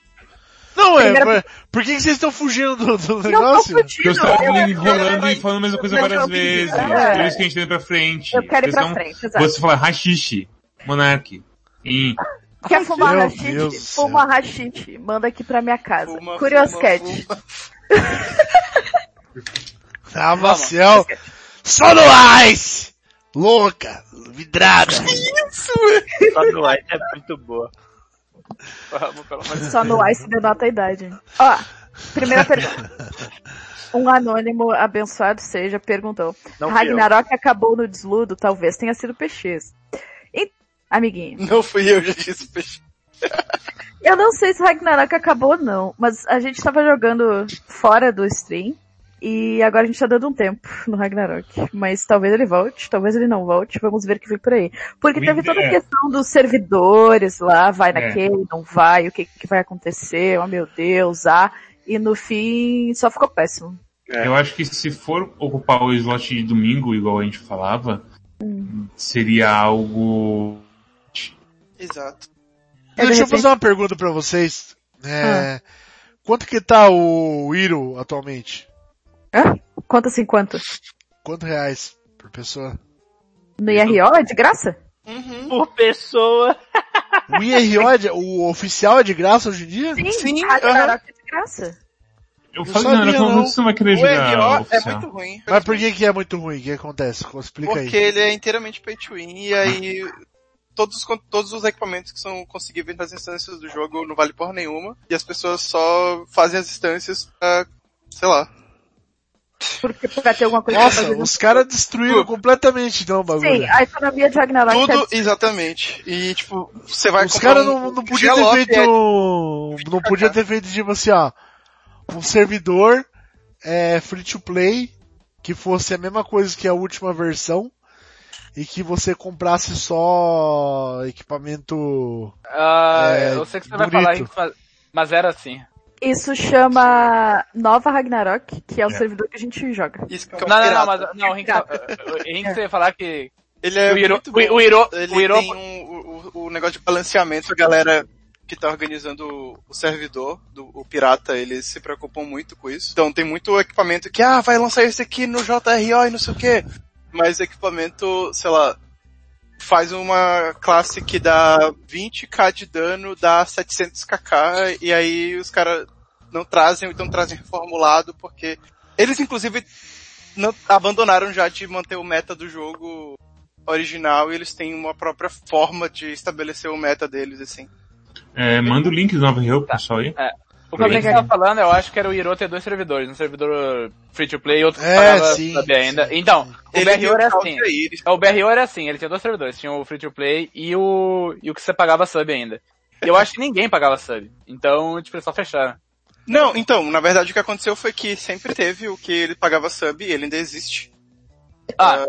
Não, é... Primeira- Por, que, que vocês estão fugindo do, do Não negócio? porque eu fugindo. estava Eu- enrolando e falando a mesma coisa eu- várias vezes. é. Por isso que a gente tá indo pra frente. Eu quero ir pra frente, exato. Você fala hashishi, monarque. E Quer fumar rachite? Do Fuma rachite. Manda aqui pra minha casa. Fuma, Curioscat. fuma, fuma. Ah, Vamos. Marcel. Só no Ice! Louca! Vidrada! Só no White é muito boa. Vamos, pelo amor de Deus. Só no Ice denota a idade. Ó, primeira pergunta. Um anônimo abençoado seja perguntou. Não Ragnarok acabou no desludo? Talvez tenha sido PX. E, amiguinho, Não fui eu, já disse peixe. eu não sei se Ragnarok acabou ou não, mas a gente tava jogando fora do stream e agora a gente tá dando um tempo no Ragnarok. Mas talvez ele volte, talvez ele não volte, vamos ver o que vem por aí. Porque teve toda a ide- questão dos servidores lá, vai É. naquele, não vai, o que, que vai acontecer, oh meu Deus, ah. E no fim só ficou péssimo. É. eu acho que se for ocupar o slot de domingo, igual a gente falava, seria algo... Exato. É, de Deixa eu fazer uma pergunta pra vocês. É, Quanto que tá o Hiro atualmente? Hã? Quanto assim, quanto? Quanto reais por pessoa? No IRO é de graça? Uhum. Por pessoa. O IRO, é de- o oficial é de graça hoje em dia? Sim, Sim, Ragnarok é de graça. Eu Eu falei, sabia, não, não. não, vai querer O jogar é muito ruim. Mas por que que é muito ruim? O que acontece? Explica Porque aí. ele é inteiramente pay to win e aí todos, todos os equipamentos que são conseguíveis nas instâncias do jogo não vale porra nenhuma e as pessoas só fazem as instâncias pra, sei lá. Porque pra ter alguma coisa pra Nossa, os caras destruíram completamente então o bagulho. Sim, a economia de Ragnarok Tudo, é exatamente. E tipo, você vai Os caras um- não, não podiam ter feito. é- Não podia ter feito tipo assim, ó. Um servidor é, free to play que fosse a mesma coisa que a última versão e que você comprasse só equipamento. Ah, É, eu sei que você vai bonito. falar, em fa- mas era assim. Isso chama Nova Ragnarok, que é o É. servidor que a gente joga. Isso que é um Não, não, não, mas não, o Henrique, o Henrique você ia falar que Ele é o Hiro, muito bom. o, o Hiro, Ele o Hiro, tem um, o, o- o negócio de balanceamento, a galera que tá organizando o, o servidor, do, o pirata, eles se preocupam muito com isso. Então tem muito equipamento que, ah, vai lançar esse aqui no JRO e não sei o quê. Mas equipamento, sei lá, faz uma classe que dá 20k de dano, dá 700kk, e aí os caras não trazem, então trazem reformulado, porque eles inclusive não, abandonaram já de manter o meta do jogo original e eles têm uma própria forma de estabelecer o meta deles, assim. É, manda o link do Nova Hero pro pessoal aí. O que Henrique tava falando, eu acho que era o Hiro ter dois servidores, um servidor free to play e outro que É, pagava sim, sub ainda. Então, o BRO era assim. eles- O BRO era assim, ele tinha dois servidores, tinha o free to play e o, e o que você pagava sub ainda. E eu acho que ninguém pagava sub. Então, tipo, eles só fecharam. Não, então, na verdade o que aconteceu foi que sempre teve o que ele pagava sub e ele ainda existe. Ah,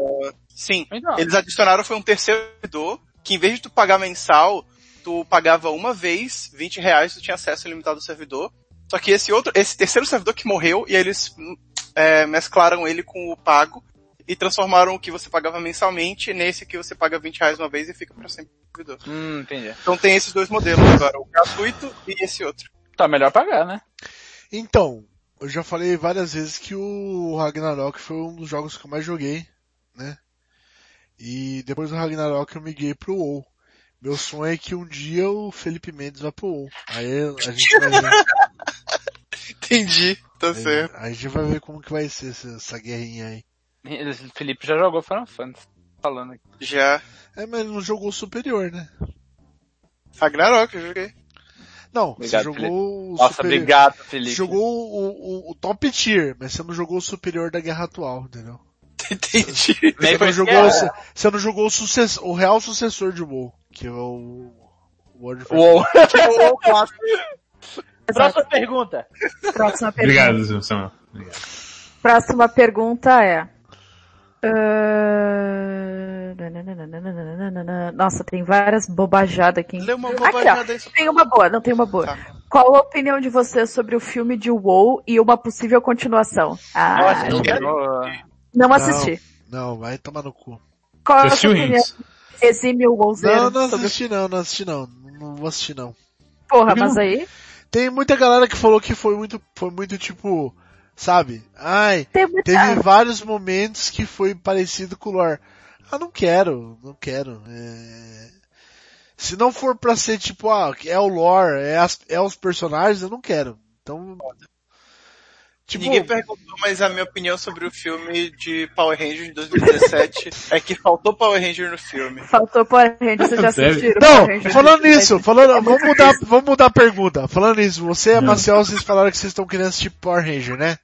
Sim, então. eles adicionaram foi um terceiro servidor que em vez de tu pagar mensal, tu pagava uma vez 20 reais, tu tinha acesso ilimitado ao servidor. Só que esse outro, esse terceiro servidor que morreu e aí eles é, mesclaram ele com o pago e transformaram o que você pagava mensalmente nesse que você paga 20 reais uma vez e fica pra sempre no servidor. Hum, entendi. Então tem esses dois modelos agora, o gratuito e esse outro. Tá melhor pagar, né? Então, eu já falei várias vezes que o Ragnarok foi um dos jogos que eu mais joguei, né? E depois do Ragnarok eu migrei pro WoW. Meu sonho é que um dia o Felipe Mendes vá pro WoW. Aí a gente vai ver. Entendi, tá aí, certo. aí a gente vai ver como que vai ser essa, essa guerrinha aí. O Felipe já jogou Final Fantasy. Falando aqui. Já. É, mas ele não jogou o superior, né? Ragnarok, eu joguei. Não, Obrigado, você jogou o Nossa, superior. obrigado, Você Felipe. jogou o, o, o top tier, mas você não jogou o superior da guerra atual, entendeu? Entendi. Nem Você não jogou, você, você não jogou o, sucess, o real sucessor de WoW, que é o World of Uou. Próxima pergunta. Próxima pergunta. Obrigado, Samuel. Obrigado. Próxima pergunta é. ah, Nossa, tem várias bobajadas aqui. Lê uma Aqui, ó. bobajada. Tem uma boa, não tem uma boa. Tá. Qual a opinião de vocês sobre o filme de WoW e uma possível continuação? Ah, Nossa, Não, quero- não, não assisti. Não, vai tomar no cu. Qual é a opinião? Hinks? Exime o WoWzeiro Não, não sobre assisti não, não assisti não. Não vou assistir não. Porra, mas aí... Tem muita galera que falou que foi muito, foi muito tipo, sabe? Ai, muita... teve vários momentos que foi parecido com o lore. Ah, não quero, não quero. É... Se não for pra ser tipo, ah, é o lore, é, as- é os personagens, eu não quero. Então, tipo, Ninguém perguntou, mas a minha opinião sobre o filme de Power Ranger de 2017 é que faltou Power Ranger no filme. Faltou Power Rangers, vocês já assistiram? Não, Power Rangers falando 2017? nisso, falando, vamos mudar, vamos mudar a pergunta. Falando nisso, você e a Marcel, vocês falaram que vocês estão querendo assistir Power Ranger, né?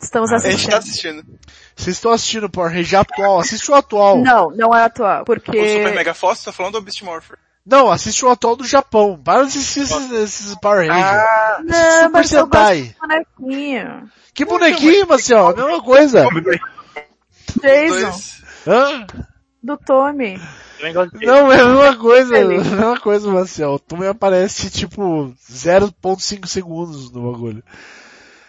Estamos A gente tá assistindo. assistindo. Vocês estão assistindo Power Ranger atual, assiste o atual. Não, não é atual, porque... O Super Mega Force tá falando do Beast Morpher. Não, assiste o atual do Japão. Para de assistir esses, esses Power Ranger. Ah, Não, Super mas Sentai. bonequinho. Que bonequinho, Marcel? A mesma coisa. Jason. Hã? do Tommy. Não, é a mesma coisa. É mesma coisa, Marcel. Tu me aparece tipo 0.5 segundos no bagulho.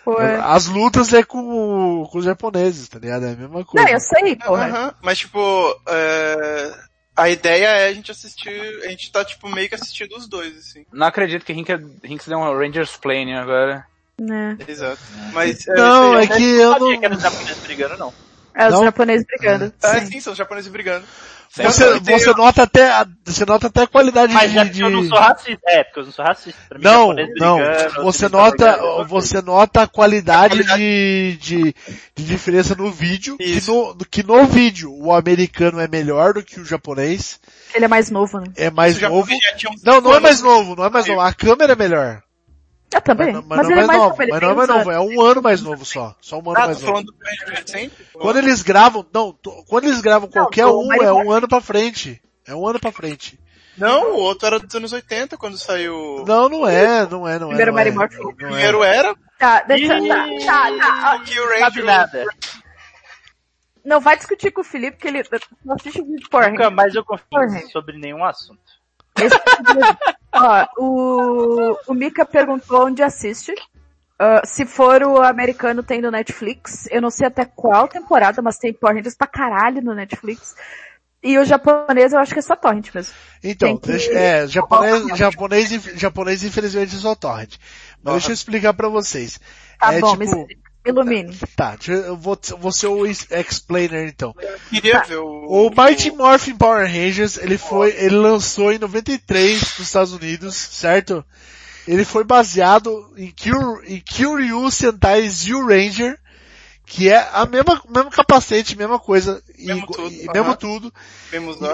Pô, é. As lutas é com, com os japoneses, tá ligado? É a mesma coisa. Não, eu sei, porra. Mas tipo, é, a ideia é a gente assistir, a gente tá tipo meio que assistindo os dois, assim. não acredito que Hinks Hinks deu um Rangers Plane agora. Né. Exato. Mas, Não, é aí que eu sabia que era não... os japoneses brigando, não. É os Não? japoneses brigando. É, Sim. sim, são os japoneses brigando. Você, você nota até, a- você nota até a qualidade Mas de... que eu não de- sou racista. É, porque eu não sou racista. Pra mim, Não, japonês não. brigando, Você ocidental nota, brigando, você nota a qualidade de, de, de diferença no vídeo, que no, que no vídeo o americano é melhor do que o japonês, Ele é mais novo, né? é mais novo. Não, não é mais novo, não é mais novo. A câmera é melhor. Eu também. Mas, Mas, mas não ele é é mais novo, novo, ele mas não é mais novo, é um ano mais novo só. Só um ano Ah, tô mais novo. Quando eles gravam, não, tô- quando eles gravam qualquer um, é um ano pra frente. É um ano pra frente. Não, o outro era dos anos 80 quando saiu. Não, não é, não é, não é. Primeiro é, Morphin. O é. primeiro era Tá, deixa, Ih. tá, tá, tá. o Não sabe Ranger. nada. Não vai discutir com o Felipe, que ele não assiste vídeo de Power Nunca mais eu confio sobre nenhum assunto. Esse- Ó, o, o Mika perguntou onde assiste. Uh, se for o americano, tem no Netflix. Eu não sei até qual temporada, mas tem Power Rangers pra caralho no Netflix. E o japonês eu acho que é só torrent mesmo. Então, que- deixa, é, japonês, japonês, japonês infelizmente é só torrent. Mas deixa eu explicar pra vocês. Tá é bom, tipo, ilumine. tá, eu, eu vou, vou ser o ex- explainer então. Queria ver o... O Mighty Morphin Power Rangers, ele foi, ele lançou em 93 nos Estados Unidos, certo? Ele foi baseado em, Kyur, em Kyuryu Sentai Zyu Ranger, que é a mesma, mesmo capacete, mesma coisa, e, Mesmo tudo, e aham. mesmo tudo.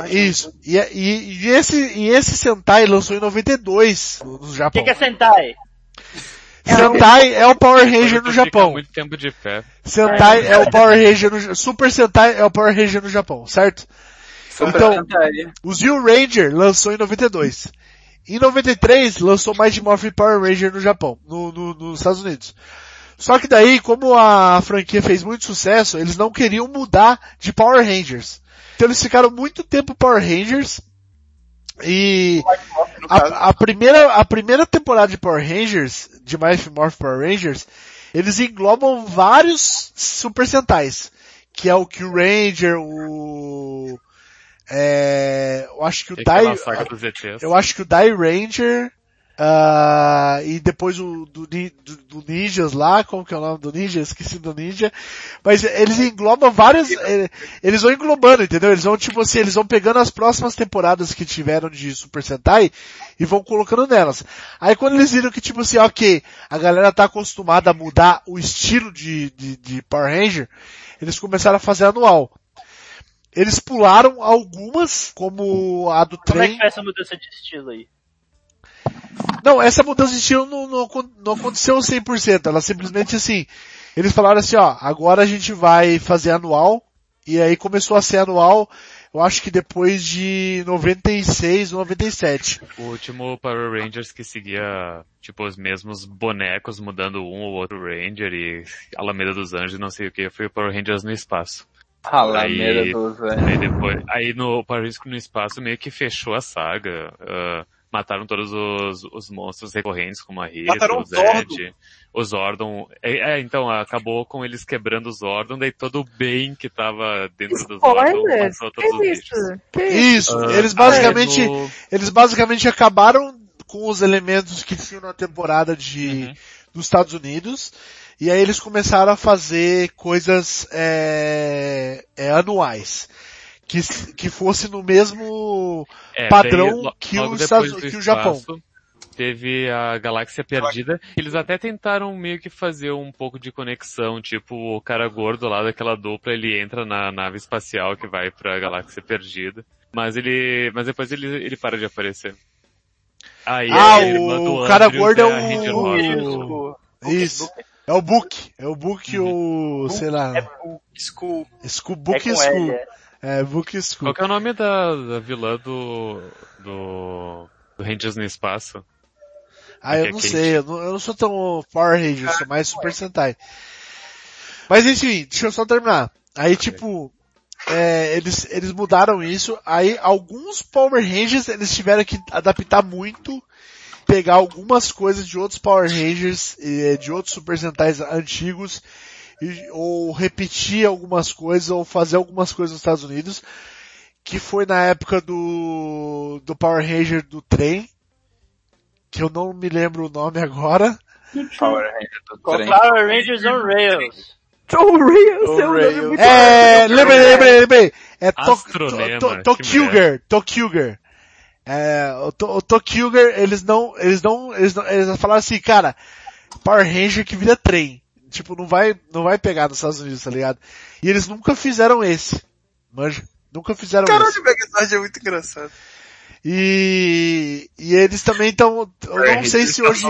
Isso. E, e, e esse, e esse Sentai lançou em 92 no, no O Japão. que, que é Sentai? Sentai é o Power Ranger no Japão. muito tempo de pé. Sentai é o Power Ranger no, Super Sentai é o Power Ranger no Japão, certo? Super Então- Sentai. O Zio Ranger lançou em 92. Em 93 lançou Mighty Morphin Power Ranger no Japão, no, no- nos Estados Unidos. Só que daí, como a franquia fez muito sucesso, eles não queriam mudar de Power Rangers. Então eles ficaram muito tempo Power Rangers e a, a primeira, a primeira temporada de Power Rangers, de Mighty Morphin Power Rangers, eles englobam vários Super Sentais, que é o Q Ranger, o é, eu acho que o ETs. eu acho que o Dai Ranger, ah, e depois o do, do, do Ninjas lá, como que é o nome do Ninja? Esqueci do Ninja. Mas eles englobam várias, eh, eles vão englobando, entendeu? Eles vão tipo assim, eles vão pegando as próximas temporadas que tiveram de Super Sentai e vão colocando nelas. Aí quando eles viram que tipo assim, ok, a galera tá acostumada a mudar o estilo de, de, de Power Ranger, eles começaram a fazer anual. Eles pularam algumas, como a do Como é trem. que foi essa mudança de estilo aí? Não, essa mudança de estilo não, não, não aconteceu 100%. Ela simplesmente assim, eles falaram assim, ó, agora a gente vai fazer anual, e aí começou a ser anual, eu acho que depois de 96 ou 97. O último Power Rangers que seguia, tipo, os mesmos bonecos, mudando um ou outro Ranger e Alameda dos Anjos, não sei o que, foi o Power Rangers no espaço. Alameda Aí- dos Aí depois, aí no Power Rangers no espaço meio que fechou a saga. ah, mataram todos os, os monstros recorrentes, como a Rita, Mataram o. Zed, o Zordon. É, é, então, acabou com eles quebrando o Zordon, daí todo o bem que tava dentro do Zordon passou todos os Que bichos. isso? Que isso? Isso, Ah, eles aí basicamente, no- eles basicamente acabaram com os elementos que tinham na temporada de, Uhum. dos Estados Unidos, e aí eles começaram a fazer coisas é, é, anuais. Que, que fosse no mesmo É, padrão daí, que o Estados- que o Japão. Teve a Galáxia Perdida. Eles até tentaram meio que fazer um pouco de conexão, tipo o cara gordo lá daquela dupla, ele entra na nave espacial que vai pra Galáxia Perdida. Mas ele, mas depois ele, ele para de aparecer. Aí Ah, do o cara gordo é o-. Isso. É o Book. É o Book ou, sei lá, School. School, É Book com School. L, é. É, Book School. Qual que é o nome da, da vilã do, do, do Rangers no Espaço? Ah, eu É não quente. sei, eu não, eu não sou tão Power Ranger, eu sou mais Super Sentai. Mas enfim, deixa eu só terminar. Aí tipo, é, eles, eles mudaram isso, aí alguns Power Rangers eles tiveram que adaptar muito, pegar algumas coisas de outros Power Rangers, eh, de outros Super Sentais antigos, e- ou repetir algumas coisas, ou fazer algumas coisas nos Estados Unidos, que foi na época do, do Power Ranger do trem, que eu não me lembro o nome agora. Power Ranger do trem. Power Rangers on Rails. Oh, real, seu nome é Rail. muito É, lembrei, lembrei, lembrei. É To- Astronema, To- To- que Tokyuger, Tokyuger. É, o, To- o Tokyuger, eles não, eles não, eles não, eles falaram assim, cara, Power Ranger que vira trem. Tipo, não vai, não vai pegar nos Estados Unidos, tá ligado? E eles nunca fizeram esse. Manja. Nunca fizeram esse. Caralho, o Megazord é muito engraçado. E, e eles também estão, eu não sei se hoje,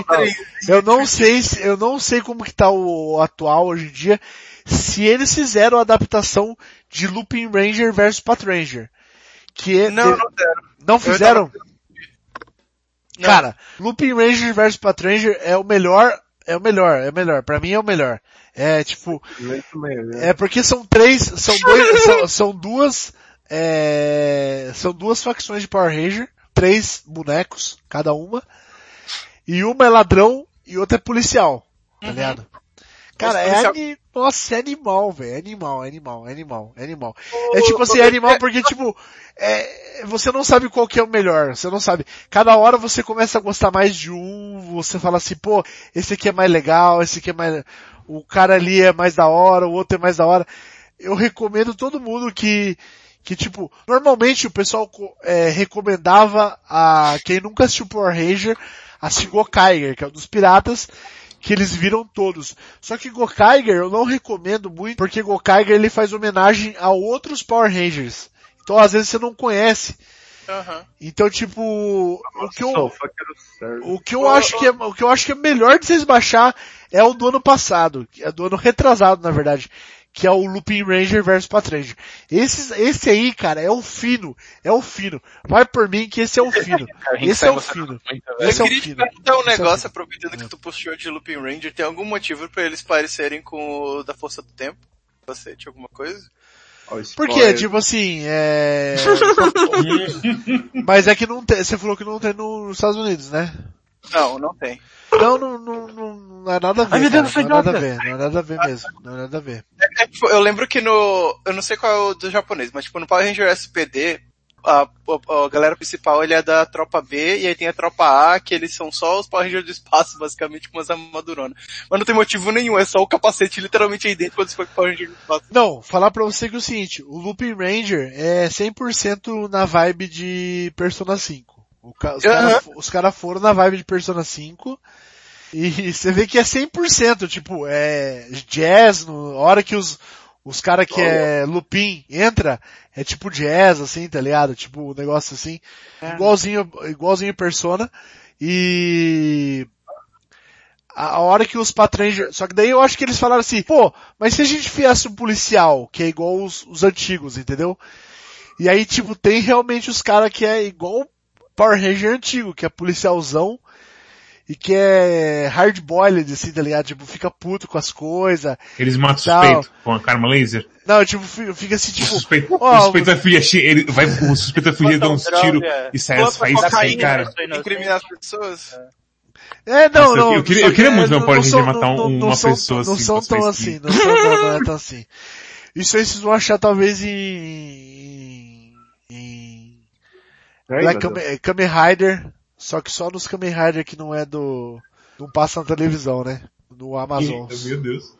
eu não sei se, eu não sei como que tá o, o atual hoje em dia, se eles fizeram a adaptação de Looping Ranger versus Pat Ranger. Que é, Não, não deram. não fizeram? Cara, Looping Ranger versus Pat Ranger é o melhor, é o melhor, é o melhor. Pra mim é o melhor. É tipo, é porque são três, são dois, são, são duas, é, são duas facções de Power Ranger, três bonecos, cada uma, e uma é ladrão e outra é policial. tá ligado? Cara, é ani... Nossa, é animal, velho. É animal, é animal, é animal, é animal. É tipo assim, é animal porque, tipo, é... você não sabe qual que é o melhor. Você não sabe. Cada hora você começa a gostar mais de um, você fala assim, pô, esse aqui é mais legal, esse aqui é mais... O cara ali é mais da hora, o outro é mais da hora. Eu recomendo todo mundo que, que tipo, normalmente o pessoal é, recomendava a quem nunca assistiu Power Ranger, assistir Gokaiger, que é um dos piratas, que eles viram todos. Só que Gokaiger eu não recomendo muito, porque Gokaiger ele faz homenagem a outros Power Rangers. Então às vezes você não conhece. Uhum. Então tipo, o que eu, o que eu acho que é, o que eu acho que é melhor de vocês baixar é o do ano passado, é do ano retrasado na verdade, que é o Lupin Ranger versus Patranger. Esse, esse aí, cara, é o fino, é o fino. Vai por mim que esse é o fino. Esse é o fino. Esse eu é o queria te fino. perguntar um negócio, aproveitando que tu puxou de Lupin Ranger, tem algum motivo pra eles parecerem com o da Força do Tempo? Você tinha alguma coisa? Por quê? Tipo assim, é... Mas é que não tem, você falou que não tem no- nos Estados Unidos, né? Não, não tem. Não, não, não, não, não é nada a ver. Ai, meu Deus, cara, não é nada a ver, não é nada a ver mesmo. Não é nada a ver. É, tipo, eu lembro que no. Eu não sei qual é o do japonês, mas tipo, no Power Ranger SPD, a, a, a galera principal ele é da tropa B, e aí tem a tropa A, que eles são só os Power Rangers do espaço, basicamente, com umas armaduronas. Mas não tem motivo nenhum, é só o capacete literalmente aí dentro quando você foi pro Power Ranger do espaço. Não, falar pra você que é o seguinte, o Looping Ranger é 100% na vibe de Persona 5. O ca- os caras os cara foram na vibe de Persona 5, e você vê que é 100%, tipo, é jazz, no, a hora que os, os cara que é Lupin entra, é tipo jazz, assim, tá ligado? Tipo, um negócio assim, igualzinho, igualzinho Persona, e a hora que os Patranger, só que daí eu acho que eles falaram assim, pô, mas se a gente fizesse um policial, que é igual os, os antigos, entendeu? E aí, tipo, tem realmente os caras que é igual Power Ranger antigo, que é policialzão, e que é hard-boiled, assim, tá ligado? Tipo, fica puto com as coisas. Eles matam o suspeito com a karma laser. Não, tipo, fi- fica assim, O tipo, suspeito, ó, o suspeito vai fugir, ele vai, o suspeito vai fugir, dá uns tiros é. e sai as faíscas assim, cocaína, cara. Inocente. Incriminar as pessoas? É, não, Nossa, não. eu queria- eu queria que, muito ver um não- Power não Ranger são- matar não- um- não uma são- pessoa Não assim, são com as tão assim, não, são, não, não é tão assim. Isso aí vocês vão achar talvez em Ai, meu Deus. Kamen, Kamen Rider, só que só nos Kamen Rider que não é do... Não passa na televisão, né? No Amazon. Meu Deus.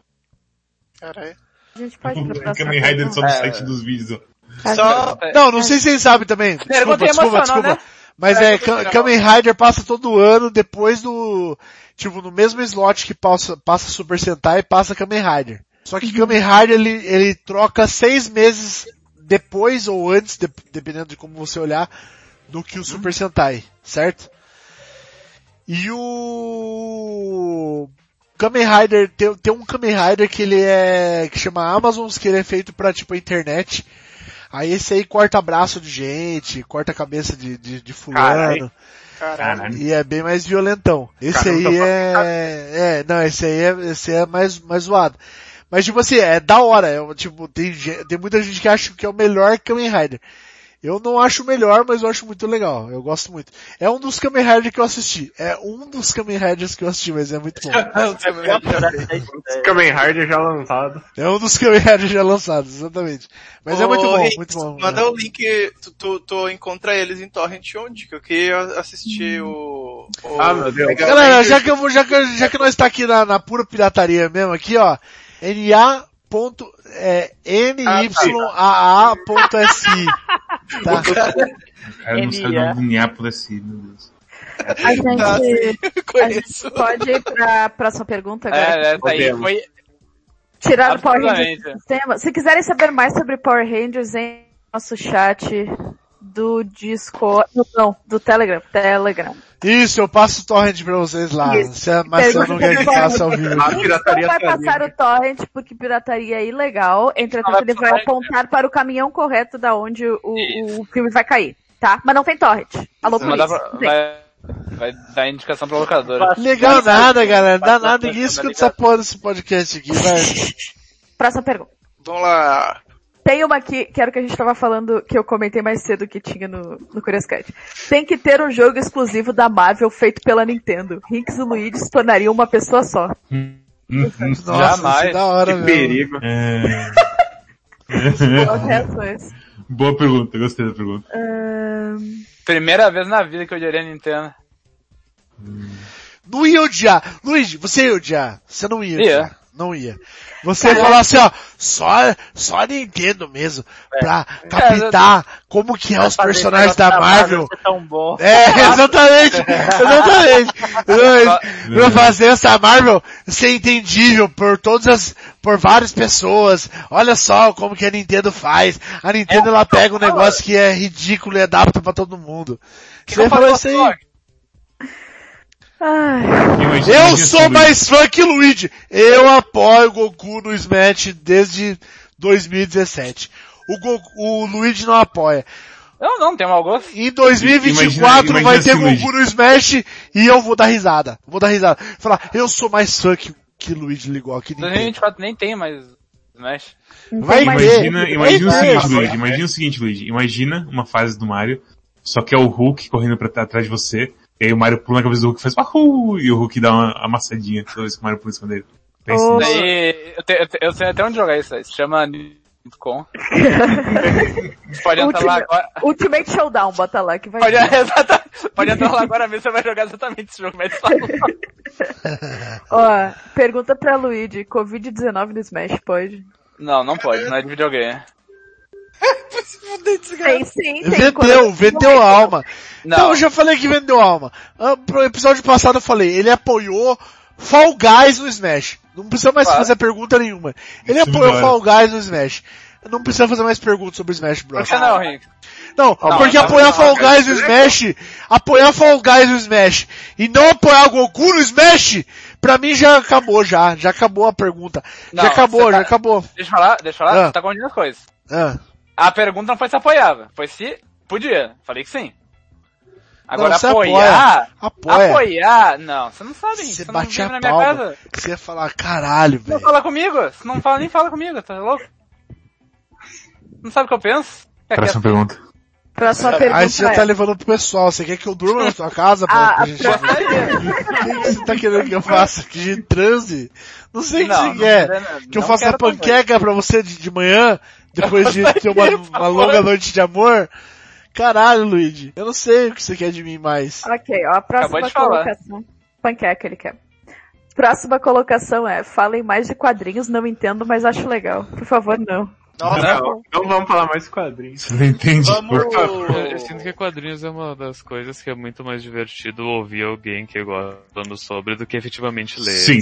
Caralho. A gente pode ir próxima Kamen Rider só no É. site dos vídeos. ó. Só, Não, não sei se vocês sabem também. Desculpa, desculpa, desculpa. né? Mas é, legal. Kamen Rider passa todo ano depois do, tipo, no mesmo slot que passa, passa Super Sentai, passa Kamen Rider. Só que Kamen Rider ele, ele troca seis meses depois ou antes, de- dependendo de como você olhar, do que o Super Sentai, certo? E o Kamen Rider, tem, tem um Kamen Rider que ele é, que chama Amazons, que ele é feito pra, tipo, a internet. Aí esse aí corta braço de gente, corta a cabeça de, de, de fulano. Caralho. E é bem mais violentão. Esse Caramba, aí tô é, é, não, esse aí é, esse aí é mais, mais zoado. Mas tipo assim, é da hora, é, tipo, tem, tem muita gente que acha que é o melhor Kamen Rider. Eu não acho melhor, mas eu acho muito legal. Eu gosto muito. É um dos Kamen Rider que eu assisti. É um dos Kamen Riders que eu assisti, mas é muito bom. Kamen Rider já lançado. É um dos Kamen Riders já lançados, exatamente. Mas é muito Ô, bom, Henrique, muito bom. Manda o link, tu, tu, tu encontra eles em Torrent onde? Que eu queria assistir o... o Ah, meu Deus. Galera, já que eu já que, já que nós tá aqui na, na pura pirataria mesmo, aqui ó, NA ponto, é, NYAA.si. Tá? Cara não sabe o nome do assim, meu Deus. A gente, a gente pode ir pra próxima pergunta agora. É, essa aí foi. Tirar o Power Rangers do sistema. Se quiserem saber mais sobre Power Rangers, em nosso chat do Discord, não, do Telegram, Telegram. Isso, eu passo o torrent pra vocês lá. Isso. Se a Marcelo não quer que faça ao vivo. A aqui. Não pirataria vai tá passar o torrent porque pirataria é ilegal, entretanto Não vai ele vai apontar para o caminhão correto da onde o, o filme vai cair, tá? Mas não tem torrent. Alô, Mas dá polícia. pra- não vai, vai dar indicação pra locadora. Legal nada, galera. Dá nada. Ninguém escuta essa porra desse podcast aqui, vai. Próxima pergunta. Vamos lá. Tem uma aqui, que era o que a gente tava falando, que eu comentei mais cedo que tinha no, no Curious Cat. Tem que ter um jogo exclusivo da Marvel feito pela Nintendo. Rinks e Luigi se tornariam uma pessoa só. Nossa, Jamais. isso é da hora Que mesmo. perigo. É... Reações. Boa pergunta, gostei da pergunta. Ahn, Primeira vez na vida que eu odiaria a Nintendo. Não ia odiar. Luigi, você ia odiar. Você não ia Ia. odiar. Não ia. Você ia falar assim, ó, só, só a Nintendo mesmo, pra captar como que é os personagens da Marvel. ser tão bom. É, exatamente, exatamente. Pra fazer essa Marvel ser entendível por todas as, por várias pessoas. Olha só como que a Nintendo faz. A Nintendo ela pega um negócio que é ridículo e adapta pra todo mundo. Que Você falou falo isso aí. Imagina- Eu imagina sou mais fã que Luigi. Eu apoio o Goku no Smash desde 2017. O, Goku, o Luigi não apoia. Eu não, tem mau gosto. Em 2024 Imagina- imagina vai ter Luigi- Goku no Smash e eu vou dar risada. Vou dar risada. Falar, eu sou mais fã que, que Luigi ligou aqui. Nintendo. 2024 nem tem mais Smash. não Vai mais- ter. Imagina, Vai imagina o ter. seguinte, Luigi. Imagina o seguinte, Luigi. Imagina uma fase do Mario, só que é o Hulk correndo pra trás- atrás de você, e aí o Mario pula na cabeça do Hulk e faz Wahoo! E o Hulk dá uma amassadinha toda vez que o Mario pula em cima dele. Pensa Oh. Daí, eu, te, eu, te, eu sei até onde jogar isso aí. Se chama Nintcom. Você pode entrar lá Ultimate, agora. Ultimate Showdown, bota lá que vai. Pode, exata- pode entrar lá agora mesmo, você vai jogar exatamente esse jogo, mas fala. Ó, pergunta pra Luigi, Covid-19 no Smash, pode? Não, não pode, não é de videogame. Tem sim, tem. Vendeu, vendeu a alma. Então Não, eu já falei que vendeu alma. Ah, Pro episódio passado eu falei, ele apoiou Fall Guys no Smash. Não precisa mais Claro. fazer pergunta nenhuma. Ele Isso apoiou não é. Fall Guys no Smash. Não precisa fazer mais perguntas sobre Smash Bros. por que não, Rick? Não, Não, porque não, apoiar não, Fall Guys no Smash, apoiar Fall Guys no Smash e não apoiar Goku no Smash, pra mim já acabou já, já acabou a pergunta. Não, já acabou, você já tá- acabou. Deixa eu falar, deixa eu falar, Ah. você tá confundindo as coisas. Ah. A pergunta não foi se apoiava, foi se podia. Falei que sim. Agora Não, apoiar, Apoia. apoiar, não, você não sabe, Você você, não bate vive a na minha palma. casa. Você ia falar, caralho, Não velho. fala comigo, você não fala, nem fala comigo, tá louco? Não sabe o que eu penso? É Próxima pergunta. Próxima pergunta Aí você já é, tá levando pro pessoal, você quer que eu durma na sua casa? Pra, Ah, pra gente... O que que você tá querendo que eu faça? Que de transe? Não sei o que Não, você não quer. Que eu não faça também. panqueca pra você de, de manhã, depois de ter uma, uma longa noite de amor? Caralho, Luigi. Eu não sei o que você quer de mim mais. Ok, ó, a próxima colocação. Panqueca ele quer. Próxima colocação é, falem mais de quadrinhos, não entendo, mas acho legal. Por favor, não. Não, não vamos falar mais quadrinhos. Você não entende? Vamos... Eu, eu sinto que quadrinhos é uma das coisas que é muito mais divertido ouvir alguém que gosta falando sobre do que efetivamente ler. Sim.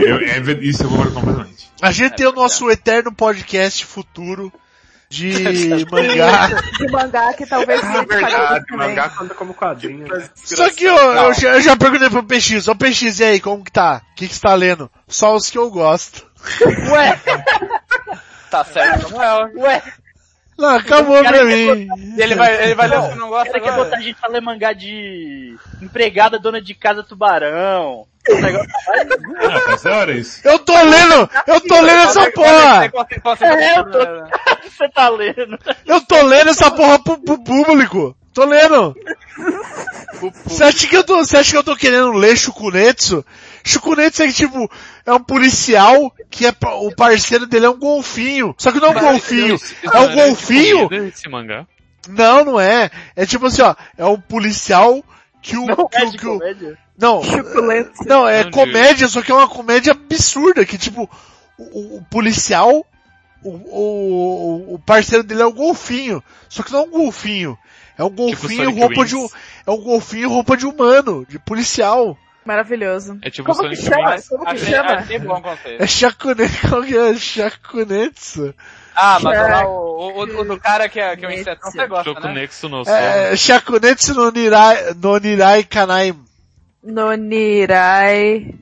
Eu, é, isso eu concordo completamente. A gente tem o nosso eterno podcast futuro de mangá. De mangá que talvez É seja quadrinhos verdade, mangá conta como quadrinho. né? Só que eu, eu, já, eu já perguntei pro PX, ô PX, e aí, como que tá? O que que você tá lendo? Só os que eu gosto. Ué, Tá certo, Samuel. ué, Não, acabou pra mim. E ele vai, ele vai ler o que não O gosta quer agora. botar a gente pra ler mangá de empregada, dona de casa, tubarão. Negócio Ah, isso. Eu tô lendo, eu tô lendo essa porra. É, eu tô... você tá lendo. Eu tô lendo essa porra pro, pro público. Tô lendo. Você acha que eu tô, você acha que eu tô querendo ler Shukunetsu? Shukunetsu é tipo, é um policial que é, o parceiro dele é um golfinho. Só que não é um golfinho, Isso é um de golfinho. Esse mangá. Não, não é. É tipo assim, ó, é um policial que o, Não que, é o- de que o, comédia. não, não, é Não, de- comédia, só que é uma comédia absurda, que tipo, o, o policial, o, o, o parceiro dele é o golfinho, só que não é um golfinho, é um golfinho Sonic roupa de, Wings. um- é um golfinho roupa de humano, de policial. Maravilhoso. É tipo Como que chama? Como que Achei, chama? achei bom conceito. É Shakunetsu, qual que é? Shakunetsu? Ah, mas lá, o, o, o do cara que é, que é um insetão, você gosta, né? Shokunexo no É, Shakunetsu no Nirai, no Nirai Kanai. No Nirai.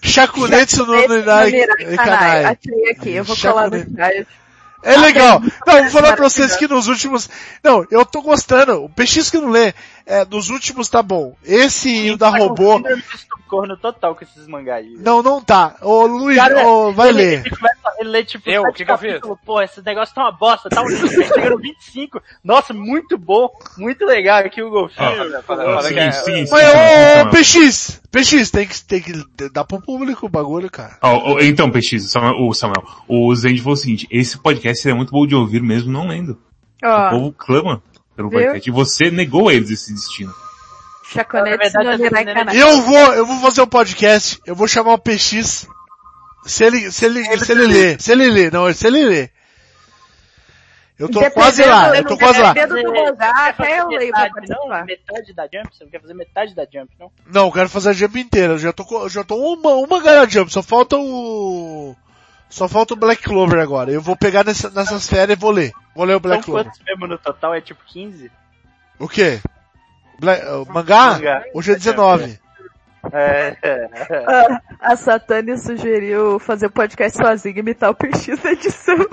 Shakunetsu no Nirai Kanai. Achei aqui, eu vou colar no Shakunetsu. site. É legal. Não, vou falar pra vocês que nos últimos. Não, eu tô gostando. O PX que não lê. É, nos últimos tá bom. Esse e o da Tá robô. corno total com esses mangá aí. Não, não tá. Ô Luiz, Cara, ô, vai ele, ler. Ele Ele lê tipo, Eu? O que que eu fiz? Pô, esse negócio tá uma bosta, tá um lixo, aí chega no 25. Nossa, muito bom, muito legal aqui o golfinho. Né? Mas, ô. PX, PX, tem que, tem que dar pro público o bagulho, cara. Ó, ó, então, PX, o Samuel, o Samuel, o Zend falou o seguinte, esse podcast é muito bom de ouvir mesmo não lendo. O Ó, povo clama pelo Viu? E você negou eles esse destino. chaconete Na verdade, no eu. Canal. Vou, eu vou fazer um podcast, eu vou chamar o PX, se ele, se ele, se ele ler, se ele ler, não, se ele ler. Eu tô Dependendo- quase lá, eu tô quase lá. Do até eu leio metade, não? Metade da Jump? Você não quer fazer metade da Jump, não? Não, eu quero fazer a jump inteira, eu já tô, já tô uma, uma gara jump, só falta o, só falta o Black Clover agora. Eu vou pegar nessa- nessas férias e vou ler. Vou ler o Black São Clover. quantos mesmo no total? É tipo 15? O quê? Black, o mangá? Mangá. Hoje é 19. É, Ah, a Satani sugeriu fazer o podcast sozinho e imitar o PX da edição.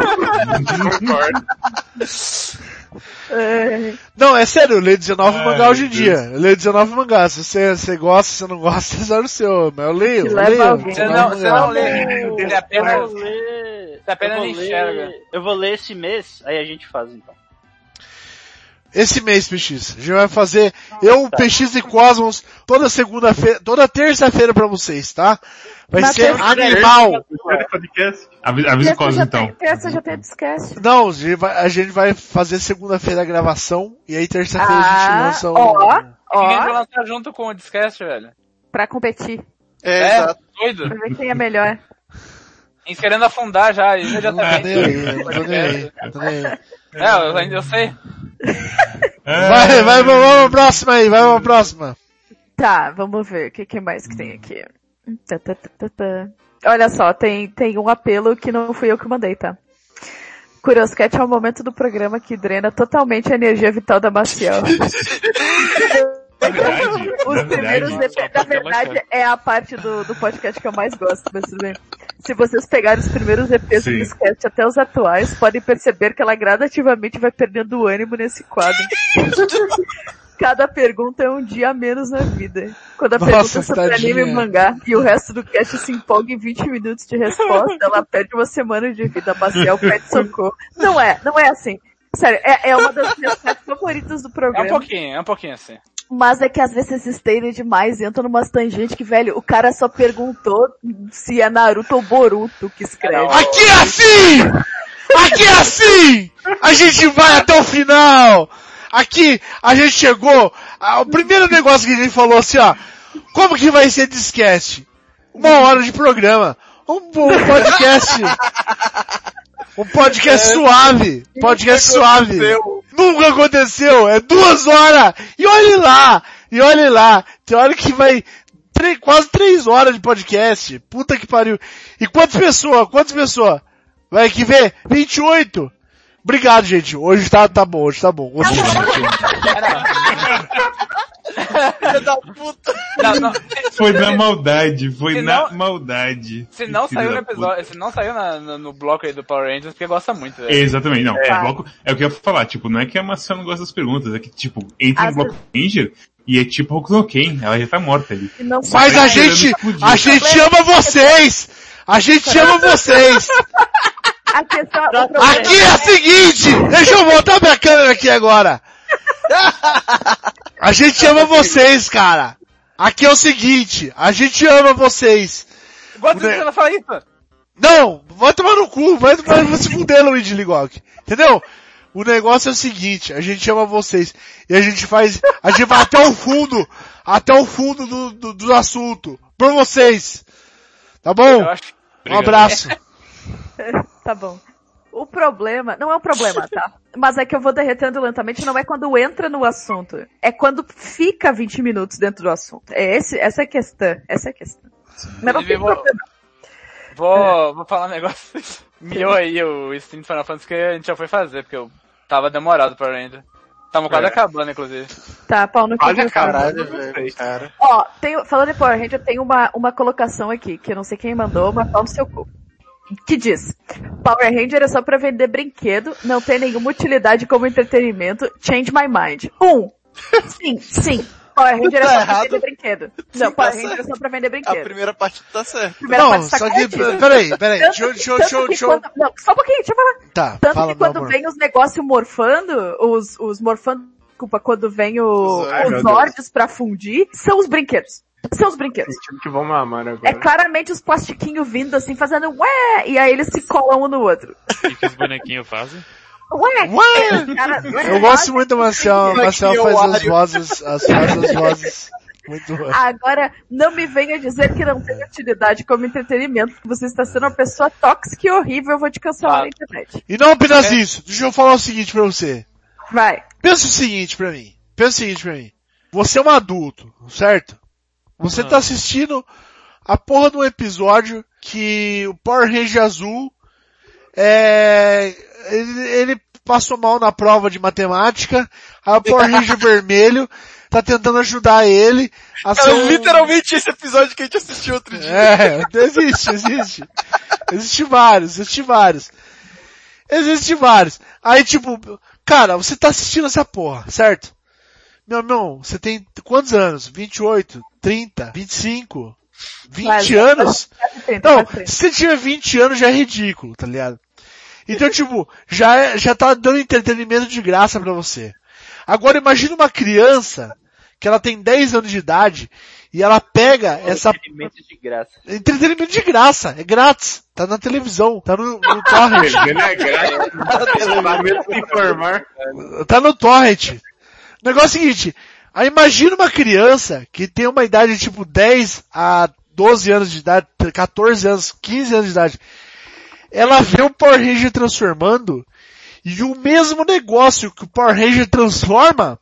É, Não, é sério, eu leio 19 Ai, mangá hoje em dia. Eu leio 19 mangá. Se você, você gosta, se você não gosta, azar o seu. Mas eu leio, eu leio. Você 19 não, você não lê. Você eu apenas, vou ler. você apenas eu enxerga. ler- Eu vou ler esse mês, aí a gente faz então. Esse mês, PX. A gente vai fazer eu, Tá. PX e Cosmos toda segunda-feira, toda terça-feira pra vocês, tá? Vai Na ser animal. Podcast. Avisa, o terça Cosmo já então. tem, terça já tem discast. Não, a gente vai, a gente vai fazer segunda-feira a gravação e aí terça-feira a gente Ah, lança o... ó. Ninguém vai Ó, lançar junto com o Discast, velho. pra competir. É, É, exato. doido. Pra ver quem é melhor. Eles querendo afundar já, Não tô imediatamente. nem aí, não tô nem aí, não tô nem aí. É, eu, ainda- eu sei. É. Vai, vai, vamos pra próxima aí, vai pra próxima. Tá, vamos ver o que, que mais que tem aqui. Tá, tá, tá. Olha só, tem, tem um apelo que não fui eu que mandei, tá? Curioscat é o momento do programa que drena totalmente a energia vital da Maciel. Na verdade, Os na primeiros verdade, EP, na verdade, é a parte do, do podcast que eu mais gosto, mas tudo bem. Se vocês pegarem os primeiros EPs do. Discast até os atuais, podem perceber que ela gradativamente vai perdendo o ânimo nesse quadro. Cada pergunta é um dia a menos na vida. Quando a Nossa, pergunta é sobre tadinha. anime e mangá e o resto do cast se empolga em 20 minutos de resposta, ela perde uma semana de vida. A Maciel pede socorro. Não é, não é assim. Sério, é, é uma das minhas partes favoritas do É programa. um pouquinho, é um pouquinho assim. Mas é que às vezes vocês estendem demais e entram numas tangentes que, velho, o cara só perguntou se é Naruto ou Boruto que escreve. Aqui é assim! Aqui é assim! A gente vai até o final! Aqui, a gente chegou, o primeiro negócio que a gente falou assim, ó, como que vai ser Discast? Uma hora de programa. Um, um podcast. Um podcast suave. Podcast suave. Nunca aconteceu. É duas horas. E olhe lá. E olhe lá. Tem hora que vai tre- quase três horas de podcast. Puta que pariu. E quantas pessoas? Quantas pessoas? Vai aqui ver? 28. Obrigado, gente. Hoje tá, tá bom, hoje tá bom. Gostei. Filho da puta. Não, não. Foi na maldade, foi Se na não- maldade. Se não saiu no episódio, se não saiu na- no, no bloco aí do Power Rangers, porque gosta muito, velho. Exatamente, não. o bloco, é o que eu ia falar, tipo, não é que a Marcela não gosta das perguntas, é que, tipo, entra no Às bloco Ranger e é tipo no Ken, ela já tá morta ali. Não Mas a gente, a gente ama vocês! A gente ama vocês! A questão, o problema- Aqui é a seguinte! Deixa eu voltar minha câmera aqui agora! A gente ama vocês, cara! Aqui é o seguinte, a gente ama vocês! Quantas Ne- vezes ela fala isso? Não, vai tomar no cu, vai, vai, vai se fuder, Luigi Ligok. Entendeu? O negócio é o seguinte, a gente ama vocês. E a gente faz, a gente vai até o fundo, até o fundo do, do, do assunto. Por vocês. Tá bom? Um abraço. Tá bom. O problema, não é um problema, tá? Mas é que eu vou derretendo lentamente, não é quando entra no assunto. É quando fica 20 minutos dentro do assunto. É esse, essa é a questão. Essa é a questão. Mas não tem Vou- problema. Vou, vou falar um negócio. Miou aí o stream do Final Fantasy que a gente já foi fazer, porque eu tava demorado pra ainda. Tava quase É. acabando, inclusive. Tá, pau no. Olha, do caralho, Fábio. velho, cara. Ó, tem, falando em Power Ranger, tem uma, uma colocação aqui, que eu não sei quem mandou, mas pau no seu cu. Que diz, Power Ranger é só pra vender brinquedo, não tem nenhuma utilidade como entretenimento, change my mind. Um, sim, sim, Power Ranger é Tá só pra errado. vender brinquedo. Sim, Não, tá Power Ranger é só pra vender A brinquedo. primeira parte tá certa. Primeira Não, parte tá só que, peraí, peraí, Tanto- eu, deixa eu, tanto que eu, quando- Não, só um pouquinho, deixa eu falar. tá, Tanto fala, que quando vem os negócios morfando, os, os morfando, desculpa, quando vem o, Ai, os. Zords pra fundir, são os brinquedos. São os brinquedos. Que vão mamar É agora. claramente os plastiquinhos vindo assim, fazendo ué, e aí eles se colam um no outro. O que os bonequinhos fazem? Ué! Ué! Cara, Eu gosto muito da Marcel, a Marcel é o faz as vozes, as, faz as vozes muito boas. Agora, não me venha dizer que não tem utilidade como entretenimento. Você está sendo uma pessoa tóxica e horrível, eu vou te cancelar Ah. na internet. E não apenas isso, deixa eu falar o seguinte pra você. Vai. Pensa o seguinte pra mim. Pensa o seguinte pra mim. Você é um adulto, certo? Você Ah. tá assistindo a porra de um episódio que o Power Ranger azul é, ele, ele passou mal na prova de matemática, aí o Power Ranger vermelho tá tentando ajudar ele a ser É um... literalmente esse episódio que a gente assistiu outro dia. É, existe, existe. Existe vários, existe vários. Existe vários. Aí tipo, cara, você tá assistindo essa porra, certo? Meu irmão, você tem quantos anos? 28, 30, 25, 20 Quase. anos? Não, tenta. se você tiver 20 anos já é ridículo, tá ligado? Então tipo, já, é- já tá dando entretenimento de graça pra você. Agora imagina uma criança que ela tem 10 anos de idade e ela pega essa Entretenimento de graça. Entretenimento de graça, é grátis. Tá na televisão, tá no, no torrent. É grátis. Informar. tá no torrent. O negócio é o seguinte, aí imagina uma criança que tem uma idade de tipo 10 a 12 anos de idade, 14 anos, 15 anos de idade. Ela vê o Power Ranger transformando e o mesmo negócio que o Power Ranger transforma,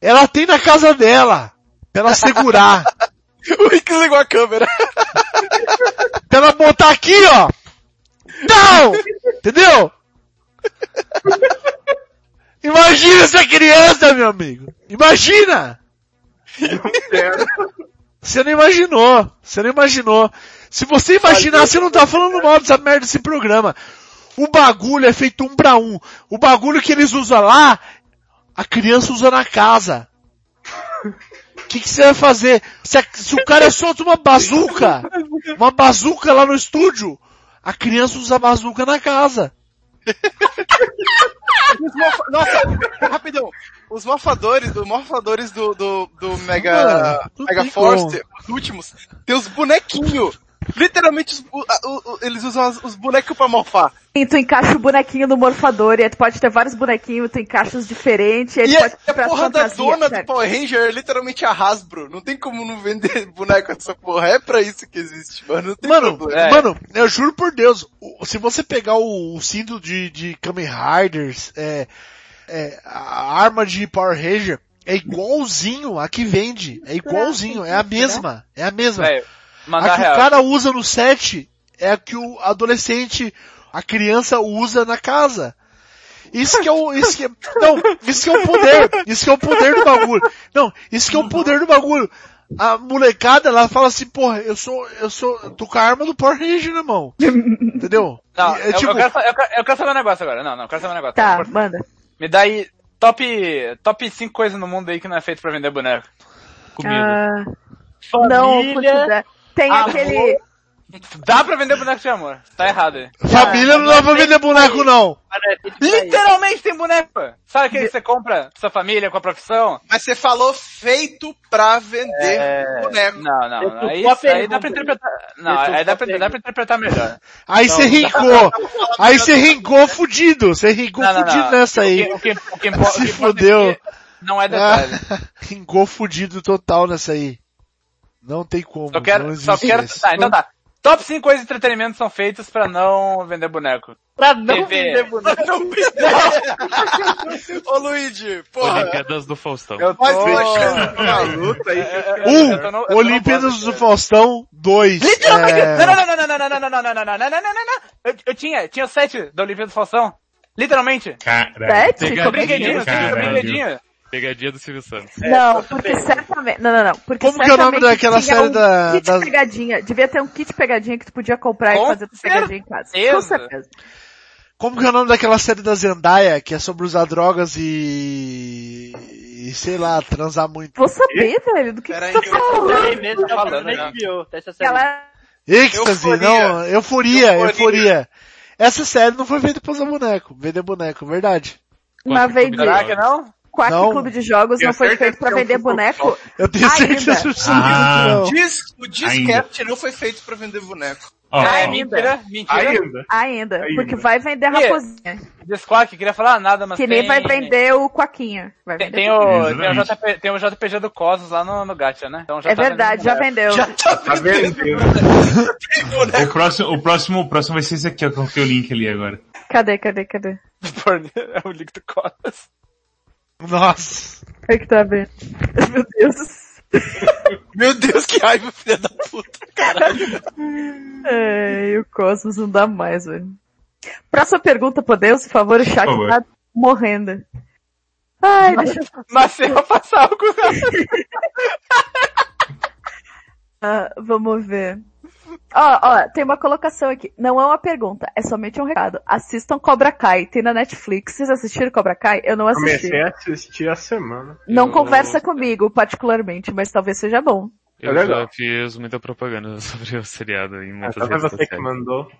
ela tem na casa dela. Pra ela segurar. O Rick ligou a câmera. Pra ela botar aqui, ó. Não! Entendeu? Imagina essa criança, meu amigo. Imagina! Você não imaginou. Você não imaginou. Se você imaginar, você não tá falando mal dessa merda desse programa. O bagulho é feito um pra um. O bagulho que eles usam lá, a criança usa na casa. O que, que você vai fazer? Se, a- se o cara solta uma bazuca, uma bazuca lá no estúdio, a criança usa a bazuca na casa. Morfa- Nossa, rapidão. Os morfadores, os morfadores do, do, do Mega, Mano, Mega Force, os últimos, tem os bonequinhos. Literalmente, os- o- a- o- eles usam as- os bonecos pra morfar. E tu encaixa o bonequinho no morfador, e aí tu pode ter vários bonequinhos, tu encaixa os diferentes, e aí E a, pode a comprar porra da dona do. Power Ranger é literalmente a Hasbro. Não tem como não vender boneco essa porra. É pra isso que existe, mano. Não tem Mano, problema. É. mano, eu juro por Deus, se você pegar o, o cinto de, de Kamen Riders, é, é, a arma de Power Ranger, é igualzinho a que vende. É igualzinho, é a mesma. É a mesma. Velho, A que real. o cara usa no set é a que o adolescente, a criança usa na casa. Isso que é o, isso que é, não, isso que é o poder, isso que é o poder do bagulho. Não, isso que é o poder do bagulho. A molecada, ela fala assim, porra, eu sou, eu sou, eu tô com a arma do Power Ranger na mão. Entendeu? Não, é eu, tipo, eu, quero, eu, quero, eu quero saber um negócio agora. Não, não, eu quero saber um negócio. Tá, Por- manda. Me dá aí top, top 5 coisas no mundo aí que não é feito pra vender boneco. Comida. Ah, não, Família. putz, tem amor. aquele... Dá pra vender boneco de amor. Tá errado aí. família não dá pra vender boneco não. Literalmente tem boneco. Sabe aquele que você compra pra sua família com a profissão? Mas você falou feito pra vender boneco. Não, não. Eu Aí, aí dá pra interpretar. Não, aí dá pra, dá pra interpretar melhor. Aí você rincou. Aí você rincou fudido. Você rincou Não, não, fudido não. nessa aí. O que, o que, o que, Se o que importa fudeu. Não é detalhe. Ah, rincou fudido total nessa aí. Não tem como. Só quero, não só quero, tá, então tá. Top 5 coisas de entretenimento são feitas pra não vender boneco. Pra não TV. vender boneco. Ô Luigi, porra. Olimpíadas do Faustão. Eu tô... Mas Fechando uma luta aí. Um, Olimpíadas do Faustão. Dois. Literalmente! é, Não, não, não, não, não, não, não, não, não, não, não, não, não, não, não, não, não. Eu, eu tinha, tinha sete da Olimpíada do Faustão. Literalmente. É, Caralho. Sete? Como- Brinquedinho, Caralho. brinquedinho. Pegadinha do Silvio Santos. Não, porque certamente... Não, não, não. Porque Como que é o nome daquela série um da- kit das- pegadinha. Devia ter um kit pegadinha que tu podia comprar Com e fazer tua pegadinha em casa. Com certeza. Como que é o nome daquela série da Zendaya, que é sobre usar drogas e... e sei lá, transar muito? Vou saber, velho, do que, que Pera tá que eu- falando. Tá falando, né? tá série. Ela... Êxtase, Euforia. não, euforia, euforia, Euforia. Essa série não foi feita pra usar boneco, vender boneco, verdade. Mas. Será que não? Quack Não. Clube de Jogos não foi feito pra que é vender boneco? Eu tenho certeza Ah. que não. Diz, o Discap não foi feito pra vender boneco. Ó, É, Ainda. mentira, mentira. Ainda. Ainda, Ainda. porque vai vender a Que? raposinha. Desquack, queria falar nada, mas Que nem tem... vai vender o Quaquinha. Vai Tem, vender tem o... o, tem, o. JP, tem o JPG do Cosmos lá no, no Gacha, né? Então já É tá verdade, já vendeu. Já tá Tá vendendo. Tem o próximo, o próximo, o próximo vai ser esse aqui, ó, que eu coloquei o link ali agora. Cadê, cadê, cadê? É o link do Cosmos. Nossa. É que tá vendo. Meu Deus. Meu Deus, que raiva, filha da puta. Caralho. Ai, o Cosmos não dá mais, velho. Próxima pergunta, podemos? Por favor, o chat Por favor. tá morrendo. Ai, deixa eu... Mas se eu passar algo... Ah, vamos ver. Ó, ó, tem uma colocação aqui. Não é uma pergunta, é somente um recado. Assistam Cobra Kai. Tem na Netflix. Vocês assistiram Cobra Kai? Eu não assisti. Comecei a assistir a semana. Não Eu- conversa comigo, particularmente, mas talvez seja bom. Eu É legal. já fiz muita propaganda sobre o seriado em Ah, muitas foi redes você que sociais. mandou.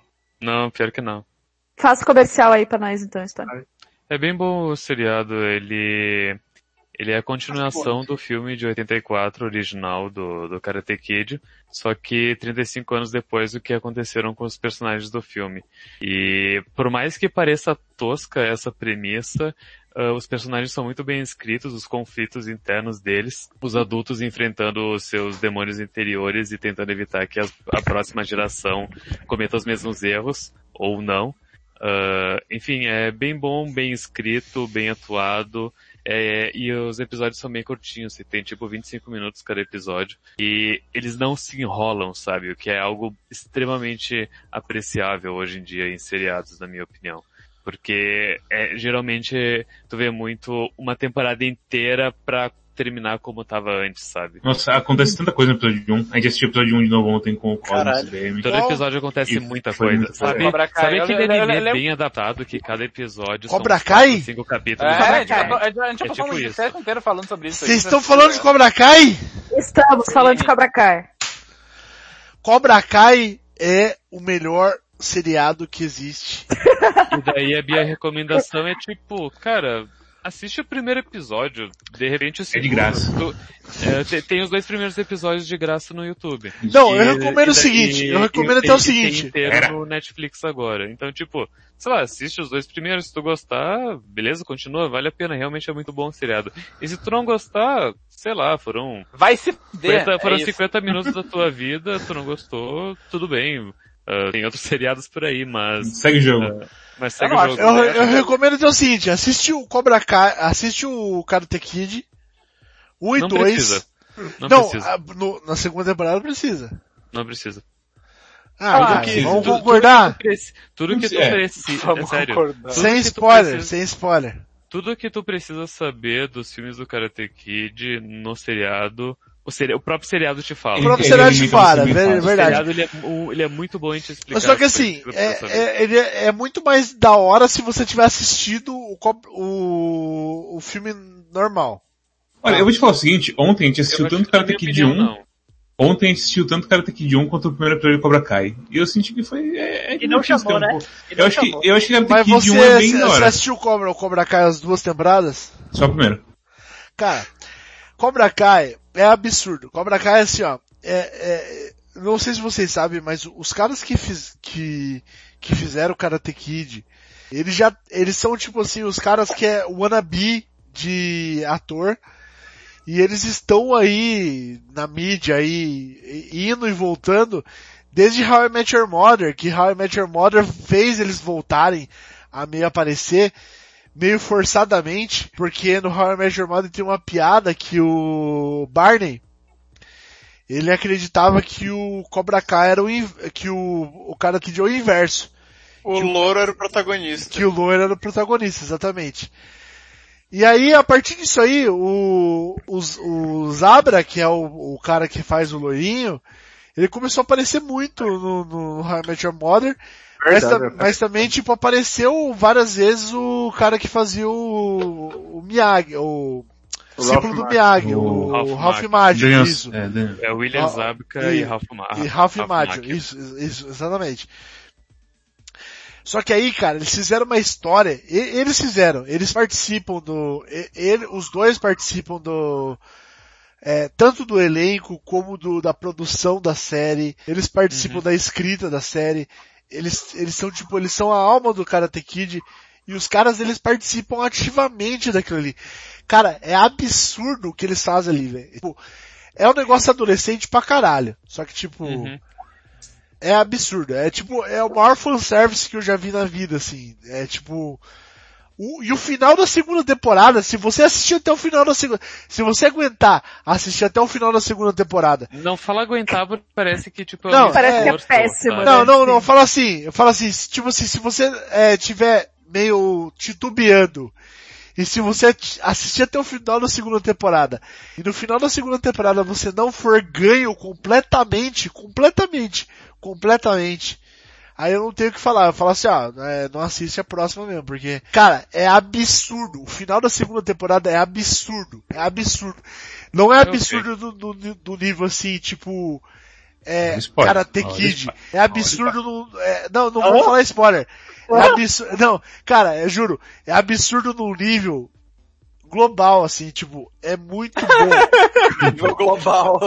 Não, pior que não. Faça comercial aí pra nós então, Stone. É bem bom o seriado, ele... Ele é a continuação do filme de 84 original do, do Karate Kid, só que 35 anos depois do que aconteceram com os personagens do filme. E por mais que pareça tosca essa premissa, ah, os personagens são muito bem escritos, os conflitos internos deles, os adultos enfrentando os seus demônios interiores e tentando evitar que as- a próxima geração cometa os mesmos erros, ou não. Ah, enfim, é bem bom, bem escrito, bem atuado. É, e os episódios são bem curtinhos, você tem tipo 25 minutos cada episódio. E eles não se enrolam, sabe? O que é algo extremamente apreciável hoje em dia em seriados, na minha opinião. Porque é, geralmente tu vê muito uma temporada inteira pra terminar como tava antes, sabe? Nossa, acontece tanta coisa no episódio 1. A gente assistiu o episódio 1 de novo ontem com o Cosmos. CDM. Todo episódio acontece Isso, muita coisa. muito Sabe. Cobra Kai, sabe aquele eu- eu- eu anime lembro- bem adaptado que cada episódio Cobra são Kai? cinco capítulos. É, a gente, Kai. a gente, a gente É tipo um isso. inteiro falando sobre isso. Vocês estão é- falando de Cobra Kai? Estamos falando de Cobra Kai. Cobra Kai é o melhor seriado que existe. E daí a minha recomendação é tipo, cara, assiste o primeiro episódio, de repente o É de segundo. graça. tu- é, te- tem os dois primeiros episódios de graça no YouTube. Não, eu E- recomendo e o seguinte, eu recomendo até o tem- seguinte. Tem inteiro Era. no Netflix agora. Então, tipo, sei lá, assiste os dois primeiros, se tu gostar, beleza, continua, vale a pena, realmente é muito bom o seriado. E se tu não gostar, sei lá, foram Vai se fuder. 50, é foram isso. 50 minutos da tua vida, tu não gostou, tudo bem. Ah, tem outros seriados por aí, mas, Segue o jogo. mas segue Eu o jogo. Eu, eu recomendo até o seguinte, assiste o Cobra Kai, assiste o Karate Kid, 1 e Não 2. precisa. Não, Não, precisa. a- no- na segunda temporada precisa. Não precisa. Ah, Ah, que- vamos Tudo- concordar? Tudo que tu, É. precisa, Vamos é sério. Sem spoiler, precisa- sem spoiler. Tudo que tu precisa saber dos filmes do Karate Kid no seriado, o, seri- o próprio seriado te fala. O próprio ele seriado te limita fala, você ver- muito O verdade. seriado ele é, o- ele é muito bom em te explicar. Mas só que assim, é, é, ele é, é muito mais da hora se você tiver assistido o, o, o filme normal. Olha, eu vou te falar o seguinte, ontem a gente assistiu tanto que, Karate Kid 1, opinião, não. ontem a gente assistiu tanto Karate Kid 1 quanto o primeiro episódio de Cobra Kai. E eu senti que foi... É, é E não chamou, né? Eu não acho, que, chamou. eu acho que Karate Mas Kid você, 1 é bem você, da você hora. assistiu o Cobra, o Cobra Kai as duas temporadas? Só o primeiro. Cara, Cobra Kai é absurdo. Cobra Kai é assim, ó. É, é, não sei se vocês sabem, mas os caras que, fiz, que, que fizeram o Karate Kid, eles já, eles são tipo assim, os caras que é wannabe de ator, e eles estão aí na mídia aí, indo e voltando, desde How I Met Your Mother, que How I Met Your Mother fez eles voltarem a meio aparecer, meio forçadamente, porque no How I Met Your Mother tem uma piada que o Barney, ele acreditava que o Cobra Kai era o, que o, o cara que deu o inverso, O louro era o protagonista. que o loiro era o protagonista, exatamente. E aí, a partir disso aí, o, os- o Zabra, que é o, o cara que faz o loirinho, Ele começou a aparecer muito no, no How I Met Your Mother, Verdade, ta- né? mas também, tipo, apareceu várias vezes o cara que fazia o, o Miyagi, o, O símbolo Ralph do. Miyagi, O o, Ralph Ralph Daniel- isso. é, É William Zabka e- e, Ralph Ma E Ralph Macchio, Macchio. isso, isso, exatamente. Só que aí, cara, eles fizeram uma história, e- eles fizeram, eles participam do, e- ele, os dois participam do, é, tanto do elenco como do, da produção da série, eles participam da escrita da série, eles, eles são tipo, eles são a alma do Karate Kid, e os caras eles participam ativamente daquilo ali. Cara, é absurdo o que eles fazem ali, velho. Tipo, é um negócio adolescente pra caralho. Só que tipo, Uhum. é absurdo. É tipo, é o maior fanservice que eu já vi na vida, assim. É tipo. O- e o final da segunda temporada, se você assistir até o final da segunda. Se você aguentar assistir até o final da segunda temporada. Não fala aguentar porque parece que tipo Não, um parece que é péssimo, sabe? né? Não, não, não, fala assim, eu falo assim, se- tipo assim, se você é, tiver meio titubeando, e se você assistir até o final da segunda temporada, e no final da segunda temporada você não for ganho completamente, completamente, completamente, aí eu não tenho o que falar, eu falo assim, ó, é, não assiste a próxima mesmo, porque, cara, é absurdo, o final da segunda temporada é absurdo, é absurdo. Não é absurdo do, do, do nível assim, tipo, é, Spoiler. Karate Kid. É absurdo no, é, não, não vou falar spoiler. É absurdo, não, cara, eu juro, é absurdo num nível global, assim, tipo, é muito bom. Nível global.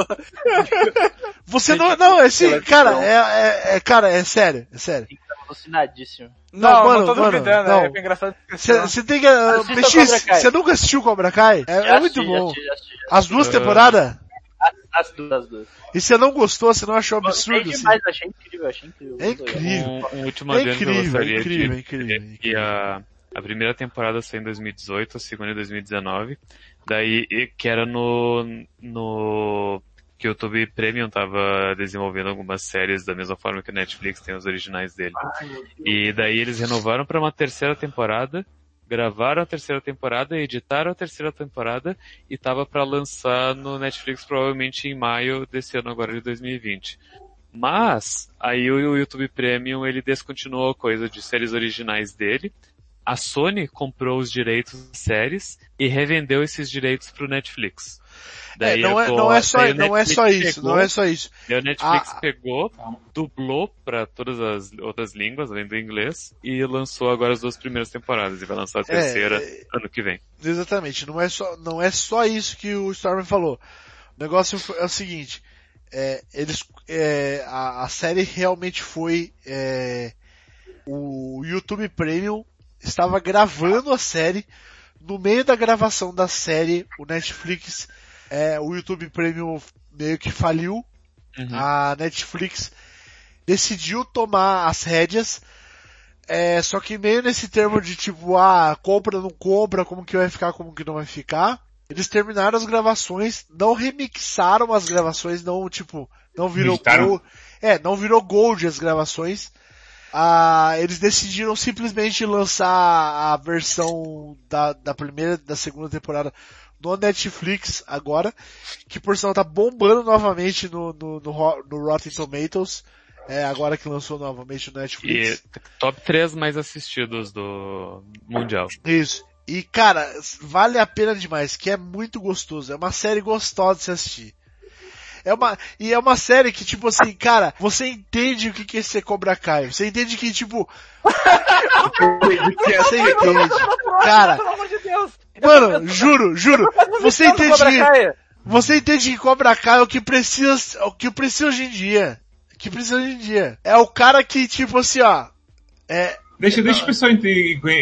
Você não, não, é assim, cara, é, é, é- cara, é sério, é sério. Alucinadíssimo. Não, Não, mano, não tô mano, duvidando, não. é engraçado. Você tem que, uh, PX, você nunca assistiu Cobra Kai? É, é muito assisti, já bom. assisti, já assisti. As duas Uh, temporadas? As duas, as duas. E você não gostou, você não achou absurdo, assim? demais, achei incrível, achei incrível. É incrível. Um, um último É incrível, gostaria incrível, de incrível, dizer que a, a primeira temporada saiu em 2018, a segunda em 2019, daí que era no, no que o YouTube Premium tava desenvolvendo algumas séries da mesma forma que o Netflix tem os originais dele. E daí eles renovaram para uma terceira temporada, gravaram a terceira temporada, editaram a terceira temporada e tava para lançar no Netflix provavelmente em maio desse ano agora de 2020. Mas, aí o YouTube Premium, ele descontinuou a coisa de séries originais dele. A Sony comprou os direitos das séries e revendeu esses direitos pro Netflix. É, não, é, não é só, daí o não é Netflix só isso, pegou- não é só isso. Daí o Netflix Ah, pegou, dublou para todas as outras línguas, além do inglês, e lançou agora as duas primeiras temporadas, e vai lançar a terceira é- ano que vem. Exatamente, não é só, não é só isso que o Storm falou. O negócio é o seguinte, é, eles, é, a, a série realmente foi, é, o YouTube Premium estava gravando a série, no meio da gravação da série, o Netflix, é, o YouTube Premium meio que faliu, Uhum. a Netflix decidiu tomar as rédeas, é, só que meio nesse termo de tipo, ah, compra, não compra, como que vai ficar, como que não vai ficar. Eles terminaram as gravações, não remixaram as gravações, não, tipo, não virou gold, é, não virou gold as gravações. Ah, eles decidiram simplesmente lançar a versão da, da primeira, da segunda temporada no Netflix agora, que por sinal tá bombando novamente no, no, no, no Rotten Tomatoes, é, agora que lançou novamente no Netflix. E top 3 mais assistidos do Mundial. Isso. E cara, vale a pena demais, que é muito gostoso, é uma série gostosa de se assistir. É uma, e é uma série que, tipo assim, cara, você entende o que que é ser Cobra Kai. Você entende que, tipo, você entende. Cara, mano, juro, juro, você entende que, você entende que Cobra Kai é o que precisa, o que precisa hoje em dia. O que precisa hoje em dia. É o cara que, tipo assim, ó, é, Deixa, deixa o pessoal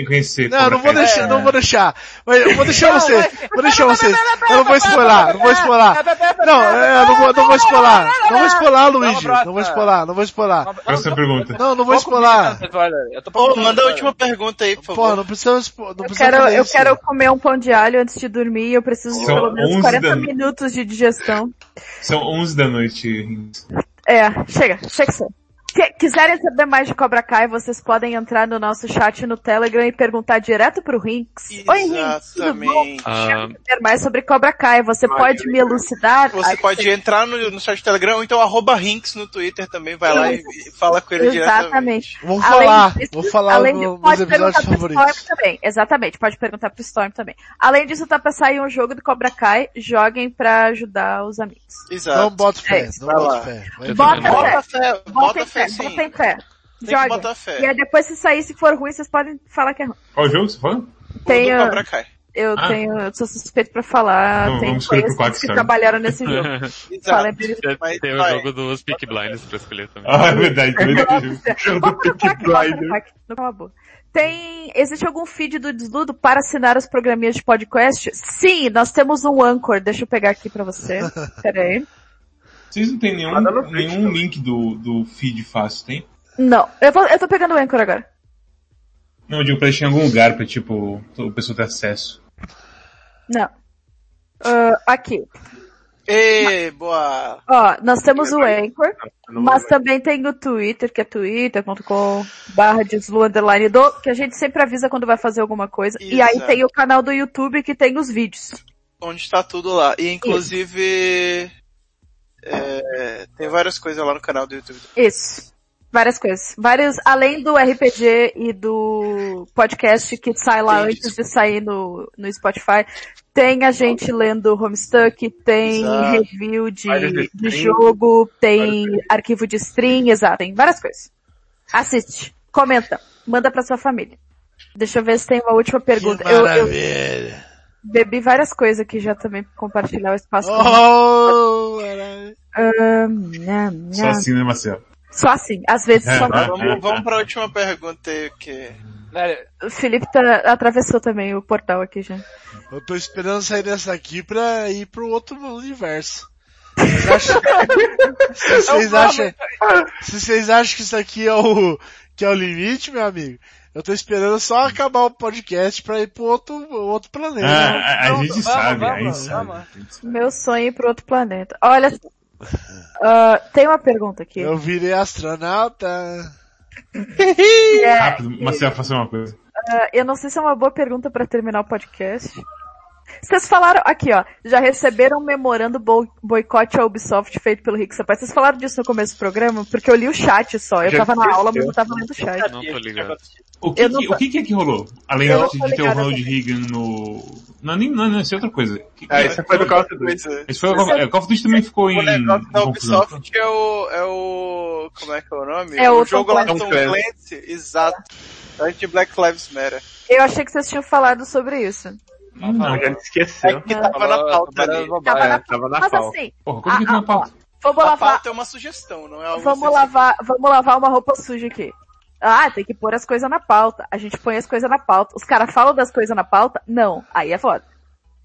conhecer. Não, não vou Kai. deixar, não vou deixar. Mas eu vou deixar você. Vou deixar vocês. Eu não vou spoiler, não vou spoiler. Não, é, eu não vou, não vou spoiler. Não vou spoiler, Luigi. Não vou spoiler, não vou spoiler. Próxima pergunta. Não, não vou spoiler. Eu tô Ô, manda a última pergunta aí, por favor. Porra, não precisa, não Eu precisa quero, fazer eu quero comer um pão de alho antes de dormir e eu preciso de São pelo menos 11 40 da- minutos de digestão. São 11 da noite. É, chega, chega que que- quiserem saber mais de Cobra Kai, vocês podem entrar no nosso chat no Telegram e perguntar direto pro Rinks. Oi, Rinks, tudo bom? Exatamente. Ah, Saber mais sobre Cobra Kai, você pode me elucidar? Você pode entrar no, no site do Telegram ou então arroba Rinks no Twitter também, vai lá e, e fala com ele diretamente. Exatamente. Vamos Além falar, disso- vou falar além meus pode perguntar episódios favoritos. Storm também. Exatamente, pode perguntar pro Storm também. Além disso, tá pra sair um jogo do Cobra Kai, joguem pra ajudar os amigos. Exato. Não bota fé, É, não vai bota lá. fé. Bota fé, Bota fé fé, sim. bota em fé. Tem que Joguem. botar fé. E aí depois se sair, se for ruim, vocês podem falar que é ruim. Qual jogo você falou? O Tenho, Cobra Kai. eu Ah. tenho, eu sou suspeito pra falar, Vamos- tem Quack que Storm. trabalharam nesse jogo. Fala. Tem- Mas Tem o jogo dos Peak Blinds pra escolher também. Ah, é verdade. Bota no pack, bota no pack. Não, cala a boca. Tem, existe algum feed do Desludo para assinar os programinhas de podcast? Sim, nós temos um Anchor. Deixa eu pegar aqui pra você. Pera aí. Vocês não tem nenhum, nenhum link do, do feed fácil, tem? Não, eu, vou, eu tô pegando o Anchor agora. Não, eu digo pra deixar em algum lugar pra, tipo, o pessoa ter acesso. Não. Ah, aqui. Ê, boa. Ó, nós temos o Anchor, mas também tem o Twitter, que é twitter.com barra deslu underline do, que a gente sempre avisa quando vai fazer alguma coisa. E aí Exato. tem o canal do YouTube que tem os vídeos. Onde está tudo lá. E inclusive. É, tem várias coisas lá no canal do YouTube. Isso. Várias coisas. Vários, além do RPG e do podcast que sai lá Tem antes de sair no, no Spotify, tem a gente lendo Homestuck, tem Exato. review de, de jogo, tem arquivo de stream, exato, tem várias coisas. Assiste, comenta, manda pra sua família. Deixa eu ver se tem uma última Que pergunta. Eu, eu maravilha. Bebi várias coisas aqui já também pra compartilhar o espaço. com- Oh, nham, Só assim, né, Marcelo? Só assim, às vezes só É. Vamos, vamos pra última pergunta aí, que. O Felipe tá, atravessou também o portal aqui já. Eu tô esperando sair dessa aqui pra ir pro outro universo. Vocês acham... se vocês acham... Se vocês acham que isso aqui é o, que é o limite, meu amigo, eu tô esperando só acabar o podcast pra ir pro outro, outro planeta. Ah, a, gente vamos, sabe, vamos, sabe. gente sabe. Meu sonho é ir pro outro planeta. Olha, ah, tem uma pergunta aqui. Eu virei astronauta. é, Rápido, Marcelo, faça uma coisa. ah, eu não sei se é uma boa pergunta pra terminar o podcast. Vocês falaram, aqui ó, já receberam um memorando bo boicote à Ubisoft feito pelo Rick Sapai. Vocês falaram disso no começo do programa? Porque eu li o chat só. Eu Já tava na aula, mas eu tava lendo o chat. Não tô ligado. O que, não que- o que, é que rolou? Além Eu não de, ter o Ronald. Reagan no... Não, nem, não, não, isso é outra coisa. Que- Ah, esse foi do Call of Duty. Esse foi o Call é, o Call of Duty também ficou em, O negócio da. Ubisoft é o, é o. Como é que é o nome? É o o jogo Tom lá do Clancy. Tom Clancy. Exato. Anti-Black Lives Matter. Eu achei que vocês tinham falado sobre isso. Não, A gente esqueceu. É que tava na pauta ali. Tava na, Tava na mas pauta. assim, porra, como que ah, é pauta? vamos A lavar, pauta é uma sugestão, não é algo Vamos lavar, vamos lavar uma roupa suja aqui. Ah, tem que pôr as coisas na pauta. A gente põe as coisas na pauta. Os caras falam das coisas na pauta? Não. Aí é foda.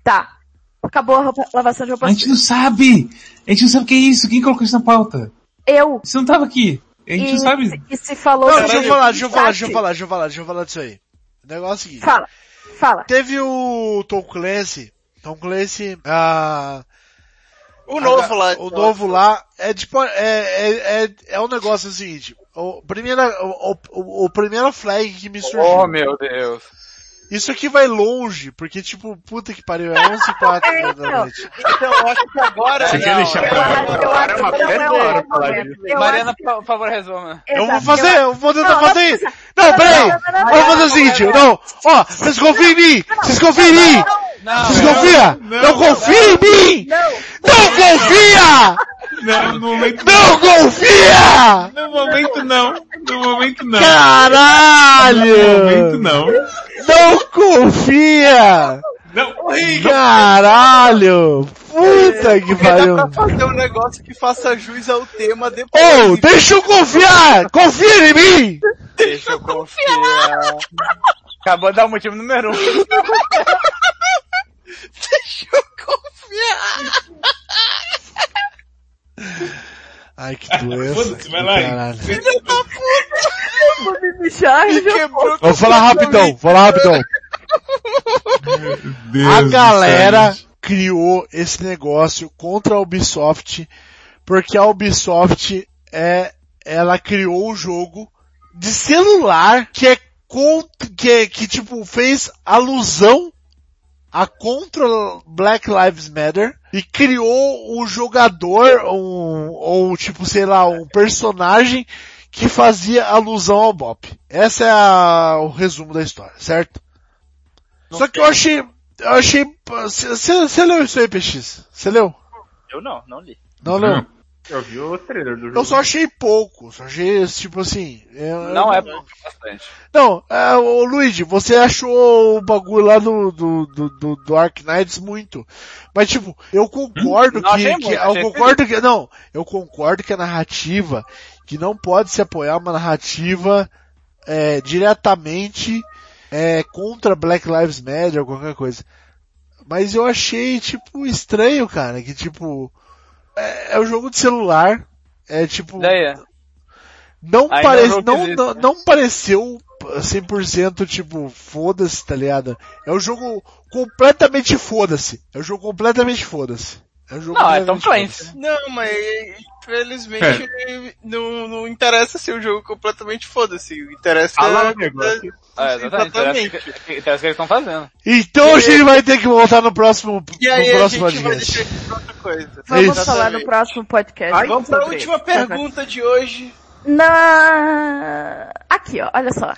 Tá. Acabou a roupa- lavação de roupa A gente suja. não sabe! A gente não sabe o que é isso! Quem colocou isso na pauta? Eu. Você não tava aqui! A gente E, não sabe! e se falou... Não, deixa eu falar, deixa eu falar, deixa eu falar, deixa eu falar, deixa eu falar disso aí. O negócio é o seguinte. Fala. Fala. Teve o Tom Clancy. Tom Clancy, ah, O novo lá. o novo lá, é tipo, é, é, é, é um negócio seguinte. O primeiro, o, o, o primeiro flag que me surgiu. Oh, meu Deus. Isso aqui vai longe, porque tipo, puta que pariu, é 11 e 4 É, da então. noite. Então, eu acho que agora. Você quer Não, deixar eu pra- eu Agora é uma é hora falar disso. Mariana, que- por favor, resuma. Eu vou fazer, eu vou tentar fazer. precisa. Não, peraí! Vamos fazer o seguinte, não, ó, vocês confiam em mim! Vocês confiam em mim! Não, Vocês confiam? Não confia em mim! Não. Não confia! Não, no momento Não confia! No momento não! No momento não! No Caralho! momento não! Não confia! Não! Caralho! Puta que Porque dá pariu! pra fazer um negócio que faça jus ao tema depois. Ô, deixa eu confiar! Confia em mim! Deixa eu confiar. Acabou de dar o motivo número um. Deixa eu confiar. Ai, que doença. Foda-se, vai lá aí. Caralho. Vou me bichar, Me já quebrou Vou falar rapidão, vou falar rapidão. Deus A galera criou esse negócio contra a Ubisoft porque a Ubisoft é, ela criou um jogo de celular que é que, é- que tipo fez alusão a contra Black Lives Matter e criou um jogador um, ou tipo sei lá um personagem que fazia alusão ao Bop. Essa é a- o resumo da história, certo? Só que eu achei, eu achei, você leu isso aí, PX? Você leu? Eu não, não li. Não leu? Eu vi o trailer do jogo. Eu só achei pouco, só achei, tipo assim... eu- Não eu- é pouco, é bastante. Não, é, ô Luigi, você achou o bagulho lá do, do, do, do, do Ark Knights muito. Mas tipo, eu concordo Hum? Não que, que- muito, eu concordo que, não, eu concordo que a narrativa, que não pode se apoiar uma narrativa, é, diretamente, é, contra Black Lives Matter ou qualquer coisa. Mas eu achei, tipo, estranho, cara, que tipo, é, é um jogo de celular, é tipo, Daí, não, Ainda parece, não não, existe, não, né? não pareceu 100% tipo, foda-se, tá ligado? É um jogo completamente foda-se. É um jogo completamente foda-se. É um jogo Não, é Tom Clancy. Não, mas infelizmente não, não interessa ser um jogo completamente foda-se. Interessa Fala um negócio. É, exatamente. Interessa o que- interessa o que eles estão fazendo. Então a gente vai ter que voltar no próximo, E no aí a próximo gente vai podcast. deixar isso pra outra coisa. Vamos Isso. falar no próximo podcast. Aí, vamos pra sobre última pergunta de hoje. Na... Aqui, ó, olha só.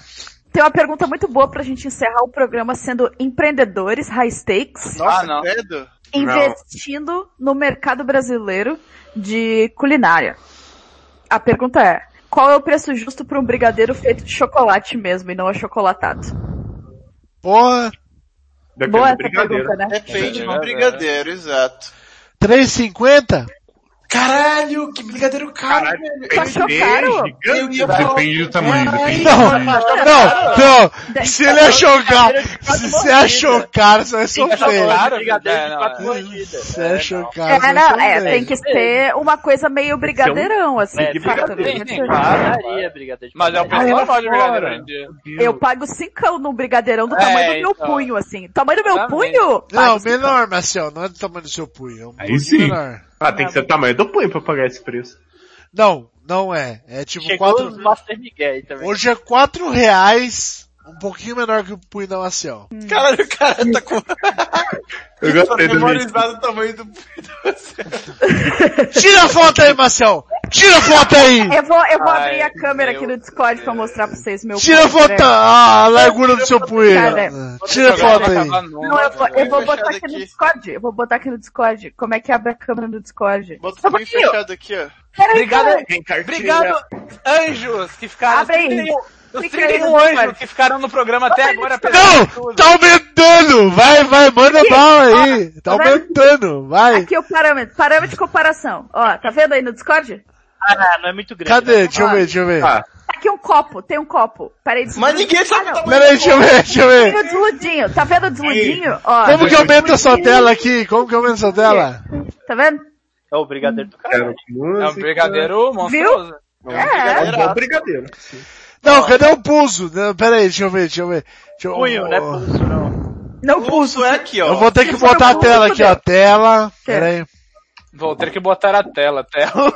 Tem uma pergunta muito boa pra gente encerrar o programa sendo empreendedores high stakes, Nossa, Ah, não. investindo no mercado brasileiro de culinária. A pergunta é, qual é o preço justo para um brigadeiro feito de chocolate mesmo e não achocolatado? Porra, Depende Boa essa brigadeiro. pergunta, né? Depende do É, brigadeiro, exato. 3,50? Caralho, que brigadeiro caro, Caralho, velho. Achou caro? Depende do tamanho, depende do Não, tamanho. não, não. Se ele achou caro, se você achou caro, você vai sofrer. chocolate. brigadeiro É, é. você achou caro, É, você vai não, é, sofrer. tem que ser uma coisa meio brigadeirão, assim. É, de brigadeiro. Sim, né? brigadeiro de Mas é o preço Ah, normal de dia. Eu pago cincão num brigadeirão do É, tamanho do meu então. punho, assim. Tamanho do meu punho? Não, menor, Marcel, não é do tamanho do seu punho. É um sim. menor. Ah, tem que ser o tamanho do punho pra pagar esse preço. Não, não é. É tipo Chegou quatro. os Master Miguel também. Hoje é quatro reais, um pouquinho menor que o punho da Marcel. Caralho, o cara tá com Eu gostei do memorizado o tamanho do Tira a foto aí, Marcel! Tira a foto aí! Eu vou, eu vou Ai, abrir a câmera meu aqui no Discord pra mostrar pra vocês meu Tira a punho, foto, né? a largura do seu punho. Cara, Tira a foto aí. Não, eu vou, eu vou botar aqui no. Discord. Eu vou botar aqui no Discord. Como é que abre a câmera no Discord? Bota Só o um punho pouquinho. fechado aqui, ó. Peraí, Obrigado, cara. obrigado, anjos, que ficaram... Abre aí. Os 31, os Clica aí 31 no anjos que ficaram no programa até agora. Não! Tá aumentando! Vai, vai, manda Aqui, bala aí! Tá tá aumentando, vai! Aqui o parâmetro. Parâmetro de comparação. Ó, tá vendo aí no Discord? Ah, não é muito grande. Cadê? né? Deixa eu ver, deixa eu ver. Ah, Tá aqui um copo. Tem um copo. Peraí, Mas ninguém sabe o ah, não. tamanho Pera aí, deixa eu ver, deixa eu Tem ver. o desludinho. Tá vendo o desludinho? Ó, Como que aumenta a sua tela aqui? Como que aumenta a sua tela? tá vendo? É o brigadeiro do cara. É um brigadeiro monstruoso. É. É um bom brigadeiro. sim. Não, cadê o pulso? Não, Pera aí, deixa eu ver, deixa eu ver. Deixa eu... Punho, não é pulso, não. Não O pulso. pulso é aqui, ó. Eu vou ter que botar a tela aqui, ó. Tela. Pera aí. Vou ter que botar a tela, tela.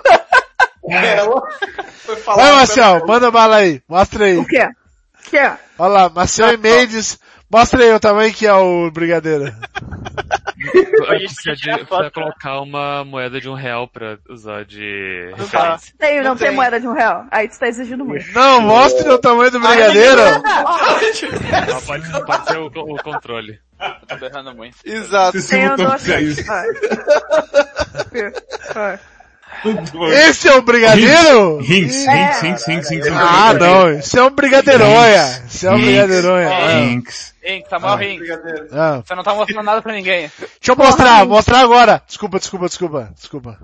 Ela foi falar. Vai, Marcel, manda bala aí. Mostra aí. O quê? O quê? Olha lá, Marcel e Mendes. Mostra aí o tamanho que é o brigadeiro. Eu A gente precisa de- precisa né? colocar uma moeda de um real pra usar de Não tá. referência. Tem, não, Não tem. tem. moeda de um real. Aí tu tá exigindo muito. Não, mostre o tamanho do brigadeiro. Ah, pode, pode ser o, o controle. Tô berrando muito. Exato. Tem o botou Esse é o brigadeiro? Hinks, Hinks, Hinks, Hinks, Hinks. Ah, não. Isso é um brigadeironha. Isso é um brigadeironha. Hinks. Rink, Samuel Rink. Ah. Você não tá mostrando nada pra ninguém. Deixa eu mostrar, mostrar agora. Desculpa, desculpa, desculpa, desculpa.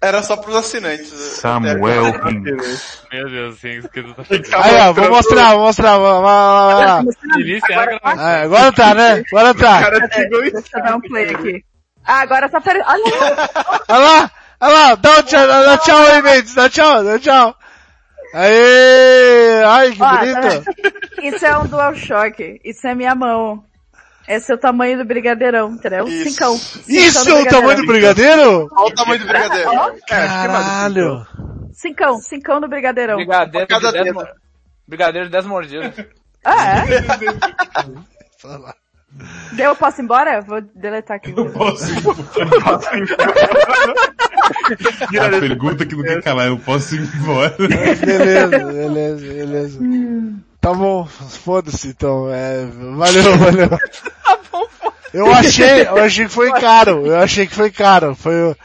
Era só pros assinantes. Samuel Hinks. Meu Deus, o que tu tá fazendo? Aí, ó, vou mostrar, vou mostrar, vai, vai, vai, vai. Início é a gravação. Ah, agora tá, né? Agora tá. Cara, chegou isso. Deixa eu dar um play aqui. Ah, agora tá aparecendo. Olha Olha lá, olha lá, dá um tchau, dá tchau aí, Mendes, dá tchau, dá tchau. Aê, ai, que Ó, tá bonito. vendo? Isso é um DualShock. Isso é minha mão. Esse é o tamanho do brigadeirão, entendeu? Isso. Cincão. Isso Cincão é o tamanho do brigadeiro? Olha o tamanho do brigadeiro. Caralho. Cincão, cincão no brigadeirão. Brigadeiro Cada de 10 dedo. mo- Brigadeiro de 10 mordidas. Ah, é? Fala. Deu, eu posso ir embora? Vou deletar aqui. Posso A pergunta que não quer calar, eu posso ir embora. Beleza, beleza, beleza. Tá bom, foda-se então. É, valeu, valeu. Eu achei, eu achei que foi caro. Eu achei que foi caro. Foi o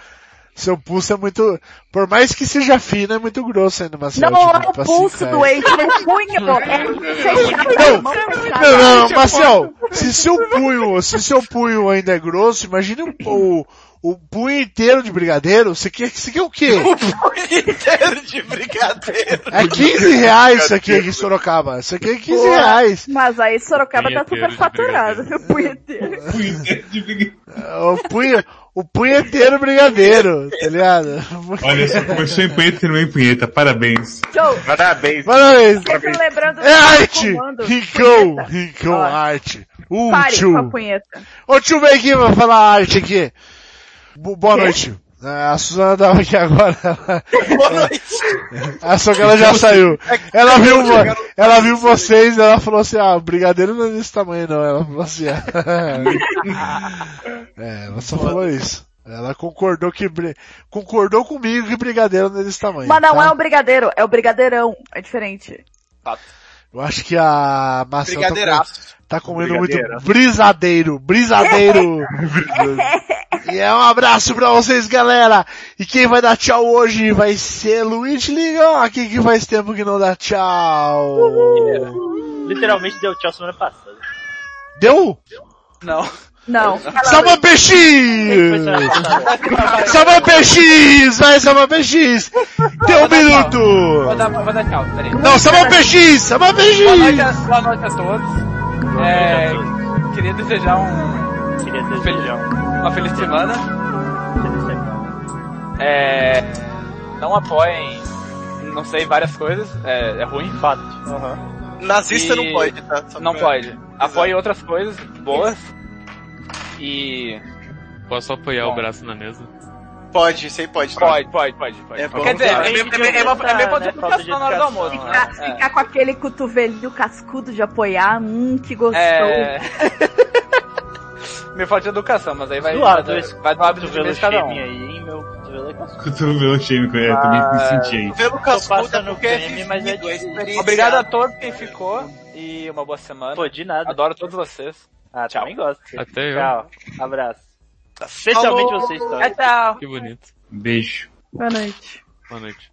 seu pulso é muito, por mais que seja fino, é muito grosso ainda, Marcelo. Não, tipo, é o pra pulso cincar. do Ace, é o punho. É fechado, a mão fechada. Não, não, Marcel, se seu punho, se seu punho ainda é grosso, imagine o, o, o punho inteiro de brigadeiro, você quer, você quer o quê? inteiro de brigadeiro. É 15 reais isso aqui em Sorocaba. Isso aqui é 15 reais. Mas aí Sorocaba tá Punheteiro super de faturado. O punheteiro. O punho, o punheteiro brigadeiro, tá ligado? Olha só, começou em punheta e terminou em punheta. Parabéns. Show. Parabéns. Parabéns. Sempre lembrando É arte! Rincão, rincão, Ó, arte. Uh, Pare tio. com a punheta. Ô tio, vem aqui, vou falar arte aqui. Bo- boa noite. É, A Suzana tava aqui agora. Boa noite. Ah, só que ela já saiu. Ela viu, vo- ela viu vocês ela falou assim, ah, o brigadeiro não é desse tamanho não. Ela falou assim, é, ela só falou isso. Ela concordou que, concordou comigo que brigadeiro não é desse tamanho. Mas não tá? é o brigadeiro, é o brigadeirão. É diferente. Eu acho que a maçã tá, Brigadeiraço. tá comendo muito brisadeiro, brisadeiro. e é um abraço pra vocês, galera. E quem vai dar tchau hoje vai ser Luiz Liga, aqui que faz tempo que não dá tchau. Literalmente deu tchau semana passada. Deu? Não. Não. Salva PX! Salva PX! Vai, Salva PX! Tem um Vou minuto! dar, vou dar tchau, peraí. Não, Salva PX! Salva PX! a, boa noite a todos. É, queria desejar um, Queria desejar um uma feliz semana. feliz semana. É, não apoiem, não sei, várias coisas. É, é ruim. Fato. Nazista E- não pode, tá? Só Não pra- pode. Apoie outras coisas boas. E. Posso apoiar Bom. o braço na mesa? Pode, isso aí pode. tá? Pode, pode, pode. pode. É bom. Quer dizer, é meio, é meio, é meio, é meio Né? De educação na hora do almoço. educação, né? Ficar, ficar com aquele cotovelinho cascudo de apoiar, hum, que gostoso. É. meio falta de educação, mas aí vai, Zoado vai, esse vai hábito de cotovelo vez cada um. aí, hein, meu cotovelo é cascudo. Cotovelo chêmico, é, também me senti aí. Velo Tô cascudo é passando porque é creme, mas é vivido, é difícil. experienciado. Obrigado a todos quem ficou e uma boa semana. Pô, de nada. Adoro todos vocês. Ah, Tchau. também gosto. Até eu. Tchau. Abraço. Especialmente Falou. vocês, Tchau, Tchau. tchau. Que bonito. Beijo. Boa noite. Boa noite.